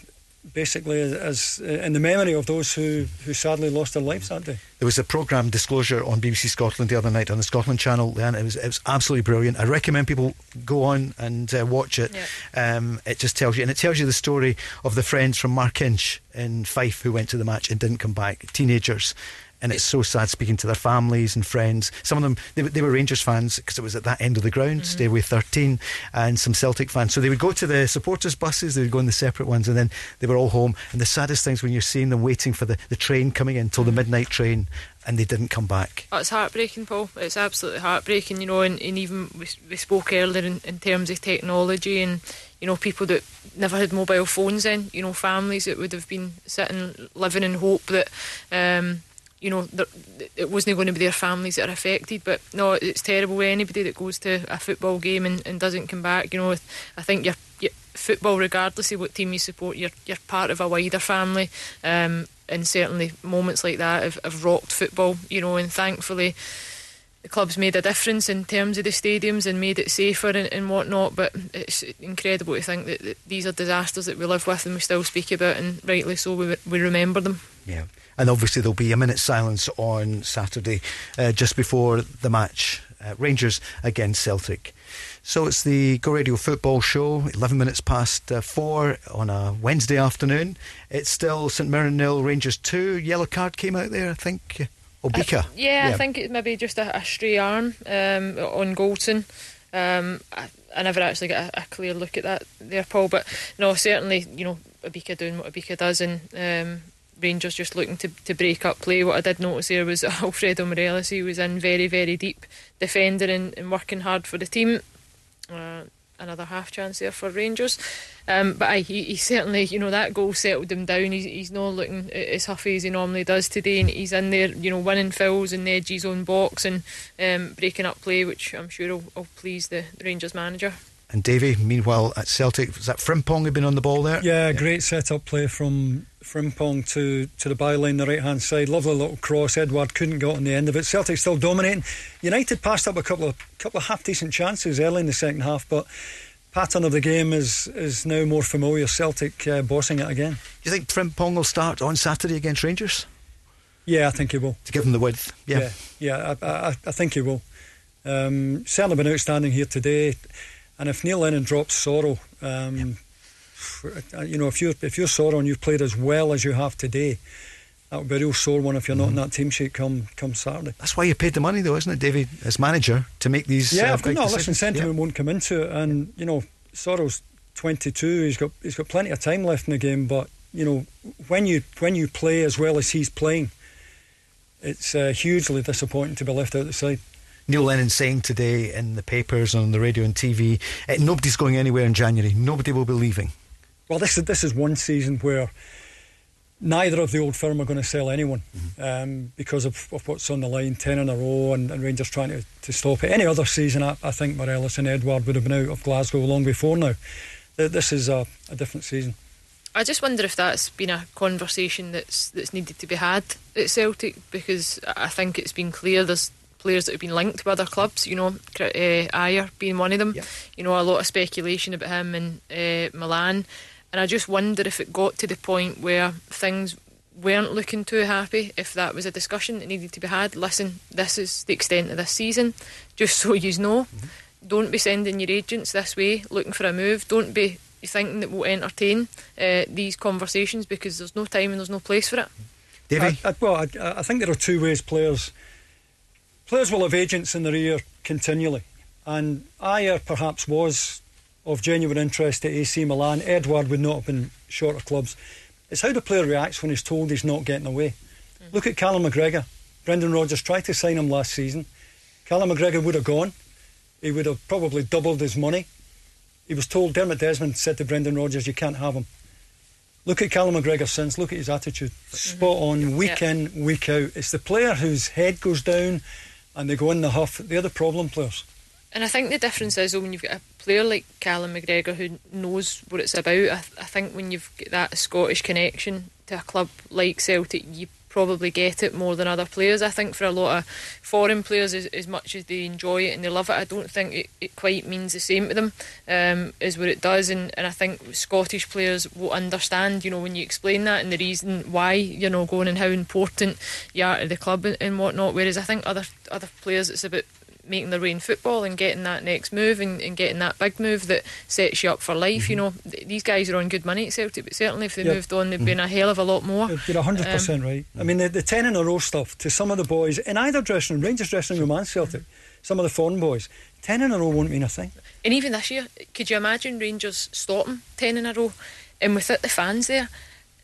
S4: basically as, as uh, in the memory of those who, who sadly lost their lives that day.
S3: There was a programme disclosure on BBC Scotland the other night on the Scotland channel, and it was it was absolutely brilliant. I recommend people go on and uh, watch it.
S5: Yeah.
S3: Um, it just tells you, and it tells you the story of the friends from Markinch in Fife who went to the match and didn't come back, teenagers. And it's so sad speaking to their families and friends. Some of them, they, were- they were Rangers fans because it was at that end of the ground, Stairway 13, and some Celtic fans. So they would go to the supporters' buses, they would go in the separate ones, and then they were all home. And the saddest things when you're seeing them waiting for the, the train coming in till the midnight train, and they didn't come back.
S5: Oh, it's heartbreaking, Paul. It's absolutely heartbreaking, you know. And, and even we, we spoke earlier in, in terms of technology and you know people that never had mobile phones. Then you know families that would have been sitting living in hope that. Um, you know, it wasn't going to be their families that are affected, but no, it's terrible. When anybody that goes to a football game and, and doesn't come back, you know, I think you're, football, regardless of what team you support, you're you're part of a wider family. Um, and certainly moments like that have, have rocked football, you know, and thankfully the club's made a difference in terms of the stadiums and made it safer and, and whatnot. But it's incredible to think that, that these are disasters that we live with and we still speak about, and rightly so, we, we remember them.
S3: Yeah. And obviously, there'll be a minute's silence on Saturday uh, just before the match. Uh, Rangers against Celtic. So it's the Go Radio football show, 11 minutes past uh, 4 on a Wednesday afternoon. It's still St Mirren nil, Rangers 2. Yellow card came out there, I think. Obika.
S5: Uh, yeah, I think it's maybe just a, a stray arm um, on Goldson. Um, I, I never actually got a, a clear look at that there, Paul. But no, certainly, you know, Obika doing what Obika does, and um, Rangers just looking to, to break up play. What I did notice there was Alfredo Morelos. He was in very, very deep defending and, and working hard for the team. Uh, another half chance there for Rangers. Um, but aye, he, he certainly, you know, that goal settled him down. He's, he's not looking as huffy as he normally does today, and he's in there, you know, winning fouls in the edge of his own box and um, breaking up play, which I'm sure will, will please the Rangers manager.
S3: And Davy, meanwhile, at Celtic, was that Frimpong had been on the ball there?
S4: Yeah, great set-up play from Frimpong to, to the byline, the right-hand side. Lovely little cross. Edouard couldn't get on the end of it. Celtic still dominating. United passed up a couple of couple of half-decent chances early in the second half, but pattern of the game is is now more familiar. Celtic uh, bossing it again.
S3: Do you think Frimpong will start on Saturday against Rangers
S4: Yeah, I think he will.
S3: to give them the width?
S4: Yeah, yeah, I, I, I think he will. Um, certainly been outstanding here today. And if Neil Lennon drops Soro, um, you know, if you're if you're Soro and you've played as well as you have today, that would be a real sore one if you're not in that team sheet come come Saturday.
S3: That's why you paid the money, though, isn't it, David, as manager, to make these?
S4: Yeah,
S3: uh,
S4: course.
S3: big
S4: No, listen, sentiment won't come into it, and you know, Soro's 22. He's got he's got plenty of time left in the game, but you know, when you when you play as well as he's playing, it's uh, hugely disappointing to be left out the side.
S3: Neil Lennon saying today in the papers and on the radio and TV, eh, nobody's going anywhere in January. Nobody will be leaving.
S4: Well, this is this is one season where neither of the old firm are going to sell anyone um, because of, of what's on the line, ten in a row, and, and Rangers trying to, to stop it. Any other season, I, I think Morelos and Edouard would have been out of Glasgow long before now. This is a, a different season.
S5: I just wonder if that's been a conversation that's that's needed to be had at Celtic because I think it's been clear there's players that have been linked with other clubs. You know, uh, Ajer being one of them.
S3: Yeah.
S5: You know, a lot of speculation about him in uh, Milan, and I just wonder if it got to the point where things weren't looking too happy. If that was a discussion that needed to be had. Listen, this is the extent of this season. Just so you know, mm-hmm. don't be sending your agents this way looking for a move. Don't be thinking that we'll entertain uh, these conversations because there's no time and there's no place for it. Mm-hmm.
S3: Davy?
S4: I, I, well, I, I think there are two ways players players will have agents in their ear continually, and Ajer uh, perhaps was of genuine interest to AC Milan. Edouard would not have been short of clubs. It's how the player reacts when he's told he's not getting away. Mm-hmm. Look at Callum McGregor. Brendan Rodgers tried to sign him last season. Callum McGregor would have gone. He would have probably doubled his money. He was told, Dermot Desmond said to Brendan Rodgers, you can't have him. Look at Callum McGregor since. Look at his attitude. Mm-hmm. Spot on, week
S5: Yeah.
S4: in, week out. It's the player whose head goes down and they go in the huff. They're the problem players.
S5: And I think the difference is though, when you've got a player like Callum McGregor who knows what it's about. I, I think when you've got that Scottish connection to a club like Celtic, you probably get it more than other players. I think for a lot of foreign players, as, as much as they enjoy it and they love it, I don't think it, it quite means the same to them um, as what it does. And, and I think Scottish players will understand, you know, when you explain that and the reason why you're not going and how important you are to the club and, and whatnot. Whereas I think other other players, it's about making their way in football and getting that next move and, and getting that big move that sets you up for life. You know, th- these guys are on good money at Celtic, but certainly if they
S4: Yeah.
S5: moved on, they'd been a hell of a lot more.
S4: You're you're 100%
S5: Um,
S4: right. I mean, the, the 10 in a row stuff to some of the boys in either dressing room, Rangers dressing room and Celtic, some of the foreign boys, 10 in a row won't mean a thing.
S5: And even this year, could you imagine Rangers stopping 10 in a row? And without the fans there,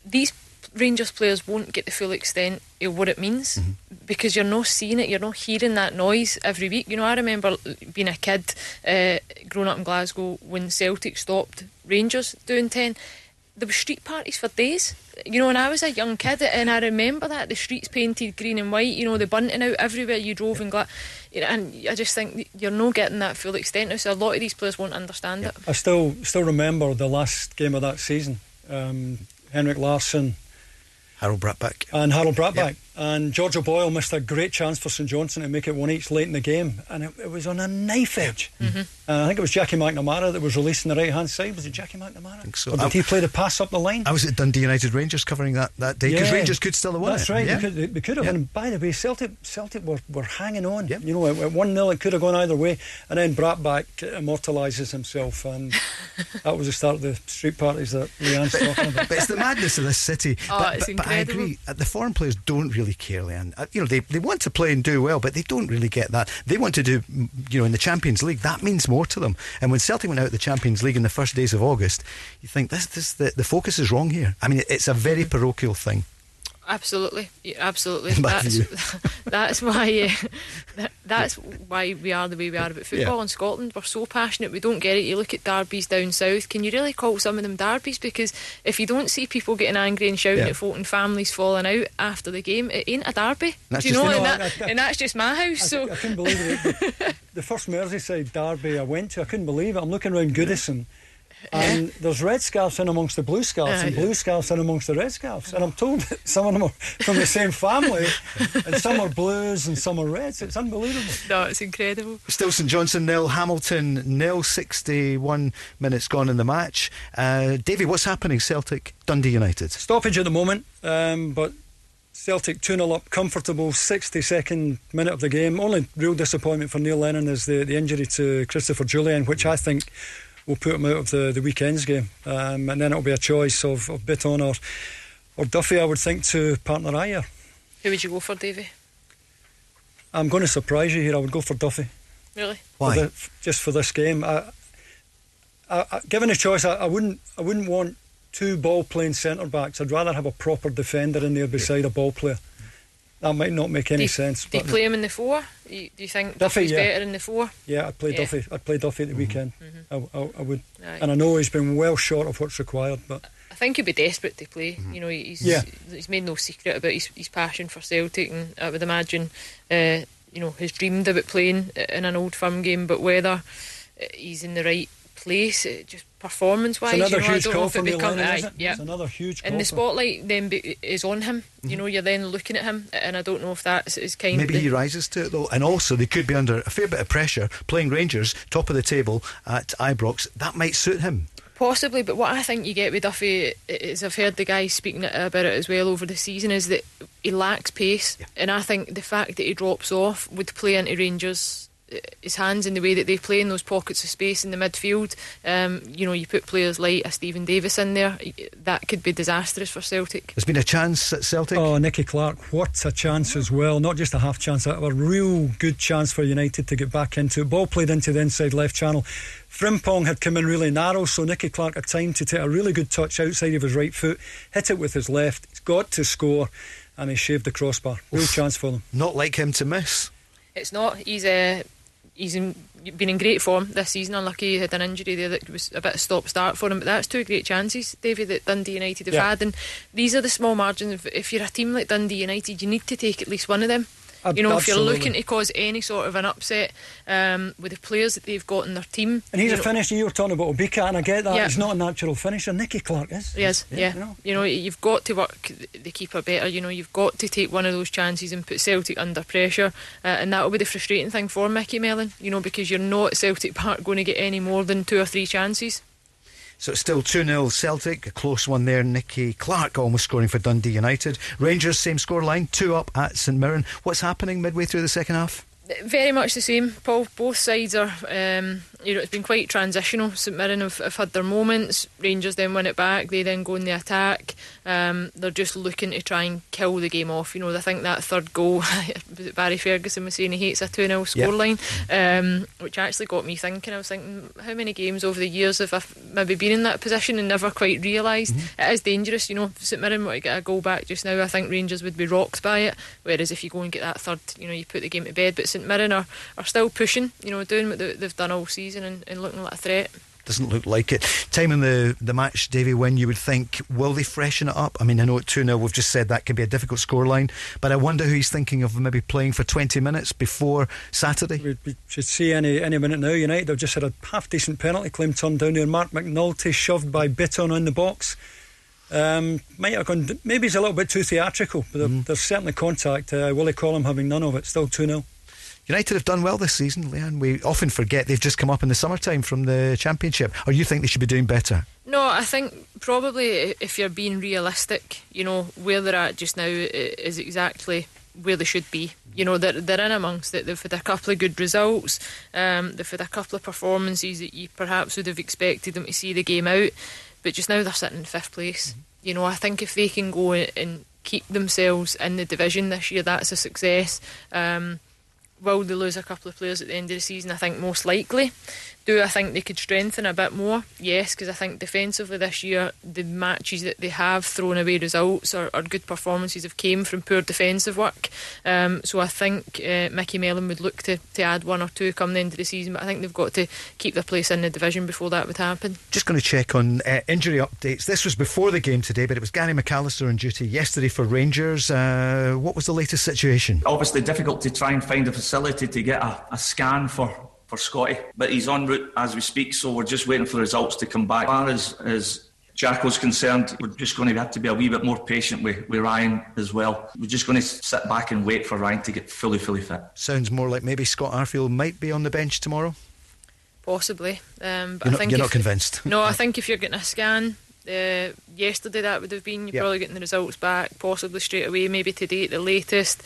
S5: these Rangers players won't get the full extent of what it means
S4: Mm-hmm.
S5: because you're not seeing it, you're not hearing that noise every week. You know, I remember being a kid uh, growing up in Glasgow when Celtic stopped Rangers doing 10. There were street parties for days. You know, when I was a young kid, and I remember that the streets painted green and white. You know, the bunting out everywhere you drove in Gla- you know, and I just think you're not getting that full extent. now, So a lot of these players won't understand it.
S4: I still still remember the last game of that season. Um, Henrik Larsson
S3: Harald Brattbakk.
S4: and Harald Brattbakk. And George O'Boyle missed a great chance for St Johnstone to make it one each late in the game. And it, it was on a knife edge.
S5: Mm-hmm.
S4: Uh, I think it was Jackie McNamara that was released on the right hand side. Was it Jackie McNamara? I
S3: think so.
S4: Or did
S3: I-
S4: he play the pass up the line?
S3: I was at Dundee United Rangers covering that, that day because
S4: Yeah.
S3: Rangers could still have won
S4: That's
S3: it.
S4: right.
S3: Yeah.
S4: They, could, they, they could have.
S3: Yeah.
S4: And by the way, Celtic Celtic were, were hanging on.
S3: Yeah.
S4: You know, at, at 1 0, it could have gone either way. And then Brattbakk immortalises himself. And that was the start of the street parties that Leanne's talking about.
S3: but it's the madness of this city.
S5: Oh,
S3: but,
S5: it's
S3: but, but I agree. uh, The foreign players don't really care, Leanne. Uh, You know, they, they want to play and do well, but they don't really get that. They want to do, mm, you know, in the Champions League. That means more to them. And when Celtic went out of the Champions League in the first days of August, you think this, this the, the focus is wrong here. I mean, it's a very parochial thing.
S5: Absolutely, absolutely. That's that's why uh, that's why we are the way we are about football
S3: Yeah.
S5: in Scotland. We're so passionate. We don't get it. You look at derbies down south. Can you really call some of them derbies? Because if you don't see people getting angry and shouting
S3: Yeah.
S5: at folk and families falling out after the game, it ain't a derby.
S3: That's
S5: Do you know? And, that,
S4: I- I-
S5: and that's just my house.
S4: I,
S5: So
S4: I couldn't believe it. The, the first Merseyside derby I went to, I couldn't believe it. I'm looking around Goodison. And there's red scarves in amongst the blue scarves, and
S5: Aye.
S4: blue scarves in amongst the red scarves. And I'm told that some of them are from the same family, and some are blues and some are reds. It's unbelievable.
S5: no, it's incredible.
S3: Still St Johnstone nil, Hamilton nil, 61 minutes gone in the match. Uh, Davy, what's happening? Celtic, Dundee United.
S4: Stoppage at the moment, um, but Celtic 2 0 up, comfortable 62nd minute of the game. Only real disappointment for Neil Lennon is the, the injury to Christopher Jullien, which I think will put him out of the, the weekend's game. Um, and then it'll be a choice of, of Bitton or, or Duffy, I would think, to partner Ajer.
S5: Who would you go for, Davy?
S4: I'm going to surprise you here. I would go for Duffy.
S5: Really?
S4: For
S3: Why?
S4: the, just for this game. I, I, I, given a choice, I, I wouldn't. I wouldn't want two ball playing centre backs. I'd rather have a proper defender in there beside a ball player. That might not make any
S5: do you,
S4: sense.
S5: Do you play him in the four? You, do you think
S4: Duffy,
S5: Duffy's
S4: yeah.
S5: better in the four?
S4: yeah, I'd play
S5: Yeah.
S4: Duffy. I'd play Duffy at the weekend. I, I, I would,
S5: Aye.
S4: and I know he's been well short of what's required. But
S5: I think he'd be desperate to play. You know, he's
S4: Yeah.
S5: he's made no secret about his, his passion for Celtic, and I would imagine, uh, you know, has dreamed about playing in an old firm game. But whether uh, he's in the right place, uh, just performance wise,
S4: another
S5: you know,
S4: huge
S5: I don't know if it
S4: Neil
S5: become
S4: Lennon,
S5: aye, yeah.
S4: It's another huge.
S5: And the spotlight then be, is on him. You mm-hmm. know, you're then looking at him, and I don't know if that's is kind
S3: Maybe
S5: of
S3: he rises to it though, and also they could be under a fair bit of pressure playing Rangers, top of the table at Ibrox. That might suit him.
S5: Possibly, but what I think you get with Duffy is I've heard the guy speaking about it as well over the season is that he lacks pace, and I think the fact that he drops off would play into Rangers. Uh, His hands in the way that they play in those pockets of space in the midfield. Um, you know, you put players like a Stephen Davis in there, that could be disastrous for Celtic.
S3: There's been a chance at Celtic.
S4: Oh, Nicky Clark, what a chance as well. Not just a half chance, a, a real good chance for United to get back into it. Ball played into the inside left channel. Frimpong had come in really narrow, so Nicky Clark had time to take a really good touch outside of his right foot, hit it with his left. He's got to score, and he shaved the crossbar. Real chance for them.
S3: Not like him to miss.
S5: It's not. He's uh, he's in, been in great form this season. Unlucky he had an injury there that was a bit of stop start for him. But that's two great chances, David, that Dundee United have
S4: Yeah.
S5: had. And these are the small margins. If- If you're a team like Dundee United, you need to take at least one of them. You know, if you're looking to cause any sort of an upset um, with the players that they've got in their team,
S4: And he's a
S5: know-
S4: finisher. You were talking about Obika, and I get that.
S5: Yeah.
S4: He's not a natural finisher. Nicky Clark is.
S5: Yes, yeah.
S4: you know.
S5: You know, you've got to work the keeper better. You know, you've got to take one of those chances and put Celtic under pressure, uh, and that will be the frustrating thing for Micky Mellon. You know, because you're not at Celtic Park going to get any more than two or three chances.
S3: So it's still 2 0 Celtic, a close one there. Nicky Clark almost scoring for Dundee United. Rangers, same scoreline, 2 up at St Mirren. What's happening midway through the second half?
S5: Very much the same, Paul. Both sides are, um, you know, it's been quite transitional. St Mirren have, have had their moments. Rangers then win it back. They then go in the attack. Um, they're just looking to try and kill the game off. You know, I think that third goal, Barry Ferguson was saying he hates a 2 0
S3: Yep.
S5: scoreline, um, which actually got me thinking. I was thinking, how many games over the years have I maybe been in that position and never quite realised? It is dangerous, you know. If St Mirren were to get a goal back just now, I think Rangers would be rocked by it. Whereas if you go and get that third, you know, you put the game to bed. But St Mirren are, are still pushing, you know, doing what they, they've done all season and, and looking like a threat.
S3: Doesn't look like it. Time in the, the match, Davy, when you would think, will they freshen it up? I mean, I know at 2 0, we've just said that can be a difficult scoreline, but I wonder who he's thinking of maybe playing for 20 minutes before Saturday.
S4: We, we should see any any minute now. United have just had a half decent penalty claim turned down there. Marc McNulty shoved by Bitton on the box. Um, might have gone. Maybe he's a little bit too theatrical, but there- there's certainly contact. Uh, Willie Collum having none of it. Still two 0
S3: United have done well this season, Leanne. We often forget they've just come up in the summertime from the Championship. Or you think they should be doing better?
S5: No, I think probably if you're being realistic, you know, where they're at just now is exactly where they should be. You know, they're, they're in amongst it. They've had a couple of good results. Um, they've had a couple of performances that you perhaps would have expected them to see the game out. But just now they're sitting in fifth place. You know, I think if they can go and keep themselves in the division this year, that's a success. Um, Will they lose a couple of players at the end of the season? I think most likely. Do I think they could strengthen a bit more? Yes, because I think defensively this year, the matches that they have thrown away results or, or good performances have came from poor defensive work. Um, so I think uh, Micky Mellon would look to, to add one or two come the end of the season, but I think they've got to keep their place in the division before that would happen.
S3: Just going to check on uh, injury updates. This was before the game today, but it was Gary McAllister on duty yesterday for Rangers. Uh, what was the latest situation?
S6: Obviously, difficult to try and find a facility to get a, a scan for, for Scotty, but he's en route as we speak, so we're just waiting for the results to come back. As far as, as Jacko's concerned, we're just going to have to be a wee bit more patient with, with Ryan as well. We're just going to sit back and wait for Ryan to get fully, fully fit.
S3: Sounds more like maybe Scott Arfield might be on the bench tomorrow.
S5: Possibly. Um, but
S3: You're
S5: I
S3: not,
S5: think
S3: you're
S5: if-
S3: not convinced.
S5: No, I think if you're getting a scan, uh, yesterday that would have been, you're
S3: Yep.
S5: probably getting the results back, possibly straight away, maybe today at the latest.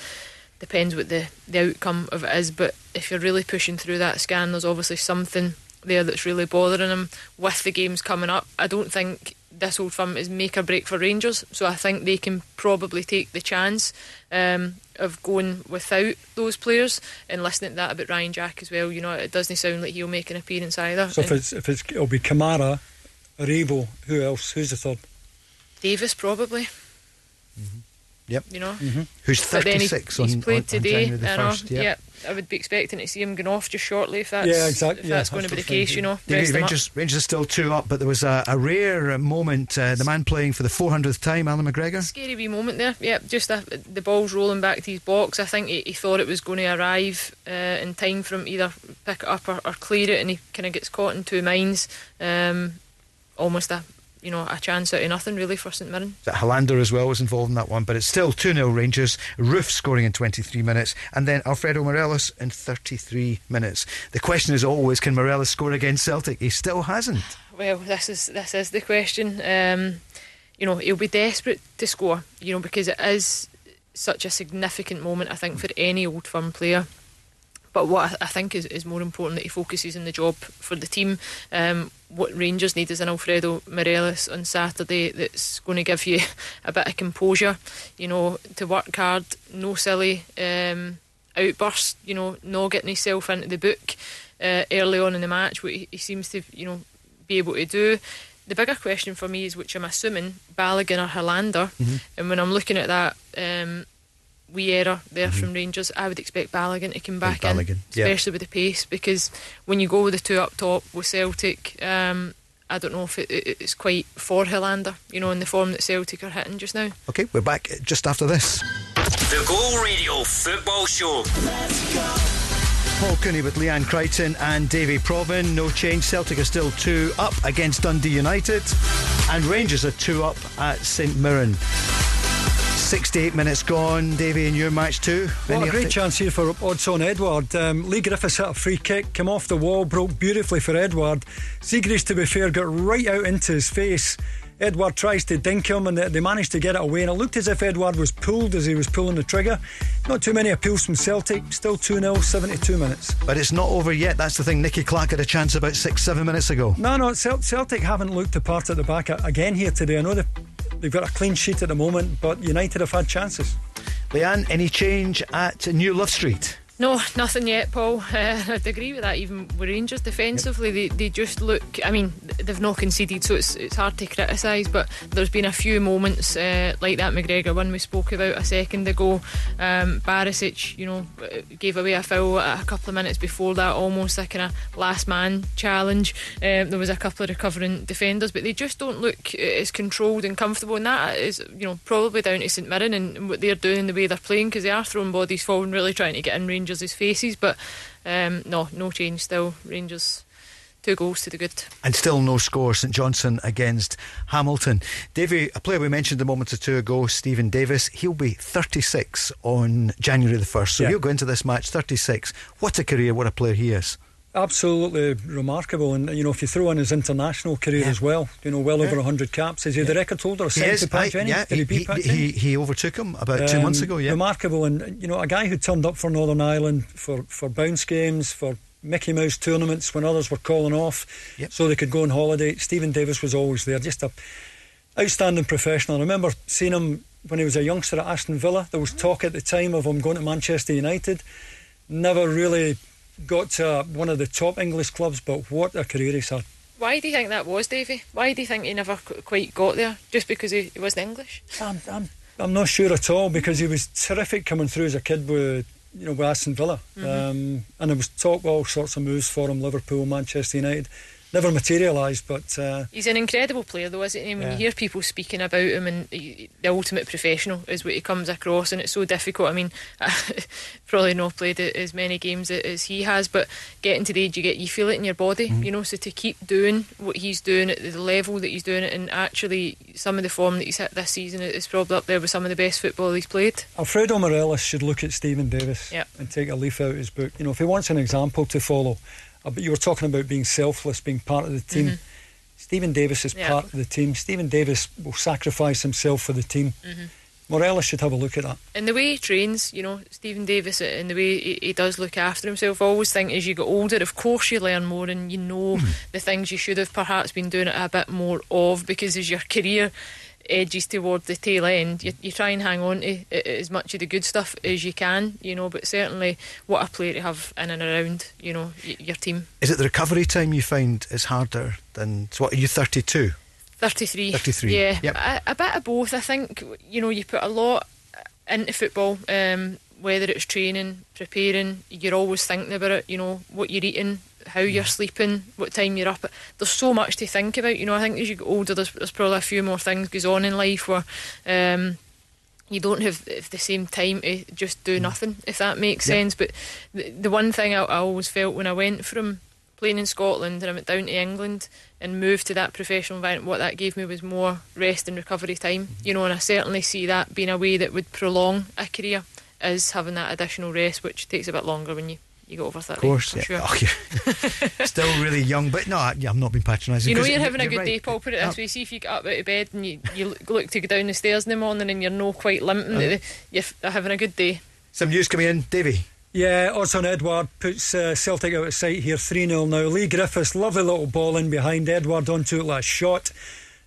S5: Depends what the, the outcome of it is, but if you're really pushing through that scan, there's obviously something there that's really bothering him with the games coming up. I don't think this old firm is make or break for Rangers, so I think they can probably take the chance um, of going without those players and listening to that about Ryan Jack as well. You know, it doesn't sound like he'll make an appearance either.
S4: So if it's if it's it'll be Kamara, Revo. Who else? Who's the third?
S5: Davis probably.
S3: Yep.
S5: You know,
S3: Who's
S5: but then he-
S3: 36
S5: he's
S3: on,
S5: played
S3: on, on
S5: today.
S3: January the 1st. Yeah.
S5: yeah, I would be expecting to see him going off just shortly if that's
S4: Yeah, exactly.
S5: If
S4: Yeah,
S5: that's going to be the
S4: that's what I'm
S5: case, you know.
S3: Davey,
S5: rest.
S3: Rangers, Rangers are still two up, but there was a, a rare moment. Uh, the man playing for the 400th time, Alan McGregor.
S5: Scary wee moment there. Yep, just a, the ball's rolling back to his box. I think he, he thought it was going to arrive uh, in time for him to either pick it up or, or clear it, and he kind of gets caught in two minds. Um, almost a you know a chance out of nothing really for St Mirren.
S3: That Helander as well was involved in that one, but it's still 2 0 Rangers. Roofe scoring in 23 minutes, and then Alfredo Morelos in 33 minutes. The question is always can Morelos score against Celtic? He still hasn't.
S5: Well, this is this is the question. Um, you know, he'll be desperate to score. You know, because it is such a significant moment. I think for any old firm player. But what I- think is, is more important that he focuses on the job for the team. Um, what Rangers need is an Alfredo Morelos on Saturday that's going to give you a bit of composure. You know, to work hard, no silly um, outbursts. You know, not getting himself into the book uh, early on in the match, what he, he seems to you know be able to do. The bigger question for me is which I'm assuming Balogun or Helander. And when I'm looking at that um, wee error there from Rangers, I would expect Balogun to come back in,
S3: Balogun, yeah.
S5: especially with the pace, because when you go with the two up top with Celtic, um, I don't know if it, it, it's quite for Helander, you know, in the form that Celtic are hitting just now.
S3: Okay, we're back just after this.
S1: The Go Radio Football Show.
S3: Paul Cooney with Leanne Crichton and Davy Provan. No change. Celtic are still two up against Dundee United, and Rangers are two up at St Mirren. 68 minutes gone, Davy, in your match too.
S4: What
S3: Any
S4: a great
S3: update?
S4: chance here for Odsonne Edouard. Um, Leigh Griffiths hit a free kick, came off the wall, broke beautifully for Edouard. Siegrist, to be fair, got right out into his face. Edouard tries to dink him and they, managed to get it away. And it looked as if Edouard was pulled as he was pulling the trigger. Not too many appeals from Celtic, still 2 0, 72 minutes.
S3: But it's not over yet. That's the thing. Nicky Clark had a chance about six, seven minutes ago.
S4: No, no, Celtic haven't looked apart at the back again here today. I know they've, they've got a clean sheet at the moment, but United have had chances.
S3: Leanne, any change at New Love Street?
S5: No, nothing yet, Paul. Uh, I'd agree with that. Even with Rangers defensively, they, they just look. I mean, they've not conceded, so it's it's hard to criticise. But there's been a few moments uh, like that McGregor one we spoke about a second ago. Um, Barisic, you know, gave away a foul a couple of minutes before that, almost a kind of last man challenge. Um, there was a couple of recovering defenders, but they just don't look as controlled and comfortable. And that is, you know, probably down to St Mirren and what they're doing the way they're playing because they are throwing bodies forward and really trying to get in Rangers' faces. But um, no, no change still. Rangers two goals to the good.
S3: And still no score. St Johnstone against Hamilton. Davy, a player we mentioned a moment or two ago, Stephen Davis, he'll be 36 on January the 1st. So
S4: Yeah.
S3: he'll go into this match 36. What a career, what a player he is.
S4: Absolutely remarkable, and you know if you throw in his international career
S3: Yeah.
S4: as well, you know well over hundred caps. Is he the record holder?
S3: He is. I- yeah,
S4: he,
S3: he, he, he, overtook him about two
S4: Um,
S3: months ago, yeah.
S4: remarkable, and you know a guy who turned up for Northern Ireland for for bounce games for. Mickey Mouse tournaments when others were calling off,
S3: Yep.
S4: so they could go on holiday. Stephen Davis was always there, just a outstanding professional. I remember seeing him when he was a youngster at Aston Villa. There was talk at the time of him going to Manchester United. Never really got to one of the top English clubs, but what a career he's had.
S5: Why do you think that was, Davy? Why do you think he never quite got there? Just because he, he wasn't English?
S4: I'm, I'm, I'm not sure at all because he was terrific coming through as a kid with you know with Aston Villa, um, and there was talk of all sorts of moves for him, Liverpool, Manchester United. Never materialised, but uh,
S5: He's an incredible player, though, isn't he? When
S4: Yeah.
S5: you hear people speaking about him, and he, the ultimate professional is what he comes across, and it's so difficult. I mean, probably not played as many games as he has, but getting to the age you get, you feel it in your body, you know. So to keep doing what he's doing at the level that he's doing it, and actually some of the form that he's hit this season is probably up there with some of the best football he's played.
S4: Alfredo Morelos should look at Stephen Davis
S5: Yep.
S4: and take a leaf out of his book. You know, if he wants an example to follow, Uh, but you were talking about being selfless, being part of the team. Mm-hmm. Stephen Davis is
S5: Yeah.
S4: part of the team. Stephen Davis will sacrifice himself for the team. Mm-hmm. Morelos should have a look at that.
S5: And the way he trains, you know, Stephen Davis, uh, and the way he, he does look after himself, I always think as you get older, of course you learn more and you know hmm. the things you should have perhaps been doing it a bit more of because as your career edges toward the tail end, you, you try and hang on to uh, as much of the good stuff as you can, you know, but certainly what a player to have in and around, you know, y- your team.
S3: Is it the recovery time you find is harder than. So what are you, 32?
S5: 33.
S3: 33,
S5: Yeah,
S3: yep.
S5: a, a bit of both. I think you know you put a lot into football. Um, whether it's training, preparing, you're always thinking about it. You know what you're eating, how you're sleeping, what time you're up. There's so much to think about. You know, I think as you get older, there's, there's probably a few more things goes on in life where. Um, you don't have the same time to just do nothing, if that makes
S3: Yep.
S5: sense. But the, the one thing I, I always felt when I went from playing in Scotland and I went down to England and moved to that professional environment, what that gave me was more rest and recovery time. You know, and I certainly see that being a way that would prolong a career is having that additional rest, which takes a bit longer when you, you get over 30,
S3: Of course. Yeah.
S5: sure.
S3: Oh, you're still really young, but no, I- yeah, I'm not being patronising.
S5: You know, you're having a good
S3: right.
S5: day, Paul. Put it this
S3: Uh,
S5: way: see if you get up out of bed and you, you look- look to go down the stairs in the morning and you're no quite limping,
S3: Uh-huh.
S5: you're having a good day.
S3: Some news coming in, Davy.
S4: Yeah, Odsonne Edouard puts uh, Celtic out of sight here 3 0 now. Leigh Griffiths, lovely little ball in behind Edouard onto it last shot,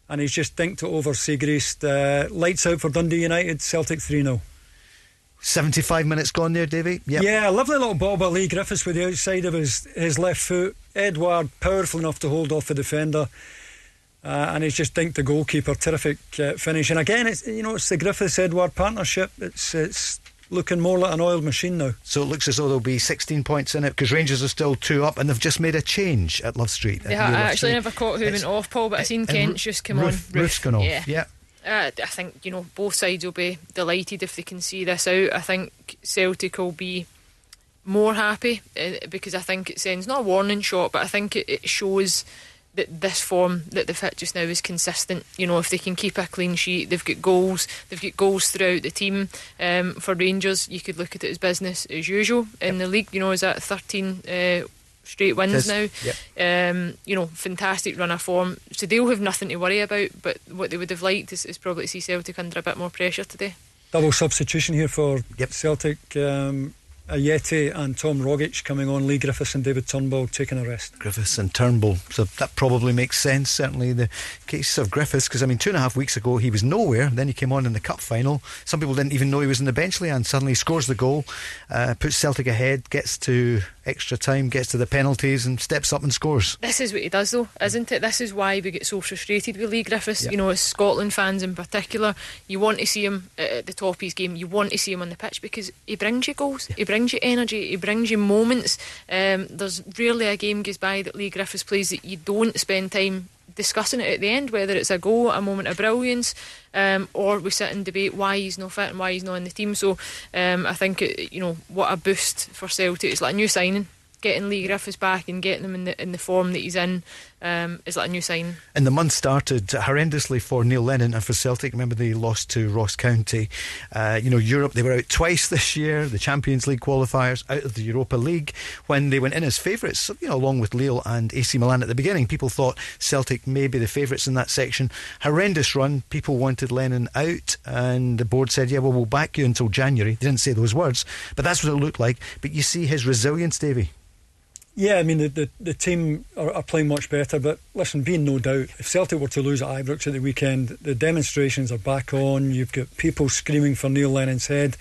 S4: and he's just dinked it over Siegrist. Uh, lights out for Dundee United, Celtic 3 0.
S3: 75 minutes gone there, Davy. Yep.
S4: Yeah, lovely little ball by Leigh Griffiths with the outside of his, his left foot. Edouard powerful enough to hold off the defender. Uh, and he's just dinked the goalkeeper. Terrific uh, finish. And again, it's you know it's the Griffiths Edouard partnership. It's it's looking more like an oiled machine now.
S3: So it looks as though there'll be 16 points in it because Rangers are still two up and they've just made a change at Love Street.
S5: Yeah, I
S3: Love
S5: actually
S3: Street.
S5: never caught who
S3: It's-
S5: went off, Paul, but I seen Kent just come
S3: Roofe-
S5: on.
S3: Roofe's gone off.
S5: Yeah.
S3: Yeah.
S5: Uh, I think you know both sides will be delighted if they can see this out. I think Celtic will be more happy uh, because I think it sends not a warning shot, but I think it, it shows that this form that they've hit just now is consistent. You know, if they can keep a clean sheet, they've got goals, they've got goals throughout the team. Um, for Rangers, you could look at it as business as usual in the league. You know, is that 13 uh, straight wins now?
S3: Yep.
S5: Um, you know, fantastic run of form. So they'll have nothing to worry about. But what they would have liked is, is probably to see Celtic under a bit more pressure today.
S4: Double substitution here for
S3: Yep.
S4: Celtic. Um, Ajeti and Tom Rogic coming on, Leigh Griffiths and David Turnbull taking a rest.
S3: Griffiths and Turnbull. So that probably makes sense. Certainly the case of Griffiths, because I mean, two and a half weeks ago he was nowhere. Then he came on in the cup final. Some people didn't even know he was in the bench, and suddenly he scores the goal, uh, puts Celtic ahead, gets to extra time, gets to the penalties, and steps up and scores.
S5: This is what he does, though, isn't it? This is why we get so frustrated with Leigh Griffiths. You know, as Scotland fans in particular, you want to see him at at the top of his game. You want to see him on the pitch because he brings you goals, he brings you energy, he brings you moments. Um, there's rarely a game goes by that Leigh Griffiths plays that you don't spend time discussing it at the end, whether it's a goal, a moment of brilliance, um, or we sit and debate why he's not fit and why he's not in the team. So um, I think it, you know what a boost for Celtic. It's like a new signing. Getting Leigh Griffiths back and getting him in the in the form that he's in um, is that a new sign?
S3: And the month started horrendously for Neil Lennon and for Celtic. Remember, they lost to Ross County. Uh, you know, Europe, they were out twice this year, the Champions League qualifiers, out of the Europa League. When they went in as favourites, you know, along with Lille and AC Milan at the beginning, people thought Celtic may be the favourites in that section. Horrendous run. People wanted Lennon out, and the board said, yeah, well, we'll back you until January. They didn't say those words, but that's what it looked like. But you see his resilience, Davy.
S4: Yeah, I mean, the, the, the team are, are playing much better, but listen, being no doubt, if Celtic were to lose at Ibrox at the weekend, the demonstrations are back on. You've got people screaming for Neil Lennon's head.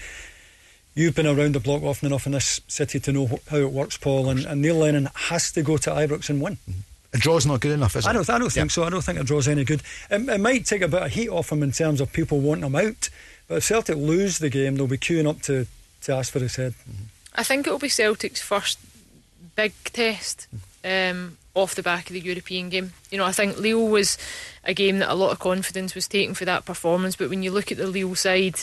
S4: You've been around the block often enough in this city to know how it works, Paul, and, and Neil Lennon has to go to Ibrox and win. Mm-hmm.
S3: A draw's not good enough, is it?
S4: I don't, I don't think so. I don't think a draw's any good. It, it might take a bit of heat off him in terms of people wanting him out, but if Celtic lose the game, they'll be queuing up to, to ask for his head. Mm-hmm.
S5: I think it'll be Celtic's first big test um, off the back of the European game. You know, I think Lille was a game that a lot of confidence was taken for that performance, but when you look at the Lille side,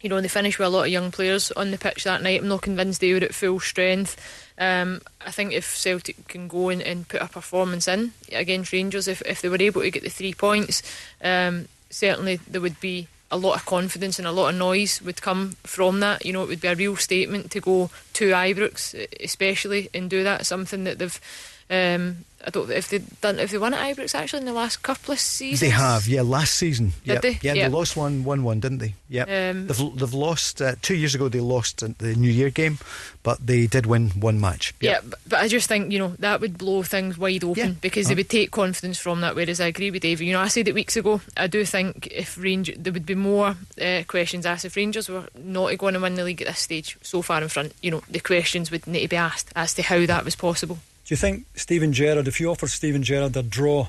S5: you know, they finished with a lot of young players on the pitch that night. I'm not convinced they were at full strength. Um, I think if Celtic can go and, and put a performance in against Rangers, if, if they were able to get the three points, um, certainly there would be a lot of confidence and a lot of noise would come from that. You know, it would be a real statement to go to Ibrox, especially, and do that. Something that they've. Um, I don't if they done if they won at Ibrox actually in the last couple of seasons.
S3: They have, yeah. Last season,
S5: Did
S3: Yep.
S5: they?
S3: Yeah,
S5: Yep.
S3: they lost one, one, one, didn't they? Yeah,
S5: Um,
S3: they've they've lost uh, two years ago. They lost the New Year game, but they did win one match.
S5: Yeah, but, but I just think you know that would blow things wide open
S3: Yeah.
S5: because they would take confidence from that. Whereas I agree with David. You know, I said it weeks ago. I do think if Rangers, there would be more uh, questions asked if Rangers were not going to win the league at this stage, so far in front. You know, the questions would need to be asked as to how that was possible.
S4: Do you think Steven Gerrard, if you offered Steven Gerrard a draw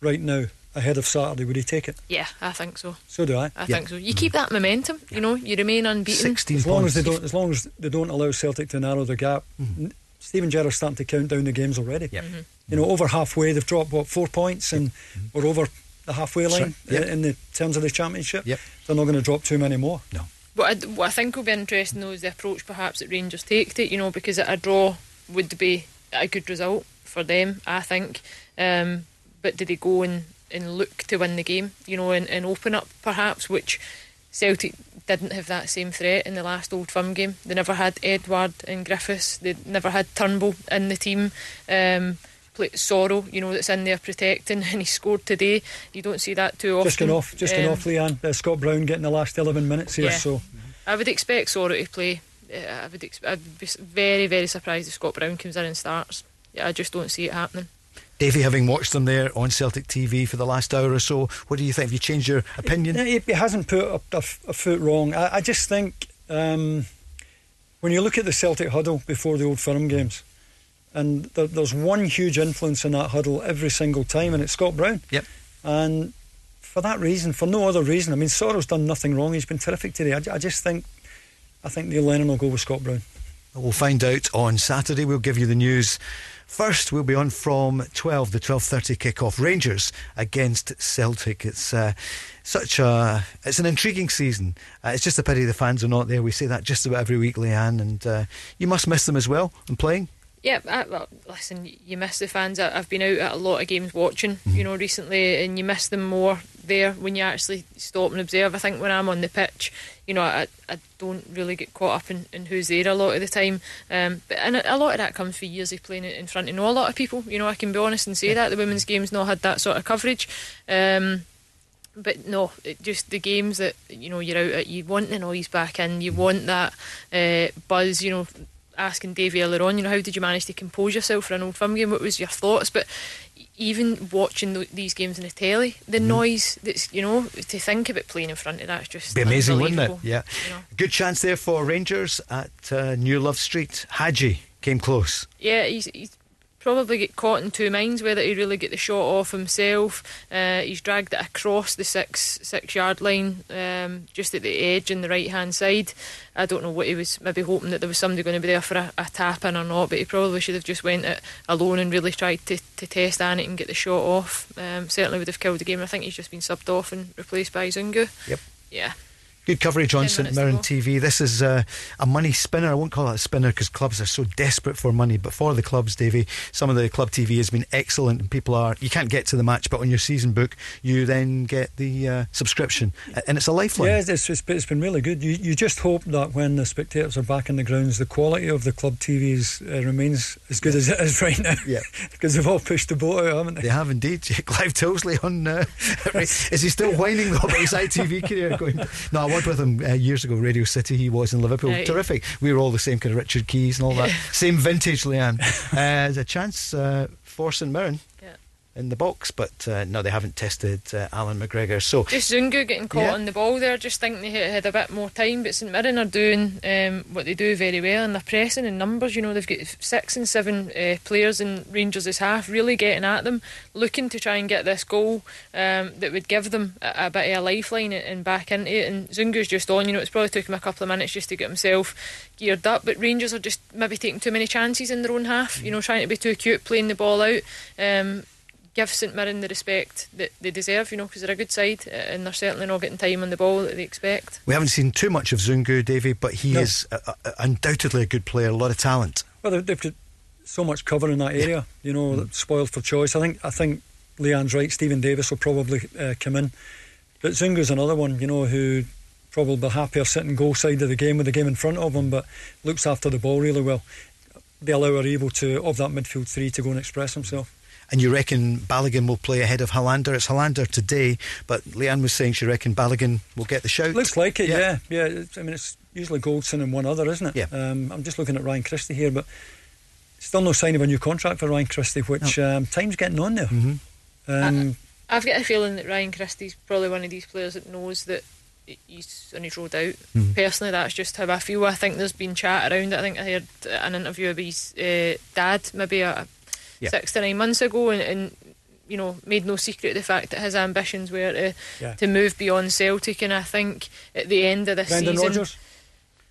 S4: right now ahead of Saturday, would he take it?
S5: Yeah, I think so.
S4: So do I.
S5: I
S3: Yeah.
S5: think so. You keep that momentum. You know, you remain unbeaten.
S3: Sixteen
S4: As long
S3: points.
S4: as they don't, as long as they don't allow Celtic to narrow the gap, n- Steven Gerrard's starting to count down the games already.
S3: Yep.
S5: Mm-hmm.
S4: You know, over halfway, they've dropped what four points, and we're over the halfway line
S3: right. Yep.
S4: in the terms of the championship.
S3: Yep.
S4: They're not going to drop too many more.
S3: No.
S5: What I, what I think will be interesting though is the approach perhaps that Rangers take to it, you know, because a draw would be a good result for them, I think. Um, but did they go and, and look to win the game, you know, and, and open up perhaps, which Celtic didn't have that same threat in the last Old Firm game. They never had Edouard and Griffiths, they never had Turnbull in the team. Um, play, Soro, you know, that's in there protecting, and he scored today. You don't see that too often.
S4: Just going off, just going
S5: Um,
S4: off, Leanne. Uh, Scott Brown getting the last 11 minutes here,
S5: Yeah.
S4: so
S5: I would expect Soro to play. Uh, I would. Ex- I'd be very, very surprised if Scott Brown comes in and starts. Yeah, I just don't see it happening.
S3: Davey, having watched them there on Celtic TV for the last hour or so, what do you think? Have you changed your opinion?
S4: Yeah, he, he hasn't put a foot wrong. I, I just think um, when you look at the Celtic huddle before the Old Firm games, and there, there's one huge influence in that huddle every single time, and it's Scott Brown.
S3: Yep.
S4: And for that reason, for no other reason, I mean, Soro's done nothing wrong. He's been terrific today. I, I just think, I think Neil Lennon will go with Scott Brown.
S3: We'll find out on Saturday. We'll give you the news First, we'll be on from 12, the 12.30 kick-off. Rangers against Celtic. It's uh, such a... It's an intriguing season. Uh, it's just a pity the fans are not there. We say that just about every week, Leanne, and uh, you must miss them as well and playing.
S5: Yeah, I, well, listen, you miss the fans. I, have been out at a lot of games watching, mm-hmm. you know, recently, and you miss them more there when you actually stop and observe. I think when I'm on the pitch, you know, I, I don't really get caught up in, in who's there a lot of the time. Um, but and a, lot of that comes for years of playing in front of know a lot of people. You know, I can be honest and say yeah. that the women's game's not had that sort of coverage. Um, but no, it, just the games that you know you're out at, you want the noise back in, you want that uh, buzz. You know, asking Davey earlier on, you know, how did you manage to compose yourself for an old firm game? What was your thoughts? But even watching the, these games in the telly, the mm. noise that's you know to think about playing in front of that's just
S3: be amazing, wouldn't it? Yeah, you know? good chance there for Rangers at uh, New Love Street. Hagi came close.
S5: Yeah, he's, he's probably get caught in two minds whether he really get the shot off himself. Uh, he's dragged it across the six six yard line, um, just at the edge on the right hand side. I don't know what he was maybe hoping that there was somebody going to be there for a, a tap in or not, but he probably should have just went it alone and really tried to, to test it and get the shot off. Um, certainly would have killed the game. I think he's just been subbed off and replaced by Zungu.
S3: Yep.
S5: Yeah.
S3: Good coverage on St Mirren TV. This is uh, a money spinner. I won't call it a spinner because clubs are so desperate for money. But for the clubs, Davy, some of the club TV has been excellent, and people are. You can't get to the match, but on your season book, you then get the uh, subscription, and it's a lifeline.
S4: Yeah, it's, it's, it's been really good. You you just hope that when the spectators are back in the grounds, the quality of the club TVs uh, remains as good as it is right now.
S3: Yeah,
S4: because they've all pushed the boat out, haven't they?
S3: They have indeed. Clive Tyldesley on. Uh, is he still whining though about his ITV career? Going, no, With him uh, years ago, Radio City. He was in Liverpool. Right. Terrific. We were all the same kind of Richard Keys and all that. same vintage, Leanne. Uh, a chance uh, for St Mirren in the box, but uh, no, they haven't tested uh, Alan McGregor. So
S5: just Zungu getting caught yeah. on the ball there. Just think they had a bit more time, but St Mirren are doing um, what they do very well, and they're pressing in numbers. You know, they've got six and seven uh, players in Rangers' half, really getting at them, looking to try and get this goal um, that would give them a, a, bit of a lifeline and back into it. And Zungu's just on. You know, it's probably took him a couple of minutes just to get himself geared up, but Rangers are just maybe taking too many chances in their own half. You know, trying to be too cute, playing the ball out. Um, give St Mirren the respect that they deserve, you know, because they're a good side uh, and they're certainly not getting time on the ball that they expect.
S3: We haven't seen too much of Zungu, Davy, but he no. is a, a, undoubtedly a good player, a lot of talent.
S4: Well, they've got so much cover in that area, you know, mm. spoiled for choice. I think I think Leanne's right. Stephen Davis will probably uh, come in, but Zungu's another one, you know, who probably be happier sitting goal side of the game with the game in front of him, but looks after the ball really well. They allow are able to of that midfield three to go and express himself.
S3: And you reckon Balogun will play ahead of Helander? It's Helander today, but Leanne was saying she reckoned Balogun will get the shout.
S4: Looks like it, yeah. Yeah, yeah I mean, it's usually Goldson and one other, isn't it?
S3: Yeah.
S4: Um, I'm just looking at Ryan Christie here, but still no sign of a new contract for Ryan Christie, which no. um, time's getting on there.
S3: Mm-hmm.
S5: Um, I, have got a feeling that Ryan Christie's probably one of these players that knows that he's on his road out. Mm-hmm. Personally, that's just how I feel. I think there's been chat around it. I think I heard an interview of his uh, dad, maybe a, yeah. six to nine months ago, and, and, you know made no secret of the fact that his ambitions were to yeah. to move beyond Celtic. And I think at the end of this season.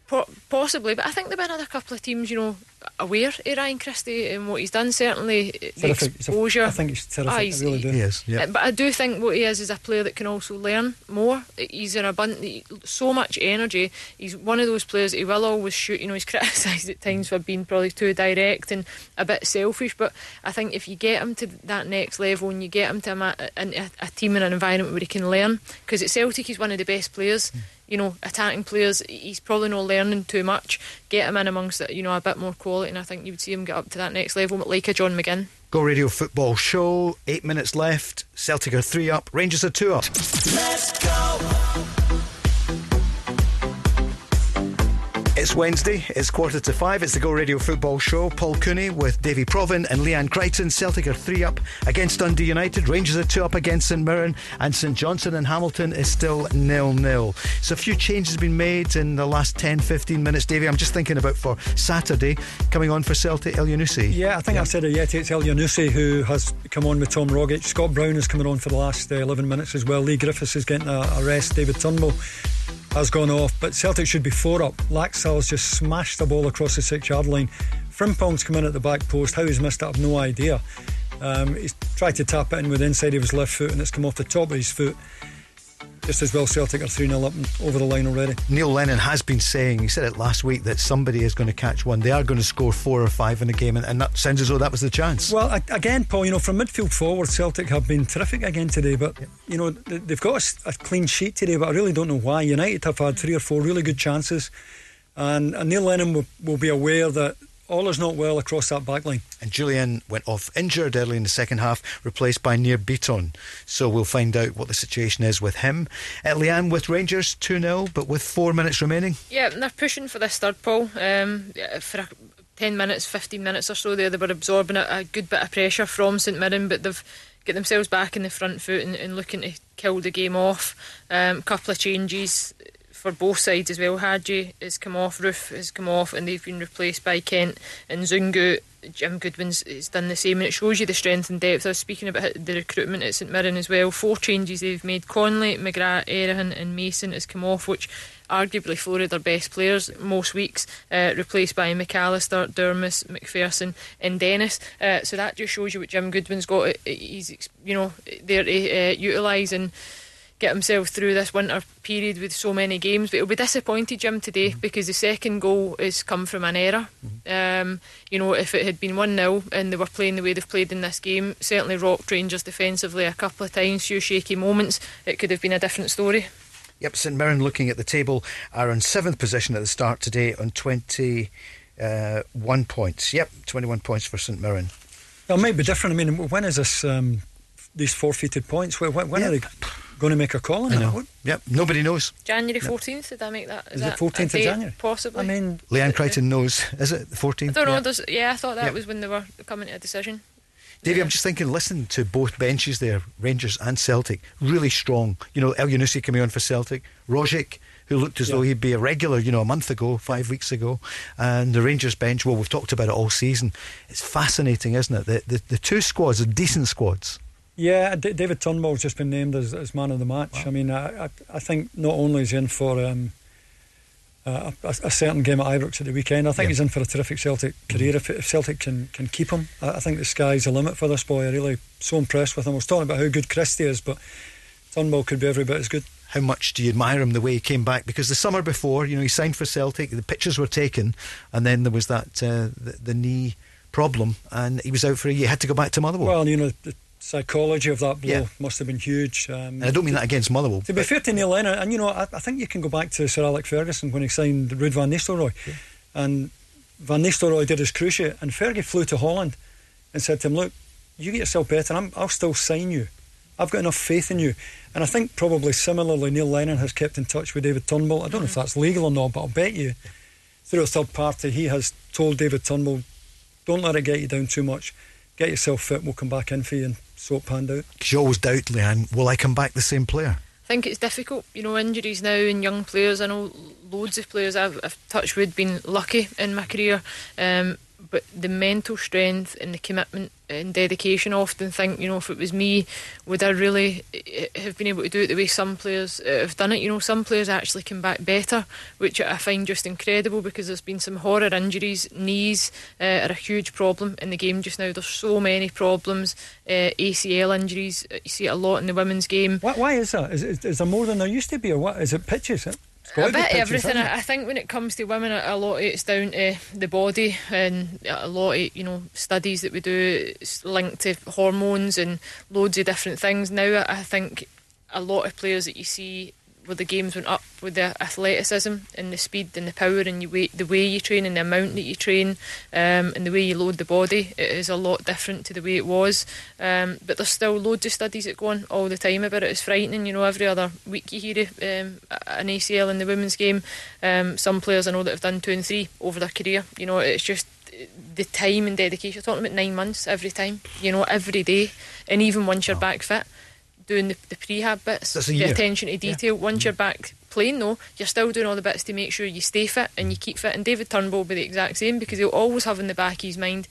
S5: Po- possibly, but I think there've been another couple of teams, you know, aware of Ryan Christie and what he's done. Certainly, the exposure.
S4: A, I think he's terrific. Ah, he's, I really do.
S3: He is, yeah.
S5: Uh, but I do think what he is is a player that can also learn more. He's an abundant, so much energy. He's one of those players that he will always shoot. You know, he's criticised at times for being probably too direct and a bit selfish. But I think if you get him to that next level and you get him to a, a, a team and an environment where he can learn, because at Celtic he's one of the best players. Mm you know, attacking players, he's probably not learning too much. Get him in amongst it, you know, a bit more quality, and I think you would see him get up to that next level, but like a John McGinn.
S3: Go Radio Football Show, eight minutes left. Celtic are three up, Rangers are two up. Let's go! It's Wednesday, it's quarter to five, it's the Go Radio Football Show. Paul Cooney with Davy Provan and Leanne Crichton. Celtic are three up against Dundee United, Rangers are two up against St Mirren, and St Johnstone and Hamilton is still nil nil. So a few changes have been made in the last 10 15 minutes, Davy. I'm just thinking about for Saturday coming on for Celtic Elyounoussi.
S4: Yeah, I think yeah. I said it yet. It's Elyounoussi who has come on with Tom Rogic. Scott Brown is coming on for the last uh, 11 minutes as well. Leigh Griffiths is getting a, a rest. David Turnbull has gone off, but Celtic should be four up. Laxalt's just smashed the ball across the six yard line Frimpong's come in at the back post. How he's missed it, I've no idea. Um, he's tried to tap it in with the inside of his left foot and it's come off the top of his foot just as well Celtic are 3 0 up and over the line already.
S3: Neil Lennon has been saying, he said it last week, that somebody is going to catch one. They are going to score four or five in a game, and, and that sounds as though that was the chance.
S4: Well, again, Paul, you know, from midfield forward, Celtic have been terrific again today, but, you know, they've got a, a clean sheet today, but I really don't know why. United have had three or four really good chances, and, and Neil Lennon will, will be aware that all is not well across that back line.
S3: And Jullien went off injured early in the second half, replaced by Nir Bitton. So we'll find out what the situation is with him. Uh, Leanne with Rangers 2 0, but with four minutes remaining.
S5: Yeah, they're pushing for this third, Paul. Um, for a, 10 minutes, 15 minutes or so there, they were absorbing a, a good bit of pressure from St Mirren, but they've got themselves back in the front foot and, and looking to kill the game off. A um, couple of changes for both sides as well. Hagi has come off, Roofe has come off, and they've been replaced by Kent and Zungu. Jim Goodwin's has done the same, and it shows you the strength and depth. I was speaking about the recruitment at St Mirren as well. Four changes they've made: Connolly, McGrath, Erhahon, and Mason has come off, which arguably four of their best players most weeks, uh, replaced by McAllister, Durmus, McPherson, and Dennis. Uh, so that just shows you what Jim Goodwin's got. He's, you know, they're uh, utilising get himself through this winter period with so many games. But he'll be disappointed, Jim, today mm-hmm. because the second goal has come from an error. Mm-hmm. Um, you know, if it had been 1 0 and they were playing the way they've played in this game, certainly rocked Rangers defensively a couple of times, few shaky moments, it could have been a different story.
S3: Yep, St Mirren looking at the table are in seventh position at the start today on 21 uh, points. Yep, 21 points for St Mirren.
S4: Well, it might be different. I mean, when is this? Um, these forfeited points? When, when yeah. are they? Going to make a call on
S3: I know. Yep, nobody knows.
S5: January 14th, did I make that?
S4: Is, is it 14th of January?
S5: Possibly. I
S4: mean,
S3: Leanne Crichton knows. Is it the 14th?
S5: I don't know. Yeah, yeah I thought that yep. was when they were coming to a decision.
S3: Davy, yeah. I'm just thinking, listen to both benches there, Rangers and Celtic, really strong. You know, Elyounoussi coming on for Celtic, Rogic, who looked as yeah. though he'd be a regular, you know, a month ago, five weeks ago, and the Rangers bench. Well, we've talked about it all season. It's fascinating, isn't it? The the, the two squads are decent squads.
S4: Yeah, D- David Turnbull's just been named as, as man of the match. Wow. I mean, I, I, I, think not only is he in for um, a, a, certain game at Ibrox at the weekend, I think yeah. he's in for a terrific Celtic career. If, if Celtic can, can keep him, I, I, think the sky's the limit for this boy. I'm really so impressed with him. I was talking about how good Christie is, but Turnbull could be every bit as good.
S3: How much do you admire him the way he came back? Because the summer before, you know, he signed for Celtic, the pictures were taken, and then there was that uh, the, the knee problem, and he was out for a year. Had to go back to Motherwell.
S4: Well, you know, the, psychology of that blow yeah. must have been huge. Um,
S3: and I don't mean that against Motherwell.
S4: To be fair to Neil Lennon, and you know, I, I, think you can go back to Sir Alec Ferguson when he signed Ruud van Nistelrooy. Yeah. And Van Nistelrooy did his cruciate, and Fergie flew to Holland and said to him, Look, you get yourself better, i will still sign you. I've got enough faith in you. And I think probably similarly, Neil Lennon has kept in touch with David Turnbull. I don't know if that's legal or not, but I'll bet you through a third party, he has told David Turnbull, don't let it get you down too much. Get yourself fit, we'll come back in for you and so it panned out.
S3: Because you always doubt, Leanne, will I come back the same player?
S5: I think it's difficult, you know, injuries now in young players. I know loads of players I've, I've touched with been lucky in my career, um, but the mental strength and the commitment and dedication. I often think, you know, if it was me, would I really eh, have been able to do it the way some players eh, have done it? You know, some players actually come back better, which I find just incredible because there's been some horror injuries. Knees uh, are a huge problem in the game just now. There's so many problems. Uh, ACL injuries, you see it a lot in the women's game.
S4: Why, why is that? Is, is, is, there more than there used to be, or what? Is it pitches?
S5: A bit everything. I think when it comes to women, a lot of it's down to the body, and a lot of you know studies that we do linked to hormones and loads of different things. Now, I think a lot of players that you see where the games went up with the athleticism and the speed and the power and you way, the way you train and the amount that you train um, and the way you load the body it is a lot different to the way it was. Um, but there's still loads of studies that go on all the time about it. It's frightening you know every other week you hear um, an ACL in the women's game. Um, some players I know that have done two and three over their career you know it's just the time and dedication. You're talking about nine months every time you know every day. And even once you're back fit doing the, the prehab bits, the year. attention to detail. Yeah. Once mm. you're back playing, though, you're still doing all the bits to make sure you stay fit and you keep fit. And David Turnbull will be the exact same because he'll always have in the back of his mind,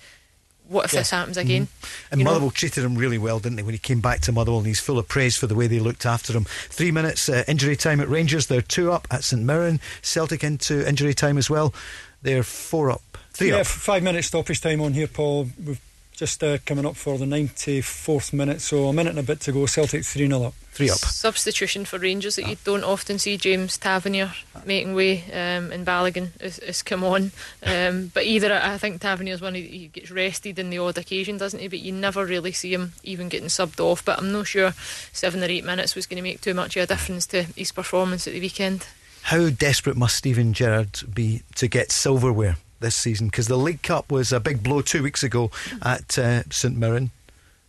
S5: what if yeah. this happens again?
S3: Mm-hmm. And you Motherwell know? treated him really well, didn't they, when he came back to Motherwell and he's full of praise for the way they looked after him. Three minutes uh, injury time at Rangers. They're two up at St Mirren. Celtic into injury time as well. They're four up Three
S4: yeah,
S3: up.
S4: five minutes stoppage time on here, Paul. We've just uh, coming up for the 94th minute, so a minute and a bit to go. Celtic 3 0 up.
S3: Three up.
S5: Substitution for Rangers that you don't often see. James Tavernier making way, um, and Balogun has, has come on. Um, but either I think Tavernier's one he, he gets rested in the odd occasion, doesn't he? But you never really see him even getting subbed off. But I'm not sure seven or eight minutes was going to make too much of a difference to his performance at the weekend.
S3: How desperate must Steven Gerrard be to get silverware this season? Because the League Cup was a big blow two weeks ago at uh, St Mirren.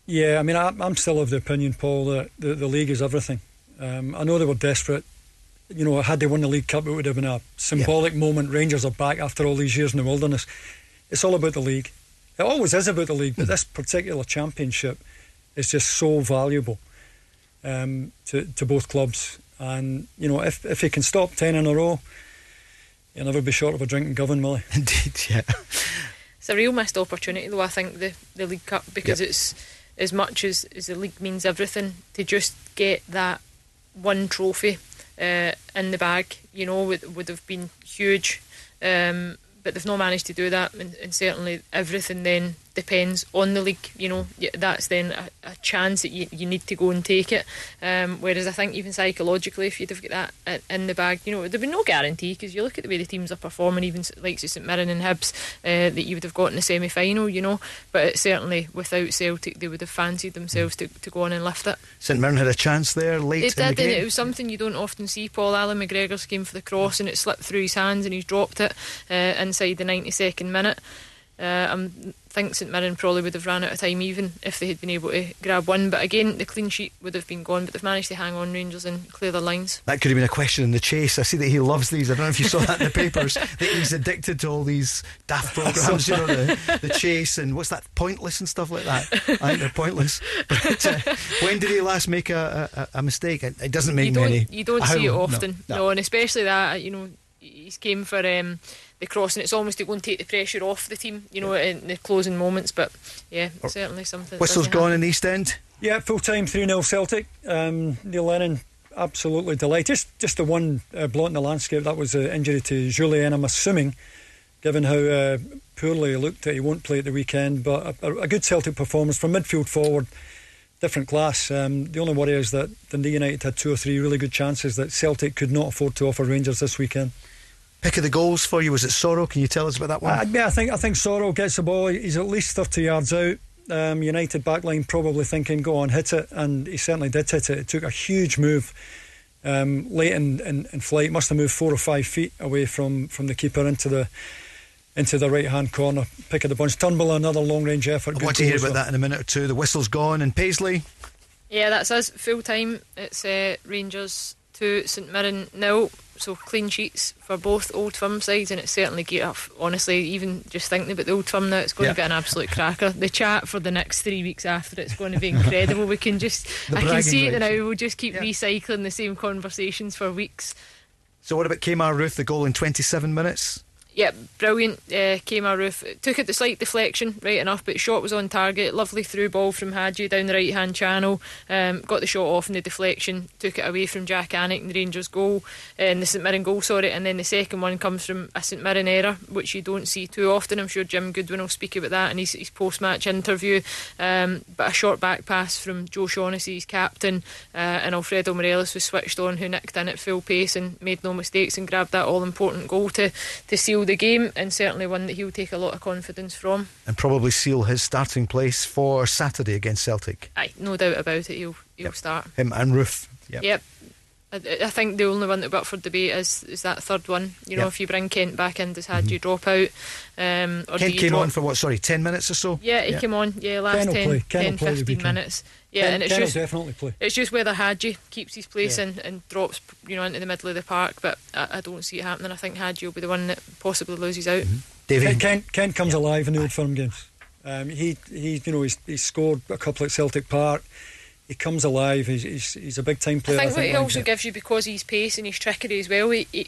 S4: Yeah, I mean, I, I'm still of the opinion, Paul, that the, the league is everything. Um, I know they were desperate. You know, had they won the League Cup, it would have been a symbolic moment. Rangers are back after all these years in the wilderness. It's all about the league. It always is about the league, but this particular championship is just so valuable um, to, to both clubs. And, you know, if, if he can stop 10 in a row, he'll never be short of a drinking Govan, will he?
S3: Indeed, yeah.
S5: It's a real missed opportunity, though. I think the the League Cup because
S3: Yep.
S5: it's as much as, as the league means everything to just get that one trophy uh, in the bag. You know, would would have been huge, um, but they've not managed to do that, and, and certainly everything then depends on the league. You know, that's then a, a chance that you, you need to go and take it. Um, whereas I think even psychologically, if you'd have got that in the bag, you know, there'd be no guarantee because you look at the way the teams are performing, even like St Mirren and Hibs, uh, that you would have got in the semi final. You know, but it, certainly without Celtic, they would have fancied themselves to, to go on and lift it.
S3: St Mirren had a chance there late
S5: It
S3: in the
S5: did, and
S3: game.
S5: it was something you don't often see. Paul Allan McGregor's came for the cross, and it slipped through his hands, and he's dropped it uh, inside the 92nd minute. Uh, I think St Mirren probably would have ran out of time even if they had been able to grab one. But again, the clean sheet would have been gone. But they've managed to hang on Rangers and clear their lines.
S3: That could have been a question in the chase. I see that he loves these. I don't know if you saw that in the papers. that he's addicted to all these daft programs, you know, the, the chase and what's that, pointless and stuff like that. I think they're pointless. But uh, when did he last make a, a, a mistake? It, it doesn't make
S5: you
S3: many.
S5: You don't
S3: How-
S5: see it
S3: no,
S5: often,
S3: no.
S5: no, and especially that you know he's came for um, the cross, and it's almost to go and take the pressure off the team, you know, in the closing moments. But yeah, certainly something. that
S3: Whistle's gone
S5: happen.
S3: in East End.
S4: Yeah, full time 3 0 Celtic. Um, Neil Lennon, absolutely delighted. Just, just the one uh, blot in the landscape, that was an injury to Jullien, I'm assuming, given how uh, poorly he looked, that he won't play at the weekend. But a, a good Celtic performance from midfield forward, different class. Um, the only worry is that Dundee United had two or three really good chances that Celtic could not afford to offer Rangers this weekend.
S3: Pick of the goals for you was it Soro? Can you tell us about that one?
S4: Uh, yeah, I think I think Soro gets the ball. He's at least thirty yards out. Um, United backline probably thinking, "Go on, hit it," and he certainly did hit it. It took a huge move um, late in, in, in flight. Must have moved four or five feet away from, from the keeper into the into the right hand corner. Pick of the bunch. Turnbull another long range effort.
S3: I
S4: Good
S3: want to hear about that in a minute or two. The whistle's gone and Paisley.
S5: Yeah, that's us full time. It's uh, Rangers two, St Mirren nil. So clean sheets for both Old Firm sides, and it's certainly geared up. Honestly, even just thinking about the Old Firm now, it's going
S3: Yeah.
S5: to be an absolute cracker. The chat for the next three weeks after it's going to be incredible. we can just,
S3: The
S5: I can see it now. We'll just keep recycling the same conversations for weeks.
S3: So what about Kemar Roofe, the goal in 27 minutes?
S5: Yep, brilliant. Uh, Kemar Roofe. Took it the slight deflection, right enough, but shot was on target. Lovely through ball from Hagi down the right hand channel. Um, got the shot off in the deflection. Took it away from Jak Alnwick and the Rangers goal, and the St Mirren goal, sorry. And then the second one comes from a St Mirren error, which you don't see too often. I'm sure Jim Goodwin will speak about that in his, his post match interview. Um, but a short back pass from Joe Shaughnessy's captain, uh, and Alfredo Morelos was switched on, who nicked in at full pace and made no mistakes and grabbed that all important goal to, to seal the game, and certainly one that he'll take a lot of confidence from.
S3: And probably seal his starting place for Saturday against Celtic.
S5: Aye, no doubt about it, he'll, he'll start.
S3: Him and Roofe. Yep.
S5: Yep. I, I think the only one that up for debate is is that third one. You know,
S3: Yep.
S5: if you bring Kent back in, does Hagi drop out? Um, or
S3: Kent came
S5: drop-
S3: on for what, sorry, 10 minutes or so?
S5: Yeah, he came on. Yeah, last
S4: Ken
S5: 10, 10
S4: will play the
S5: 15 minutes. Yeah,
S4: Ken-
S5: and it's
S4: Ken
S5: just
S4: definitely play.
S5: it's just whether Hagi keeps his place
S4: Yeah.
S5: and, and drops, you know, into the middle of the park. But I, I don't see it happening. I think Hagi will be the one that possibly loses out.
S3: David.
S4: Ken, Ken, Ken comes alive in the old firm games. Um, he, he, you know, he's, he's scored a couple at Celtic Park. He comes alive. He's, he's, he's a big time player.
S5: I
S4: player.
S5: think what he also
S4: Kent.
S5: gives you because he's pace and his trickery as well. He, he,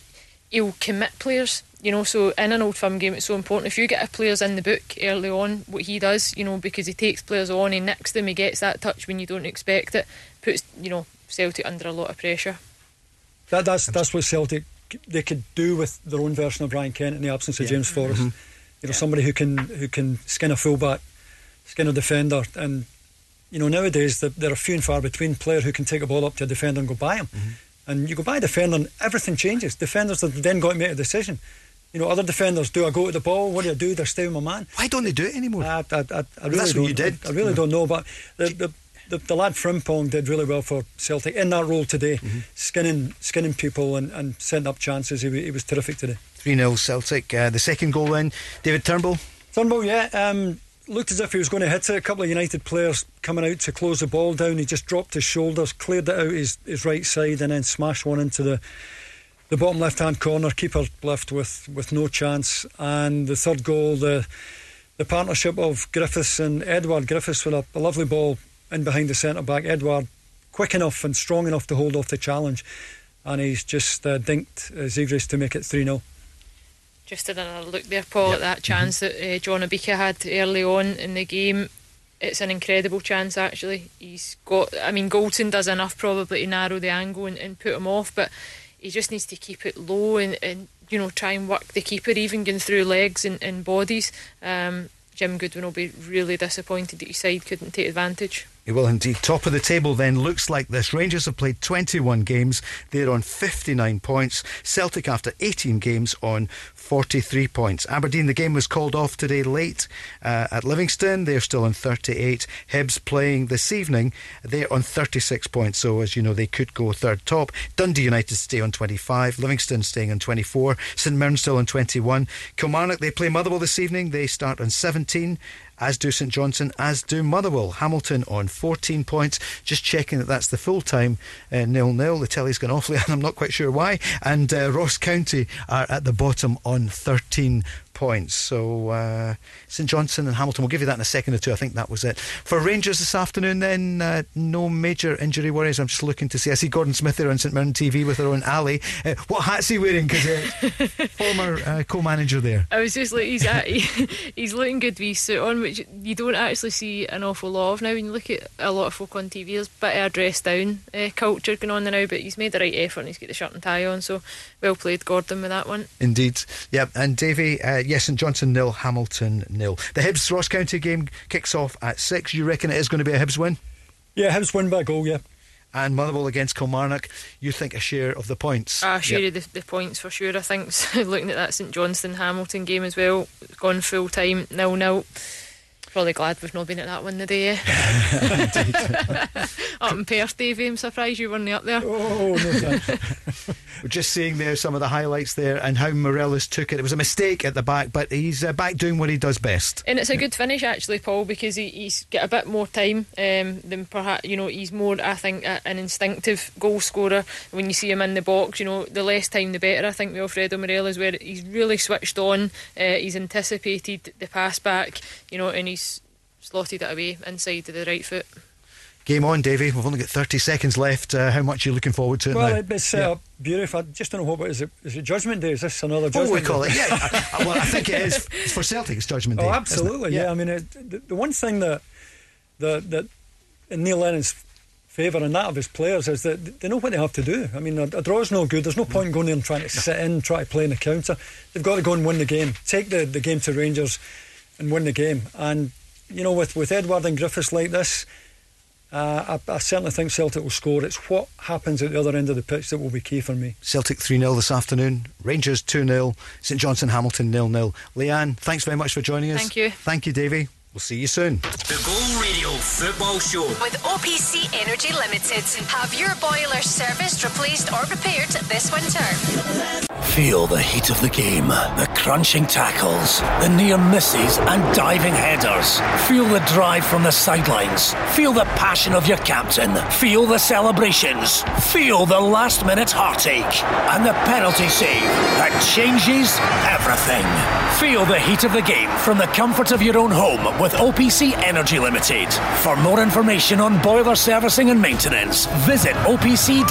S5: he'll commit players. You know, so in an old firm game, it's so important. If you get a players in the book early on, what he does, you know, because he takes players on, he nicks them, he gets that touch when you don't expect it, puts you know Celtic under a lot of pressure.
S4: That, that's that's what Celtic they could do with their own version of Ryan Kent in the absence of James Forrest.
S3: Mm-hmm.
S4: You know, somebody who can who can skin a fullback, skin a defender, and you know nowadays there are few and far between players who can take a ball up to a defender and go by him.
S3: Mm-hmm.
S4: And you go by a defender, and everything changes. Defenders have then got to make a decision. You know, other defenders do I go to the ball? What do I do? They're staying my man.
S3: Why don't they do it anymore?
S4: I, I, I, I really
S3: that's
S4: don't,
S3: what you did.
S4: I, really don't know, but the, the the, the lad Frimpong did really well for Celtic in that role today,
S3: Mm-hmm.
S4: skinning skinning people and, and setting up chances. He, he was terrific today.
S3: 3 0 Celtic. Uh, the second goal in, David Turnbull.
S4: Turnbull, yeah, um, looked as if he was going to hit it. A couple of United players coming out to close the ball down. He just dropped his shoulders, cleared it out his, his right side, and then smashed one into the the bottom left hand corner. Keeper left with, with no chance. And the third goal, the the partnership of Griffiths and Edouard. Griffiths with a, a lovely ball in behind the centre back. Edouard quick enough and strong enough to hold off the challenge. And he's just uh, dinked Siegrist to make it 3 0.
S5: Just had another look there, Paul, at that chance that uh, John Obika had early on in the game. It's an incredible chance, actually. He's got, I mean, Goldson does enough probably to narrow the angle and, and put him off, but he just needs to keep it low and, and you know, try and work the keeper, even going through legs and, and bodies. Um, Jim Goodwin will be really disappointed that his side couldn't take advantage.
S3: He will indeed. Top of the table then looks like this. Rangers have played 21 games. They're on 59 points. Celtic, after 18 games, on 43 points. Aberdeen, the game was called off today late uh, at Livingston. They're still on 38. Hibs playing this evening. They're on 36 points. So, as you know, they could go third top. Dundee United stay on 25. Livingston staying on 24. St Mirren still on 21. Kilmarnock, they play Motherwell this evening. They start on 17 as do St Johnstone, as do Motherwell. Hamilton on 14 points. Just checking that that's the full time uh, nil nil. The telly's gone awfully, and I'm not quite sure why. And uh, Ross County are at the bottom on 13 points. So uh, St Johnstone and Hamilton, we'll give you that in a second or two. I think that was it. For Rangers this afternoon, then, uh, no major injury worries. I'm just looking to see. I see Gordon Smith there on St Mirren TV with her own alley. Uh, what hat's he wearing? Because uh, former uh, co manager there.
S5: I was just like, he's at, he's looking good with his suit on, which you don't actually see an awful lot of now. When you look at a lot of folk on TV, there's a bit of a dress down uh, culture going on there now, but he's made the right effort and he's got the shirt and tie on, so well played, Gordon, with that one.
S3: Indeed. Yep. And Davy, uh, yes, St Johnstone nil, Hamilton nil. The Hibs Ross County game kicks off at six. You reckon it is going to be a Hibs win?
S4: Yeah, Hibs win by a goal, yeah.
S3: And Motherwell against Kilmarnock, you think a share of the points?
S5: Ah, share
S3: Yep.
S5: of the, the points for sure, I think. Looking at that St Johnstone Hamilton game as well, gone full time, nil nil. Probably glad we've not been at that one today. Up in Perth, Davy, I'm surprised you weren't up there.
S4: Oh, no.
S3: We're just seeing there some of the highlights there and how Morelos took it. It was a mistake at the back, but he's uh, back doing what he does best.
S5: And it's a good finish actually, Paul, because he, he's got a bit more time um, than perhaps you know. He's more, I think, a, an instinctive goal scorer. When you see him in the box, you know, the less time the better. I think with Alfredo Morelos, where he's really switched on. Uh, he's anticipated the pass back, you know, and he's slotted it away inside to the right foot.
S3: Game on, Davy. We've only got 30 seconds left. Uh, how much are you looking forward to it
S4: Well,
S3: now?
S4: it- it's set
S3: Yeah.
S4: up beautiful. I just don't know what is it. Is it Judgment Day? Is this another
S3: Oh, we call
S4: Day?
S3: it. Yeah. I, I- well, I think it is. It's for Celtic. It's Judgment Day.
S4: Oh, absolutely. Yeah. I mean, it, the, the one thing that that that in Neil Lennon's favour and that of his players is that they know what they have to do. I mean, a, a draw is no good. There's no point going there and trying to sit in, try to play in the counter. They've got to go and win the game. Take the, the game to Rangers and win the game. And you know, with with Edouard and Griffiths like this. Uh, I, I certainly think Celtic will score. It's what happens at the other end of the pitch that will be key for me.
S3: Celtic 3 0 this afternoon. Rangers 2 0. St Johnstone Hamilton 0 0. Leanne, thanks very much for joining us.
S5: Thank you.
S3: Thank you, Davy. We'll see you soon.
S1: The Go Radio Football Show.
S2: With OPC Energy Limited. Have your boiler serviced, replaced, or repaired this winter.
S7: Feel the heat of the game, the crunching tackles, the near misses and diving headers. Feel the drive from the sidelines. Feel the passion of your captain. Feel the celebrations. Feel the last minute heartache. And the penalty save that changes everything. Feel the heat of the game from the comfort of your own home with OPC Energy Limited. For more information on boiler servicing and maintenance, visit opc-ltd.uk.